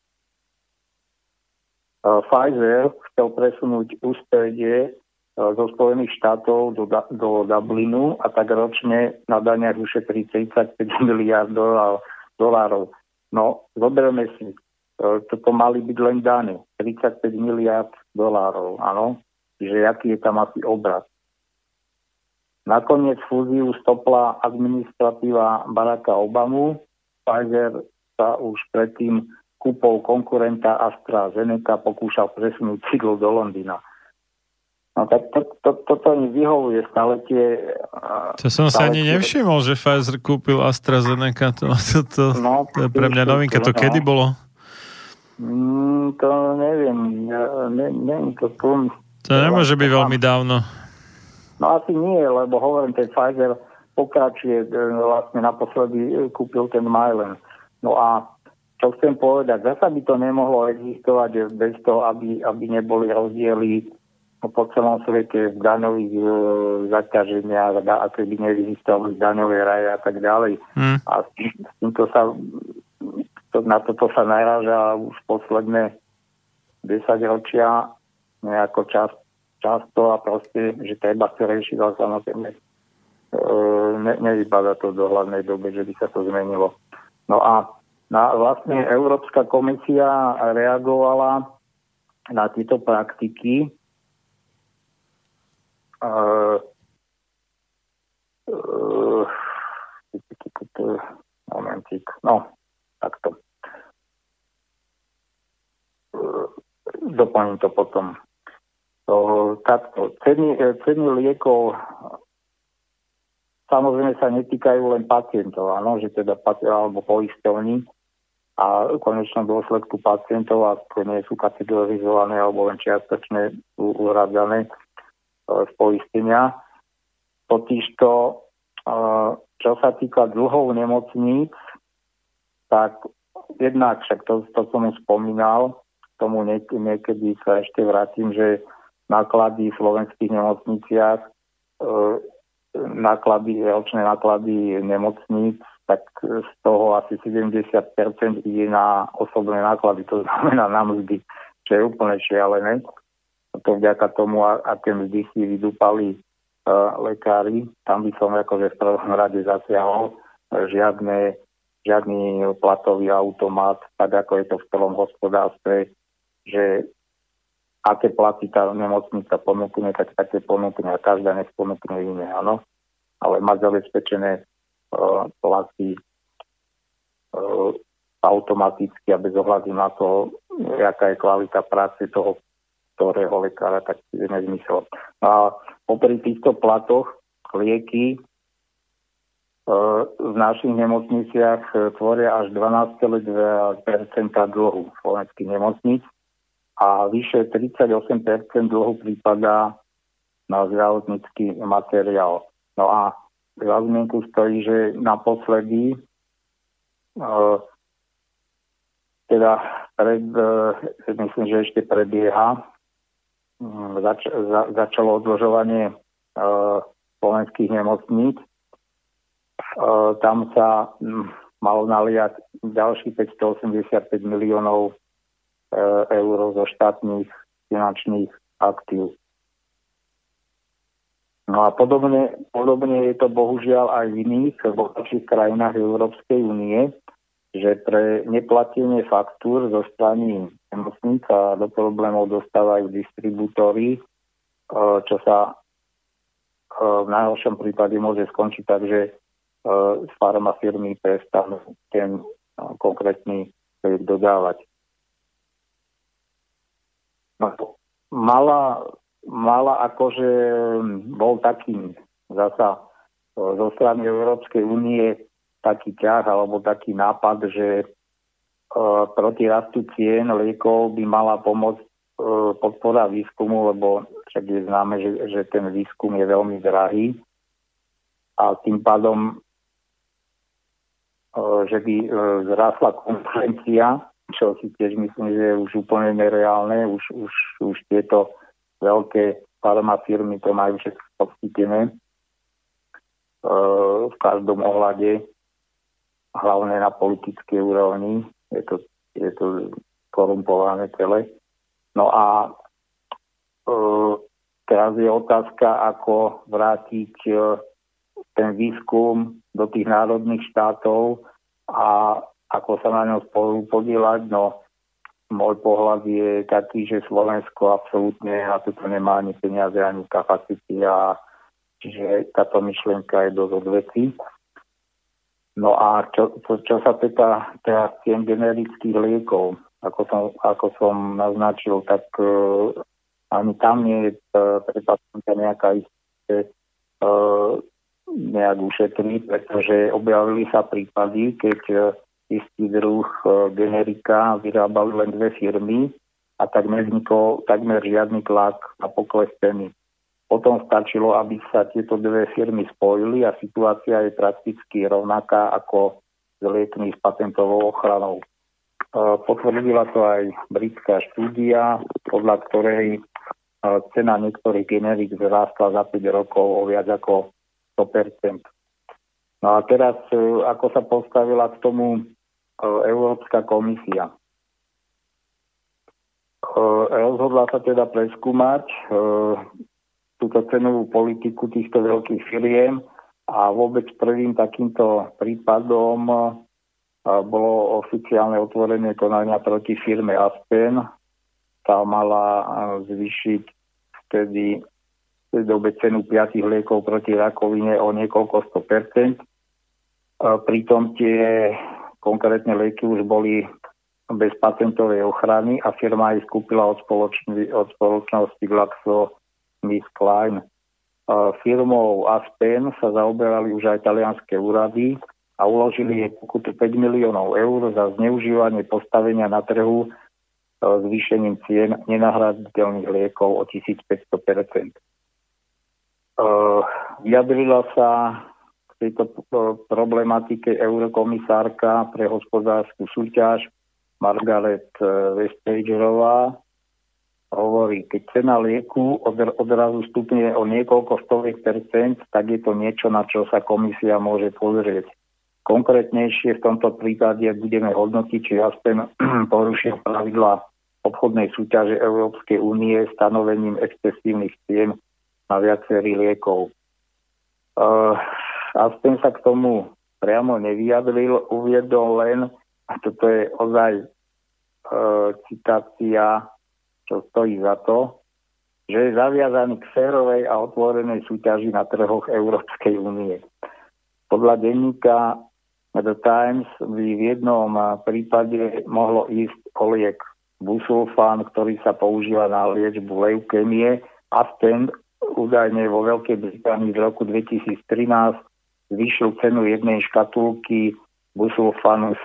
Pfizer chcel presunúť ústredie e, zo Spojených štátov do, do Dublinu a tak ročne na daniach ušetrí 35 miliard dolárov. No, zoberieme si, e, toto mali byť len dane, 35 miliard dolárov, áno, čiže aký je tam asi obraz. Nakoniec fúziu stopla administratíva Baracka Obamu. Pfizer sa už predtým kúpou konkurenta AstraZeneca pokúšal presunúť sídlo do Londýna. No tak to, to, toto mi vyhovuje stále tie... To som sa ani tie... nevšimol, že Pfizer kúpil AstraZeneca. To, to, to, no, to je pre mňa novinka. To no. kedy bolo? Mm, to neviem. Ja, ne, neviem to tu... To nemôže byť veľmi dávno. No asi nie, lebo hovorím, ten Pfizer pokračuje, e, vlastne naposledy e, kúpil ten Mylen. No a čo chcem povedať, zasa by to nemohlo existovať bez toho, aby, aby neboli rozdiely po celom svete daňových e, zaťaženiach, a keby neexistovali daňové raje a tak ďalej. Hmm. A s, tým, s týmto sa to, na toto sa naráža už posledné 10 ročia nejako čas, často a proste, že treba sa riešiť, ale samozrejme e, ne, nevypadá to do hlavnej dobe, že by sa to zmenilo. No a na, vlastne Európska komisia reagovala na tieto praktiky uh, uh, momentík, no, takto. Uh, doplním to potom. Uh, takto. Ceny, ceny liekov samozrejme sa netýkajú len pacientov, áno, že teda alebo poistovní, a v konečnom dôsledku pacientov, ako nie sú kategorizované alebo len čiastočne uhradzané e, z poistenia. Totižto, e, čo sa týka dlhov nemocníc, tak jednak však to, to som už spomínal, tomu niekedy sa ešte vrátim, že náklady v slovenských nemocniciach, e, náklady, ročné náklady nemocníc tak z toho asi 70% ide na osobné náklady, to znamená na mzdy, čo je úplne šialené. A to vďaka tomu, aké mzdy si vydúpali uh, lekári, tam by som akože v prvom rade zasiahol žiadne, žiadny platový automat, tak ako je to v celom hospodárstve, že aké platy tá nemocnica ponúkne, tak také ponúkne a každá nech ponúkne iné, áno. Ale mať zabezpečené platy automaticky a bez ohľadu na to, aká je kvalita práce toho ktorého lekára, tak nezmysel. A popri týchto platoch lieky v našich nemocniciach tvoria až 12,2% dlhu slovenských nemocníc a vyše 38% dlhu prípada na zdravotnícky materiál. No a za zmienku stojí, že naposledy uh, teda pred, myslím, že ešte prebieha, zač- za- začalo odložovanie uh, slovenských nemocníc. Uh, tam sa um, malo naliať ďalší 585 miliónov uh, eur zo štátnych finančných aktív. No a podobne, podobne je to bohužiaľ aj v iných bohatších krajinách Európskej únie, že pre neplatenie faktúr zo strany nemocníc sa do problémov dostávajú distribútory, e, čo sa e, v najhoršom prípade môže skončiť tak, že e, z farmafirmy prestanú ten konkrétny dodávať. No, malá mala akože bol taký zasa zo strany Európskej únie taký ťah alebo taký nápad, že e, proti rastu cien liekov by mala pomôcť e, podpora výskumu, lebo však je známe, že, že ten výskum je veľmi drahý. A tým pádom, e, že by zrásla konkurencia, čo si tiež myslím, že je už úplne nereálne, už, už, už tieto veľké farmafirmy to majú všetko podchytené v každom ohľade, hlavne na politickej úrovni. Je to, je to korumpované celé. No a e, teraz je otázka, ako vrátiť e, ten výskum do tých národných štátov a ako sa na ňom spolu podielať. No môj pohľad je taký, že Slovensko absolútne na toto nemá ani peniaze, ani kapacity a čiže táto myšlienka je dosť odveci. No a čo, čo, sa týka teda tým generických liekov, ako som, ako som naznačil, tak uh, ani tam nie je uh, pre pacienta nejaká isté uh, nejak ušetrí, pretože objavili sa prípady, keď uh, istý druh e, generika vyrábali len dve firmy a tak nevznikol takmer žiadny tlak na pokles ceny. Potom stačilo, aby sa tieto dve firmy spojili a situácia je prakticky rovnaká ako s liekmi s patentovou ochranou. E, potvrdila to aj britská štúdia, podľa ktorej e, cena niektorých generík vzrástla za 5 rokov o viac ako 100%. No a teraz, e, ako sa postavila k tomu Európska komisia. Rozhodla sa teda preskúmať túto cenovú politiku týchto veľkých firiem a vôbec prvým takýmto prípadom bolo oficiálne otvorenie konania proti firme Aspen. Tá mala zvyšiť vtedy v tej dobe cenu piatých liekov proti rakovine o niekoľko 100%. Pritom tie konkrétne lieky už boli bez patentovej ochrany a firma ich kúpila od, spoločnosti, od spoločnosti GlaxoSmithKline. Firmou Aspen sa zaoberali už aj talianské úrady a uložili jej pokutu 5 miliónov eur za zneužívanie postavenia na trhu zvýšením cien nenahraditeľných liekov o 1500 Vyjadrila sa k tejto problematike eurokomisárka pre hospodárskú súťaž Margaret Vestagerová hovorí, keď cena lieku od, odrazu stupne o niekoľko stoviek percent, tak je to niečo, na čo sa komisia môže pozrieť. Konkrétnejšie v tomto prípade budeme hodnotiť, či Aspen porušil pravidla obchodnej súťaže Európskej únie stanovením excesívnych cien na viacerých liekov. Uh, Aspen sa k tomu priamo nevyjadril, uviedol len, a toto je ozaj uh, citácia, čo stojí za to, že je zaviazaný k férovej a otvorenej súťaži na trhoch Európskej únie. Podľa denníka The Times by v jednom prípade mohlo ísť o liek busulfán, ktorý sa používa na liečbu leukémie a ten údajne vo Veľkej Británii v roku 2013 zvýšil cenu jednej škatulky busulfánu z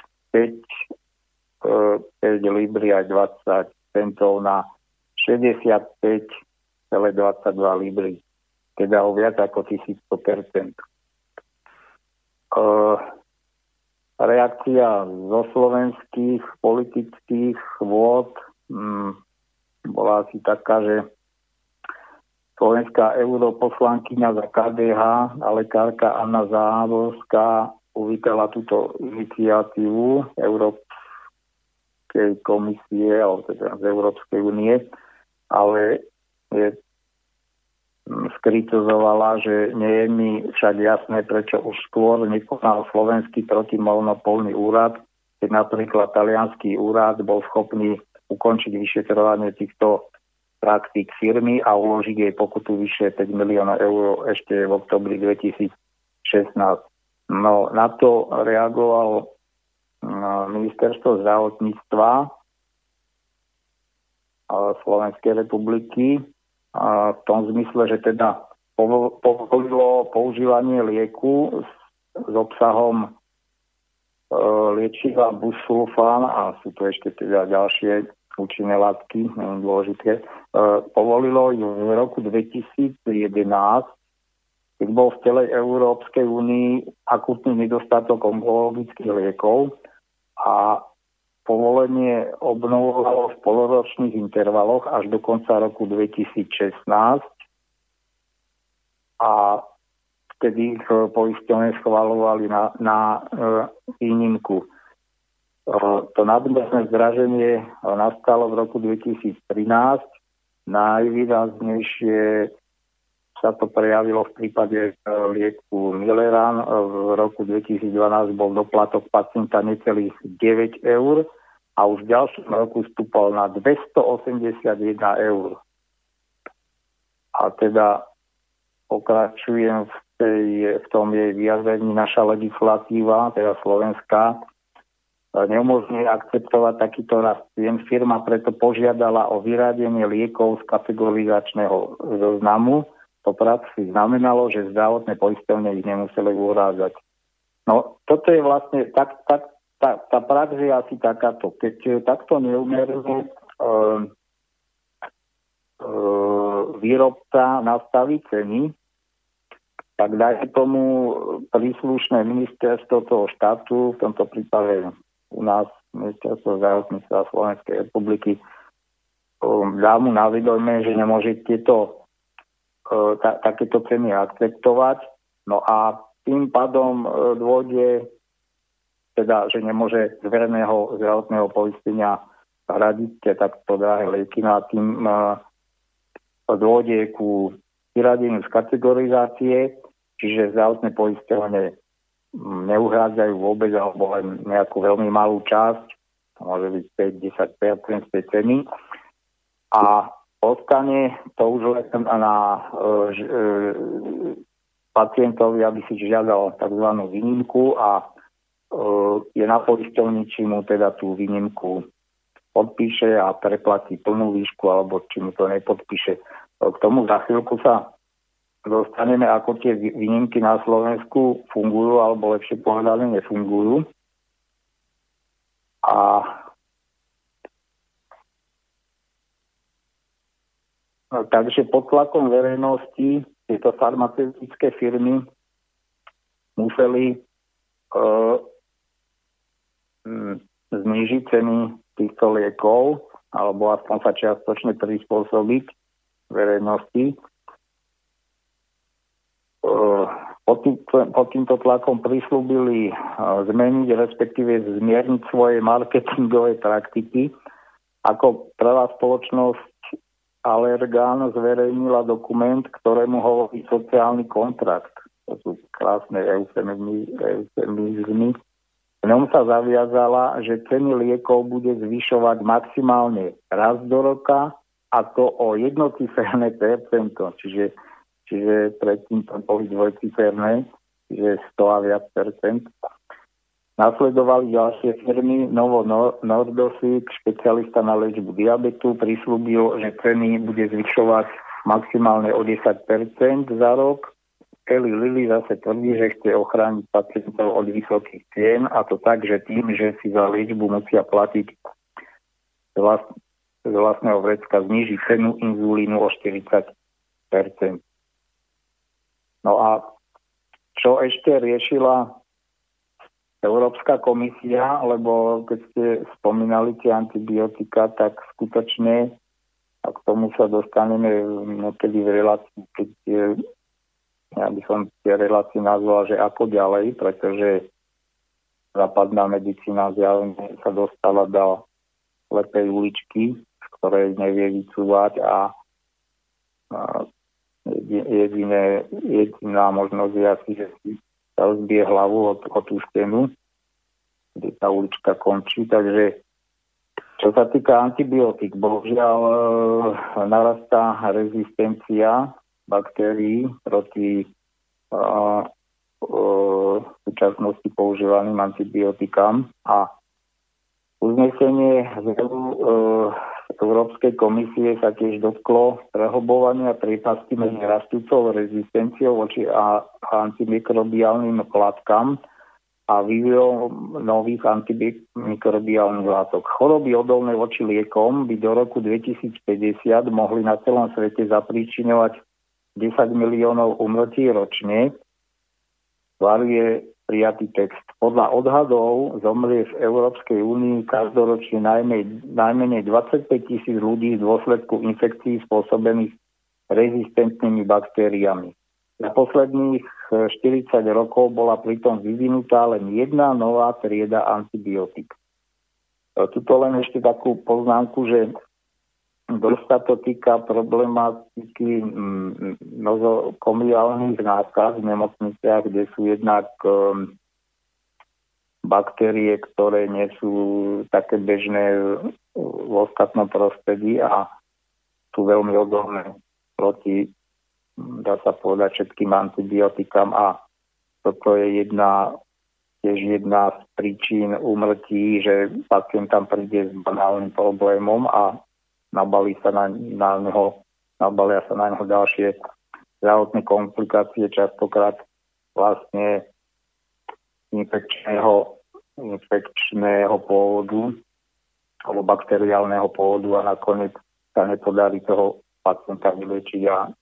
5, 5 e, libry aj 20 centov na 65,22 libry, teda o viac ako 1100 Uh, reakcia zo slovenských politických vôd hm, bola asi taká, že slovenská europoslankyňa za KDH a lekárka Anna Záborská uvítala túto iniciatívu Európskej komisie, alebo teda z Európskej únie, ale je skritizovala, že nie je mi však jasné, prečo už skôr nekonal slovenský protimonopolný úrad, keď napríklad talianský úrad bol schopný ukončiť vyšetrovanie týchto praktík firmy a uložiť jej pokutu vyše 5 miliónov eur ešte v oktobri 2016. No, na to reagoval ministerstvo zdravotníctva Slovenskej republiky v tom zmysle, že teda povolilo používanie lieku s, s obsahom e, liečiva busulfán a sú tu ešte teda ďalšie účinné látky, neviem, dôležité, e, povolilo ju v roku 2011, keď bol v celej Európskej únii akutný nedostatok onkologických liekov a povolenie obnovovalo v poloročných intervaloch až do konca roku 2016 a vtedy ich poisťovne schvalovali na, na e, výnimku. E, to nadmerné zdraženie nastalo v roku 2013. Najvýraznejšie sa to prejavilo v prípade lieku Milleran. V roku 2012 bol doplatok pacienta necelých 9 eur a už v ďalšom roku stúpal na 281 eur. A teda pokračujem v, tej, v tom jej vyjadrení naša legislatíva, teda slovenská, neumožňuje akceptovať takýto rast. Firma preto požiadala o vyradenie liekov z kategorizačného zoznamu. To praxi znamenalo, že zdravotné poistovne ich nemuseli urádzať. No toto je vlastne, tak, tak, tá, tá prax je asi takáto. Keď takto neumerne uh, uh, výrobca nastaví ceny, tak dajme tomu príslušné ministerstvo toho štátu, v tomto prípade u nás ministerstvo zdravotníctva Slovenskej republiky, um, dá mu na že nemôže tieto ta, takéto ceny akceptovať. No a tým pádom uh, dôjde, teda, že nemôže z verejného zdravotného poistenia hradiť takto drahé lieky, no a tým uh, dôjde ku vyradeniu z kategorizácie čiže zdravotné poisťovne neuhrádzajú vôbec alebo len nejakú veľmi malú časť, to môže byť 5-10% z tej ceny a ostane to už len na e, e, pacientovi, aby si žiadal tzv. výnimku a e, je na poisťovni, či mu teda tú výnimku podpíše a preplatí plnú výšku, alebo či mu to nepodpíše. K tomu za chvíľku sa dostaneme, ako tie výnimky na Slovensku fungujú, alebo lepšie povedané nefungujú. A no, takže pod tlakom verejnosti tieto farmaceutické firmy museli uh, znižiť ceny týchto liekov alebo aspoň sa čiastočne prispôsobiť verejnosti pod, tým, pod týmto tlakom prislúbili zmeniť, respektíve zmierniť svoje marketingové praktiky. Ako prvá spoločnosť Allergan zverejnila dokument, ktorému hovorí sociálny kontrakt. To sú krásne eufemizmy. V ňom sa zaviazala, že ceny liekov bude zvyšovať maximálne raz do roka a to o jednociferné percento, čiže čiže predtým to boli dvojciferné, čiže 100 a viac percent. Nasledovali ďalšie firmy, Novo Nordosik, špecialista na liečbu diabetu, prislúbil, že ceny bude zvyšovať maximálne o 10% za rok. Eli Lilly zase tvrdí, že chce ochrániť pacientov od vysokých cien a to tak, že tým, že si za liečbu musia platiť z vlastného vrecka zniží cenu inzulínu o 40% No a čo ešte riešila Európska komisia, lebo keď ste spomínali tie antibiotika, tak skutočne a k tomu sa dostaneme niekedy v relácii, keď ja by som tie relácie nazval, že ako ďalej, pretože západná medicína zjavne sa dostala do lepej uličky, z ktorej nevie vycúvať a, a jediné, jediná možnosť je asi, že sa rozbije hlavu o, o tú stenu, kde tá ulička končí. Takže čo sa týka antibiotík, bohužiaľ e, narastá rezistencia baktérií proti e, e, v súčasnosti používaným antibiotikám a uznesenie z e, Európskej komisie sa tiež dotklo prehlbovania prípasti medzi rastúcou rezistenciou voči a, antimikrobiálnym látkam a vývojom nových antimikrobiálnych látok. Choroby odolné voči liekom by do roku 2050 mohli na celom svete zapríčiňovať 10 miliónov umrtí ročne. Varuje prijatý text. Podľa odhadov zomrie v Európskej únii každoročne najmä, najmenej 25 tisíc ľudí v dôsledku infekcií spôsobených rezistentnými baktériami. Za posledných 40 eh, rokov bola pritom vyvinutá len jedna nová trieda antibiotik. Eh, tuto len ešte takú poznámku, že dosť sa to týka problematiky mm, nozokomiálnych nákaz v nemocniciach, kde sú jednak um, baktérie, ktoré nie sú také bežné v ostatnom prostredí a sú veľmi odolné proti, dá sa povedať, všetkým antibiotikám. A toto je jedna tiež jedna z príčin úmrtí, že pacient tam príde s banálnym problémom a nabalí sa na, na neho, nabalia sa na neho ďalšie zdravotné komplikácie, častokrát vlastne infekčného, infekčného pôvodu alebo bakteriálneho pôvodu a nakoniec sa nepodarí toho pacienta vylečiť a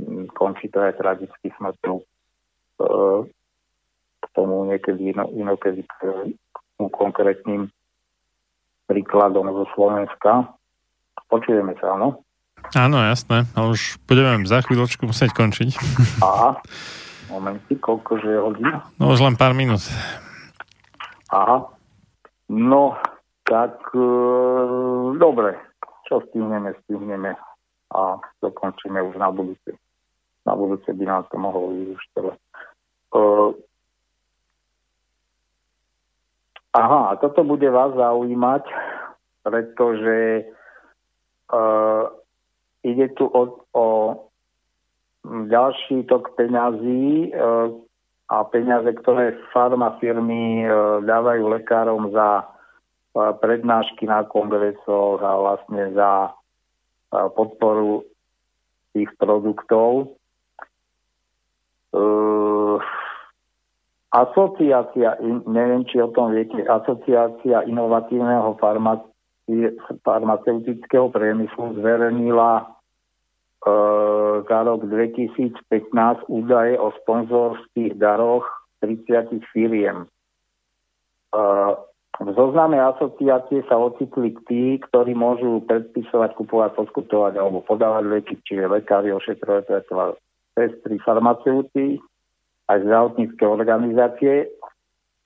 mm, končí to aj tragicky smrťou. E, k tomu niekedy ino, inokedy k, k konkrétnym príkladom zo Slovenska. Počujeme sa, áno? Áno, jasné. A už budeme za chvíľočku musieť končiť. Aha. Momenty, koľko že je hodín? No už len pár minút. Aha. No, tak e, dobre. Čo stihneme, stihneme a dokončíme už na budúce. Na budúce by nám to mohlo ísť už celé. E, aha, a toto bude vás zaujímať, pretože ide tu o, o ďalší tok peňazí e, a peniaze, ktoré farmafirmy e, dávajú lekárom za prednášky na kongresoch a vlastne za podporu tých produktov. Asociácia, neviem, či o tom viete, Asociácia inovatívneho farmaceutického priemyslu zverejnila E, za rok 2015 údaje o sponzorských daroch 30 firiem. E, v zozname asociácie sa ocitli tí, ktorí môžu predpisovať, kupovať, poskutovať alebo podávať lieky, čiže lekári, ošetrovateľ, sestry, farmaceuty, aj zdravotnícke organizácie.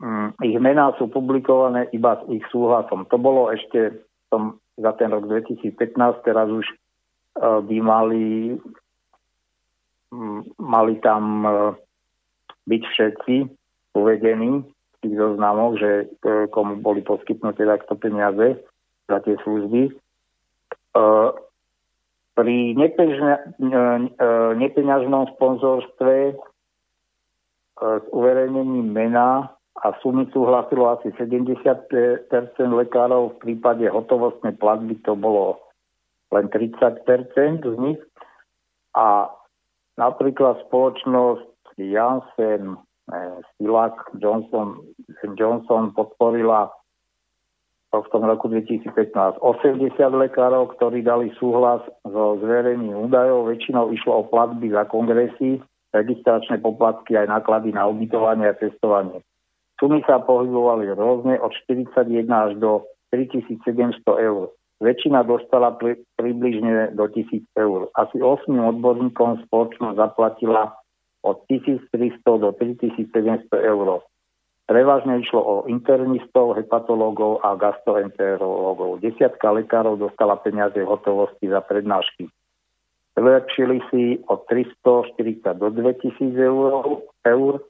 Mm, ich mená sú publikované iba s ich súhlasom. To bolo ešte tom, za ten rok 2015, teraz už Eh, by mali, mali tam eh, byť všetci uvedení v tých zoznamoch, že eh, komu boli poskytnuté takto peniaze za tie služby. Pri nepeňažnom sponzorstve s uverejnením mena a sumy súhlasilo asi 70% lekárov, v prípade hotovostnej platby to bolo len 30% z nich. A napríklad spoločnosť Janssen, eh, Silak, Johnson, Johnson podporila v tom roku 2015 80 lekárov, ktorí dali súhlas so zverejnením údajov. Väčšinou išlo o platby za kongresy, registračné poplatky aj náklady na ubytovanie a cestovanie. Sumy sa pohybovali rôzne od 41 až do 3700 eur. Väčšina dostala pri, približne do 1000 eur. Asi 8 odborníkom spoločnosť zaplatila od 1300 do 3700 eur. Prevažne išlo o internistov, hepatológov a gastroenterológov. Desiatka lekárov dostala peniaze v hotovosti za prednášky. Vylepšili si od 340 do 2000 eur, eur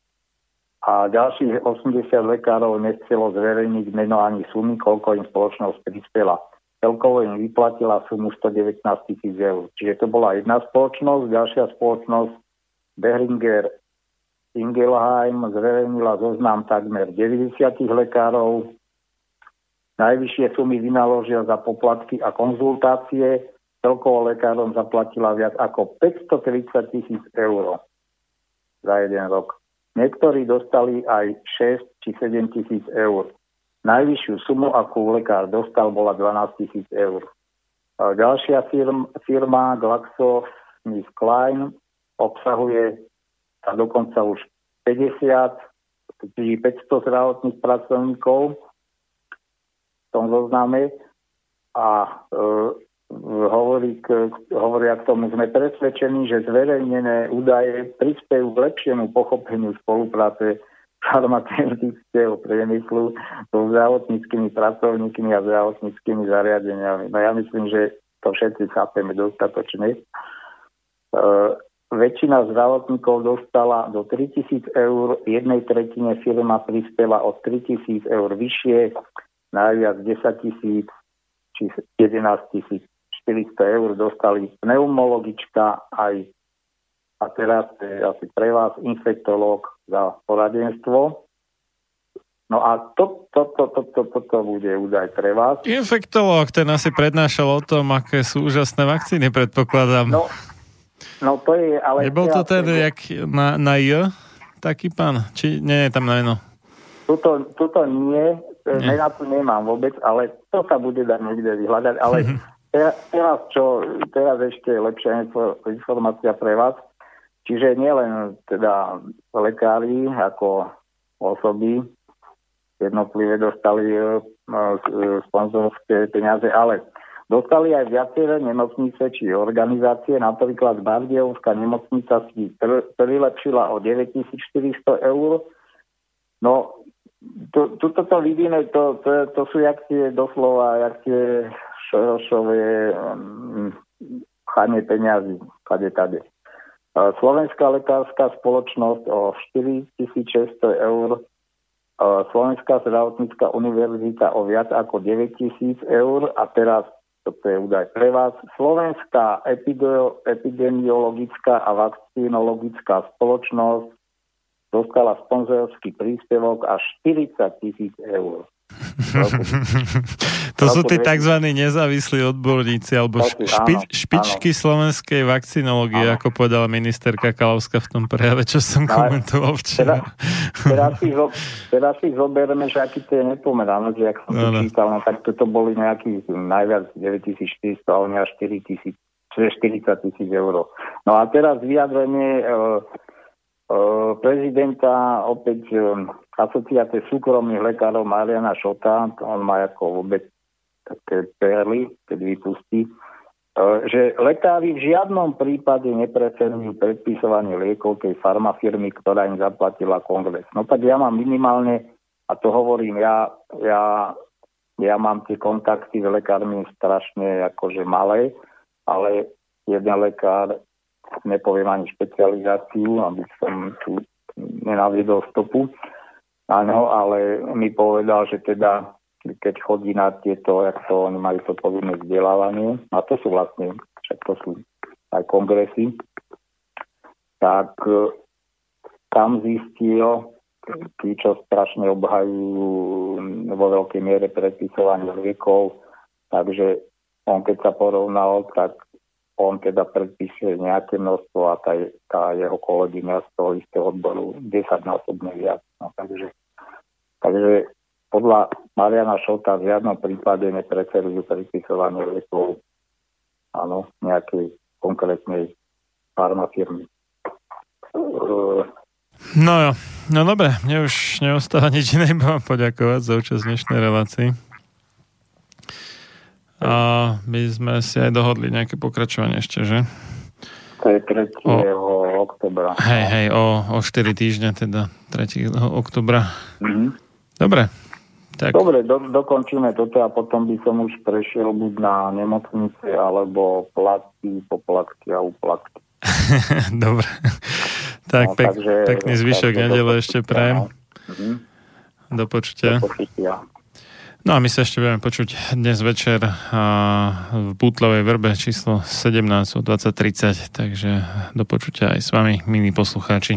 a ďalších 80 lekárov nechcelo zverejniť meno ani sumy, koľko im spoločnosť prispela celkovo im vyplatila sumu 119 tisíc eur. Čiže to bola jedna spoločnosť, ďalšia spoločnosť Behringer Ingelheim zverejnila zoznam takmer 90 lekárov. Najvyššie sumy vynaložia za poplatky a konzultácie. Celkovo lekárom zaplatila viac ako 530 tisíc eur za jeden rok. Niektorí dostali aj 6 či 7 tisíc eur. Najvyššiu sumu, akú lekár dostal, bola 12 tisíc eur. Ďalšia firma, firma GlaxoSmithKline obsahuje a dokonca už 50, čiže 500 zdravotných pracovníkov v tom zozname a e, hovorí k, hovoria k tomu, sme presvedčení, že zverejnené údaje prispejú k lepšiemu pochopeniu spolupráce farmaceutického priemyslu so zdravotníckými pracovníkmi a zdravotníckými zariadeniami. No ja myslím, že to všetci chápeme dostatočne. E, väčšina zdravotníkov dostala do 3000 eur, jednej tretine firma prispela od 3000 eur vyššie, najviac 10 tisíc či 11 tisíc 400 eur dostali pneumologička aj a teraz je asi pre vás infektológ za poradenstvo. No a to, to, to, to, to, to, to bude údaj pre vás. Infektológ, ten asi prednášal o tom, aké sú úžasné vakcíny, predpokladám. No, no to je, ale... Nebol to ten, jak na, na J, taký pán? Či nie je tam na jedno? Tuto, tuto nie, nie. mena tu nemám vôbec, ale to sa bude dať niekde vyhľadať, ale teraz, čo, teraz ešte lepšia informácia pre vás. Čiže nielen teda lekári ako osoby jednotlivé dostali uh, sponzorské peniaze, ale dostali aj viaceré nemocnice či organizácie, napríklad Bardievská nemocnica si prilepšila o 9400 eur. No, tuto to vidíme, to, to, to sú jak doslova, jak Šorošové um, chanie peňazí, kade tade. Slovenská lekárska spoločnosť o 4600 eur, Slovenská zdravotnícká univerzita o viac ako 9000 eur a teraz toto je údaj pre vás. Slovenská epidemiologická a vakcinologická spoločnosť dostala sponzorský príspevok až 40 tisíc eur. to sú tí tzv. nezávislí odborníci alebo špi, špičky áno. slovenskej vakcinológie, áno. ako povedala ministerka Kalavska v tom prejave, čo som komentoval včera. Teraz, si, zo, teraz si zoberme, že aký to je nepomeran, že ak som no. čítal, no tak toto boli nejaký najviac 9400, ale až 4000, čiže 40 tisíc eur. No a teraz vyjadrenie e, prezidenta opäť asociácie súkromných lekárov Mariana Šota, on má ako vôbec také perly, keď vypustí, že lekári v žiadnom prípade nepreferujú predpisovanie liekov tej farmafirmy, ktorá im zaplatila kongres. No tak ja mám minimálne, a to hovorím, ja, ja, ja mám tie kontakty s lekármi strašne akože malé, ale jeden lekár nepoviem ani špecializáciu, aby som tu nenaviedol stopu. Áno, ale mi povedal, že teda keď chodí na tieto, jak to oni majú to povinné vzdelávanie, a to sú vlastne, však to sú aj kongresy, tak e, tam zistil, tí, čo strašne obhajujú vo veľkej miere predpisovanie liekov, takže on keď sa porovnal, tak on teda predpíše nejaké množstvo a tá, tá jeho kolegyňa z toho istého odboru 10 násobne viac. No, takže, takže podľa Mariana Šota v žiadnom prípade nepreferujú predpisovanie liekov áno, nejakej konkrétnej farmafirmy. No jo, no dobre, mne už neostáva nič iné, iba poďakovať za účasť dnešnej relácii. A my sme si aj dohodli nejaké pokračovanie ešte, že? To je 3. O, oktobra. Hej, hej, o, o 4 týždňa, teda 3. oktobra. Mm-hmm. Dobre. Tak. Dobre, do, dokončíme toto a potom by som už prešiel buď na nemocnice, alebo platky, poplatky a uplatky. Dobre. tak no, pek, takže, pekný zvyšok nedele ešte prajem. Mm-hmm. Do počutia. Do počutia. No a my sa ešte budeme počuť dnes večer v Bútlovej vrbe číslo 17 o 20.30, takže do počutia aj s vami, milí poslucháči.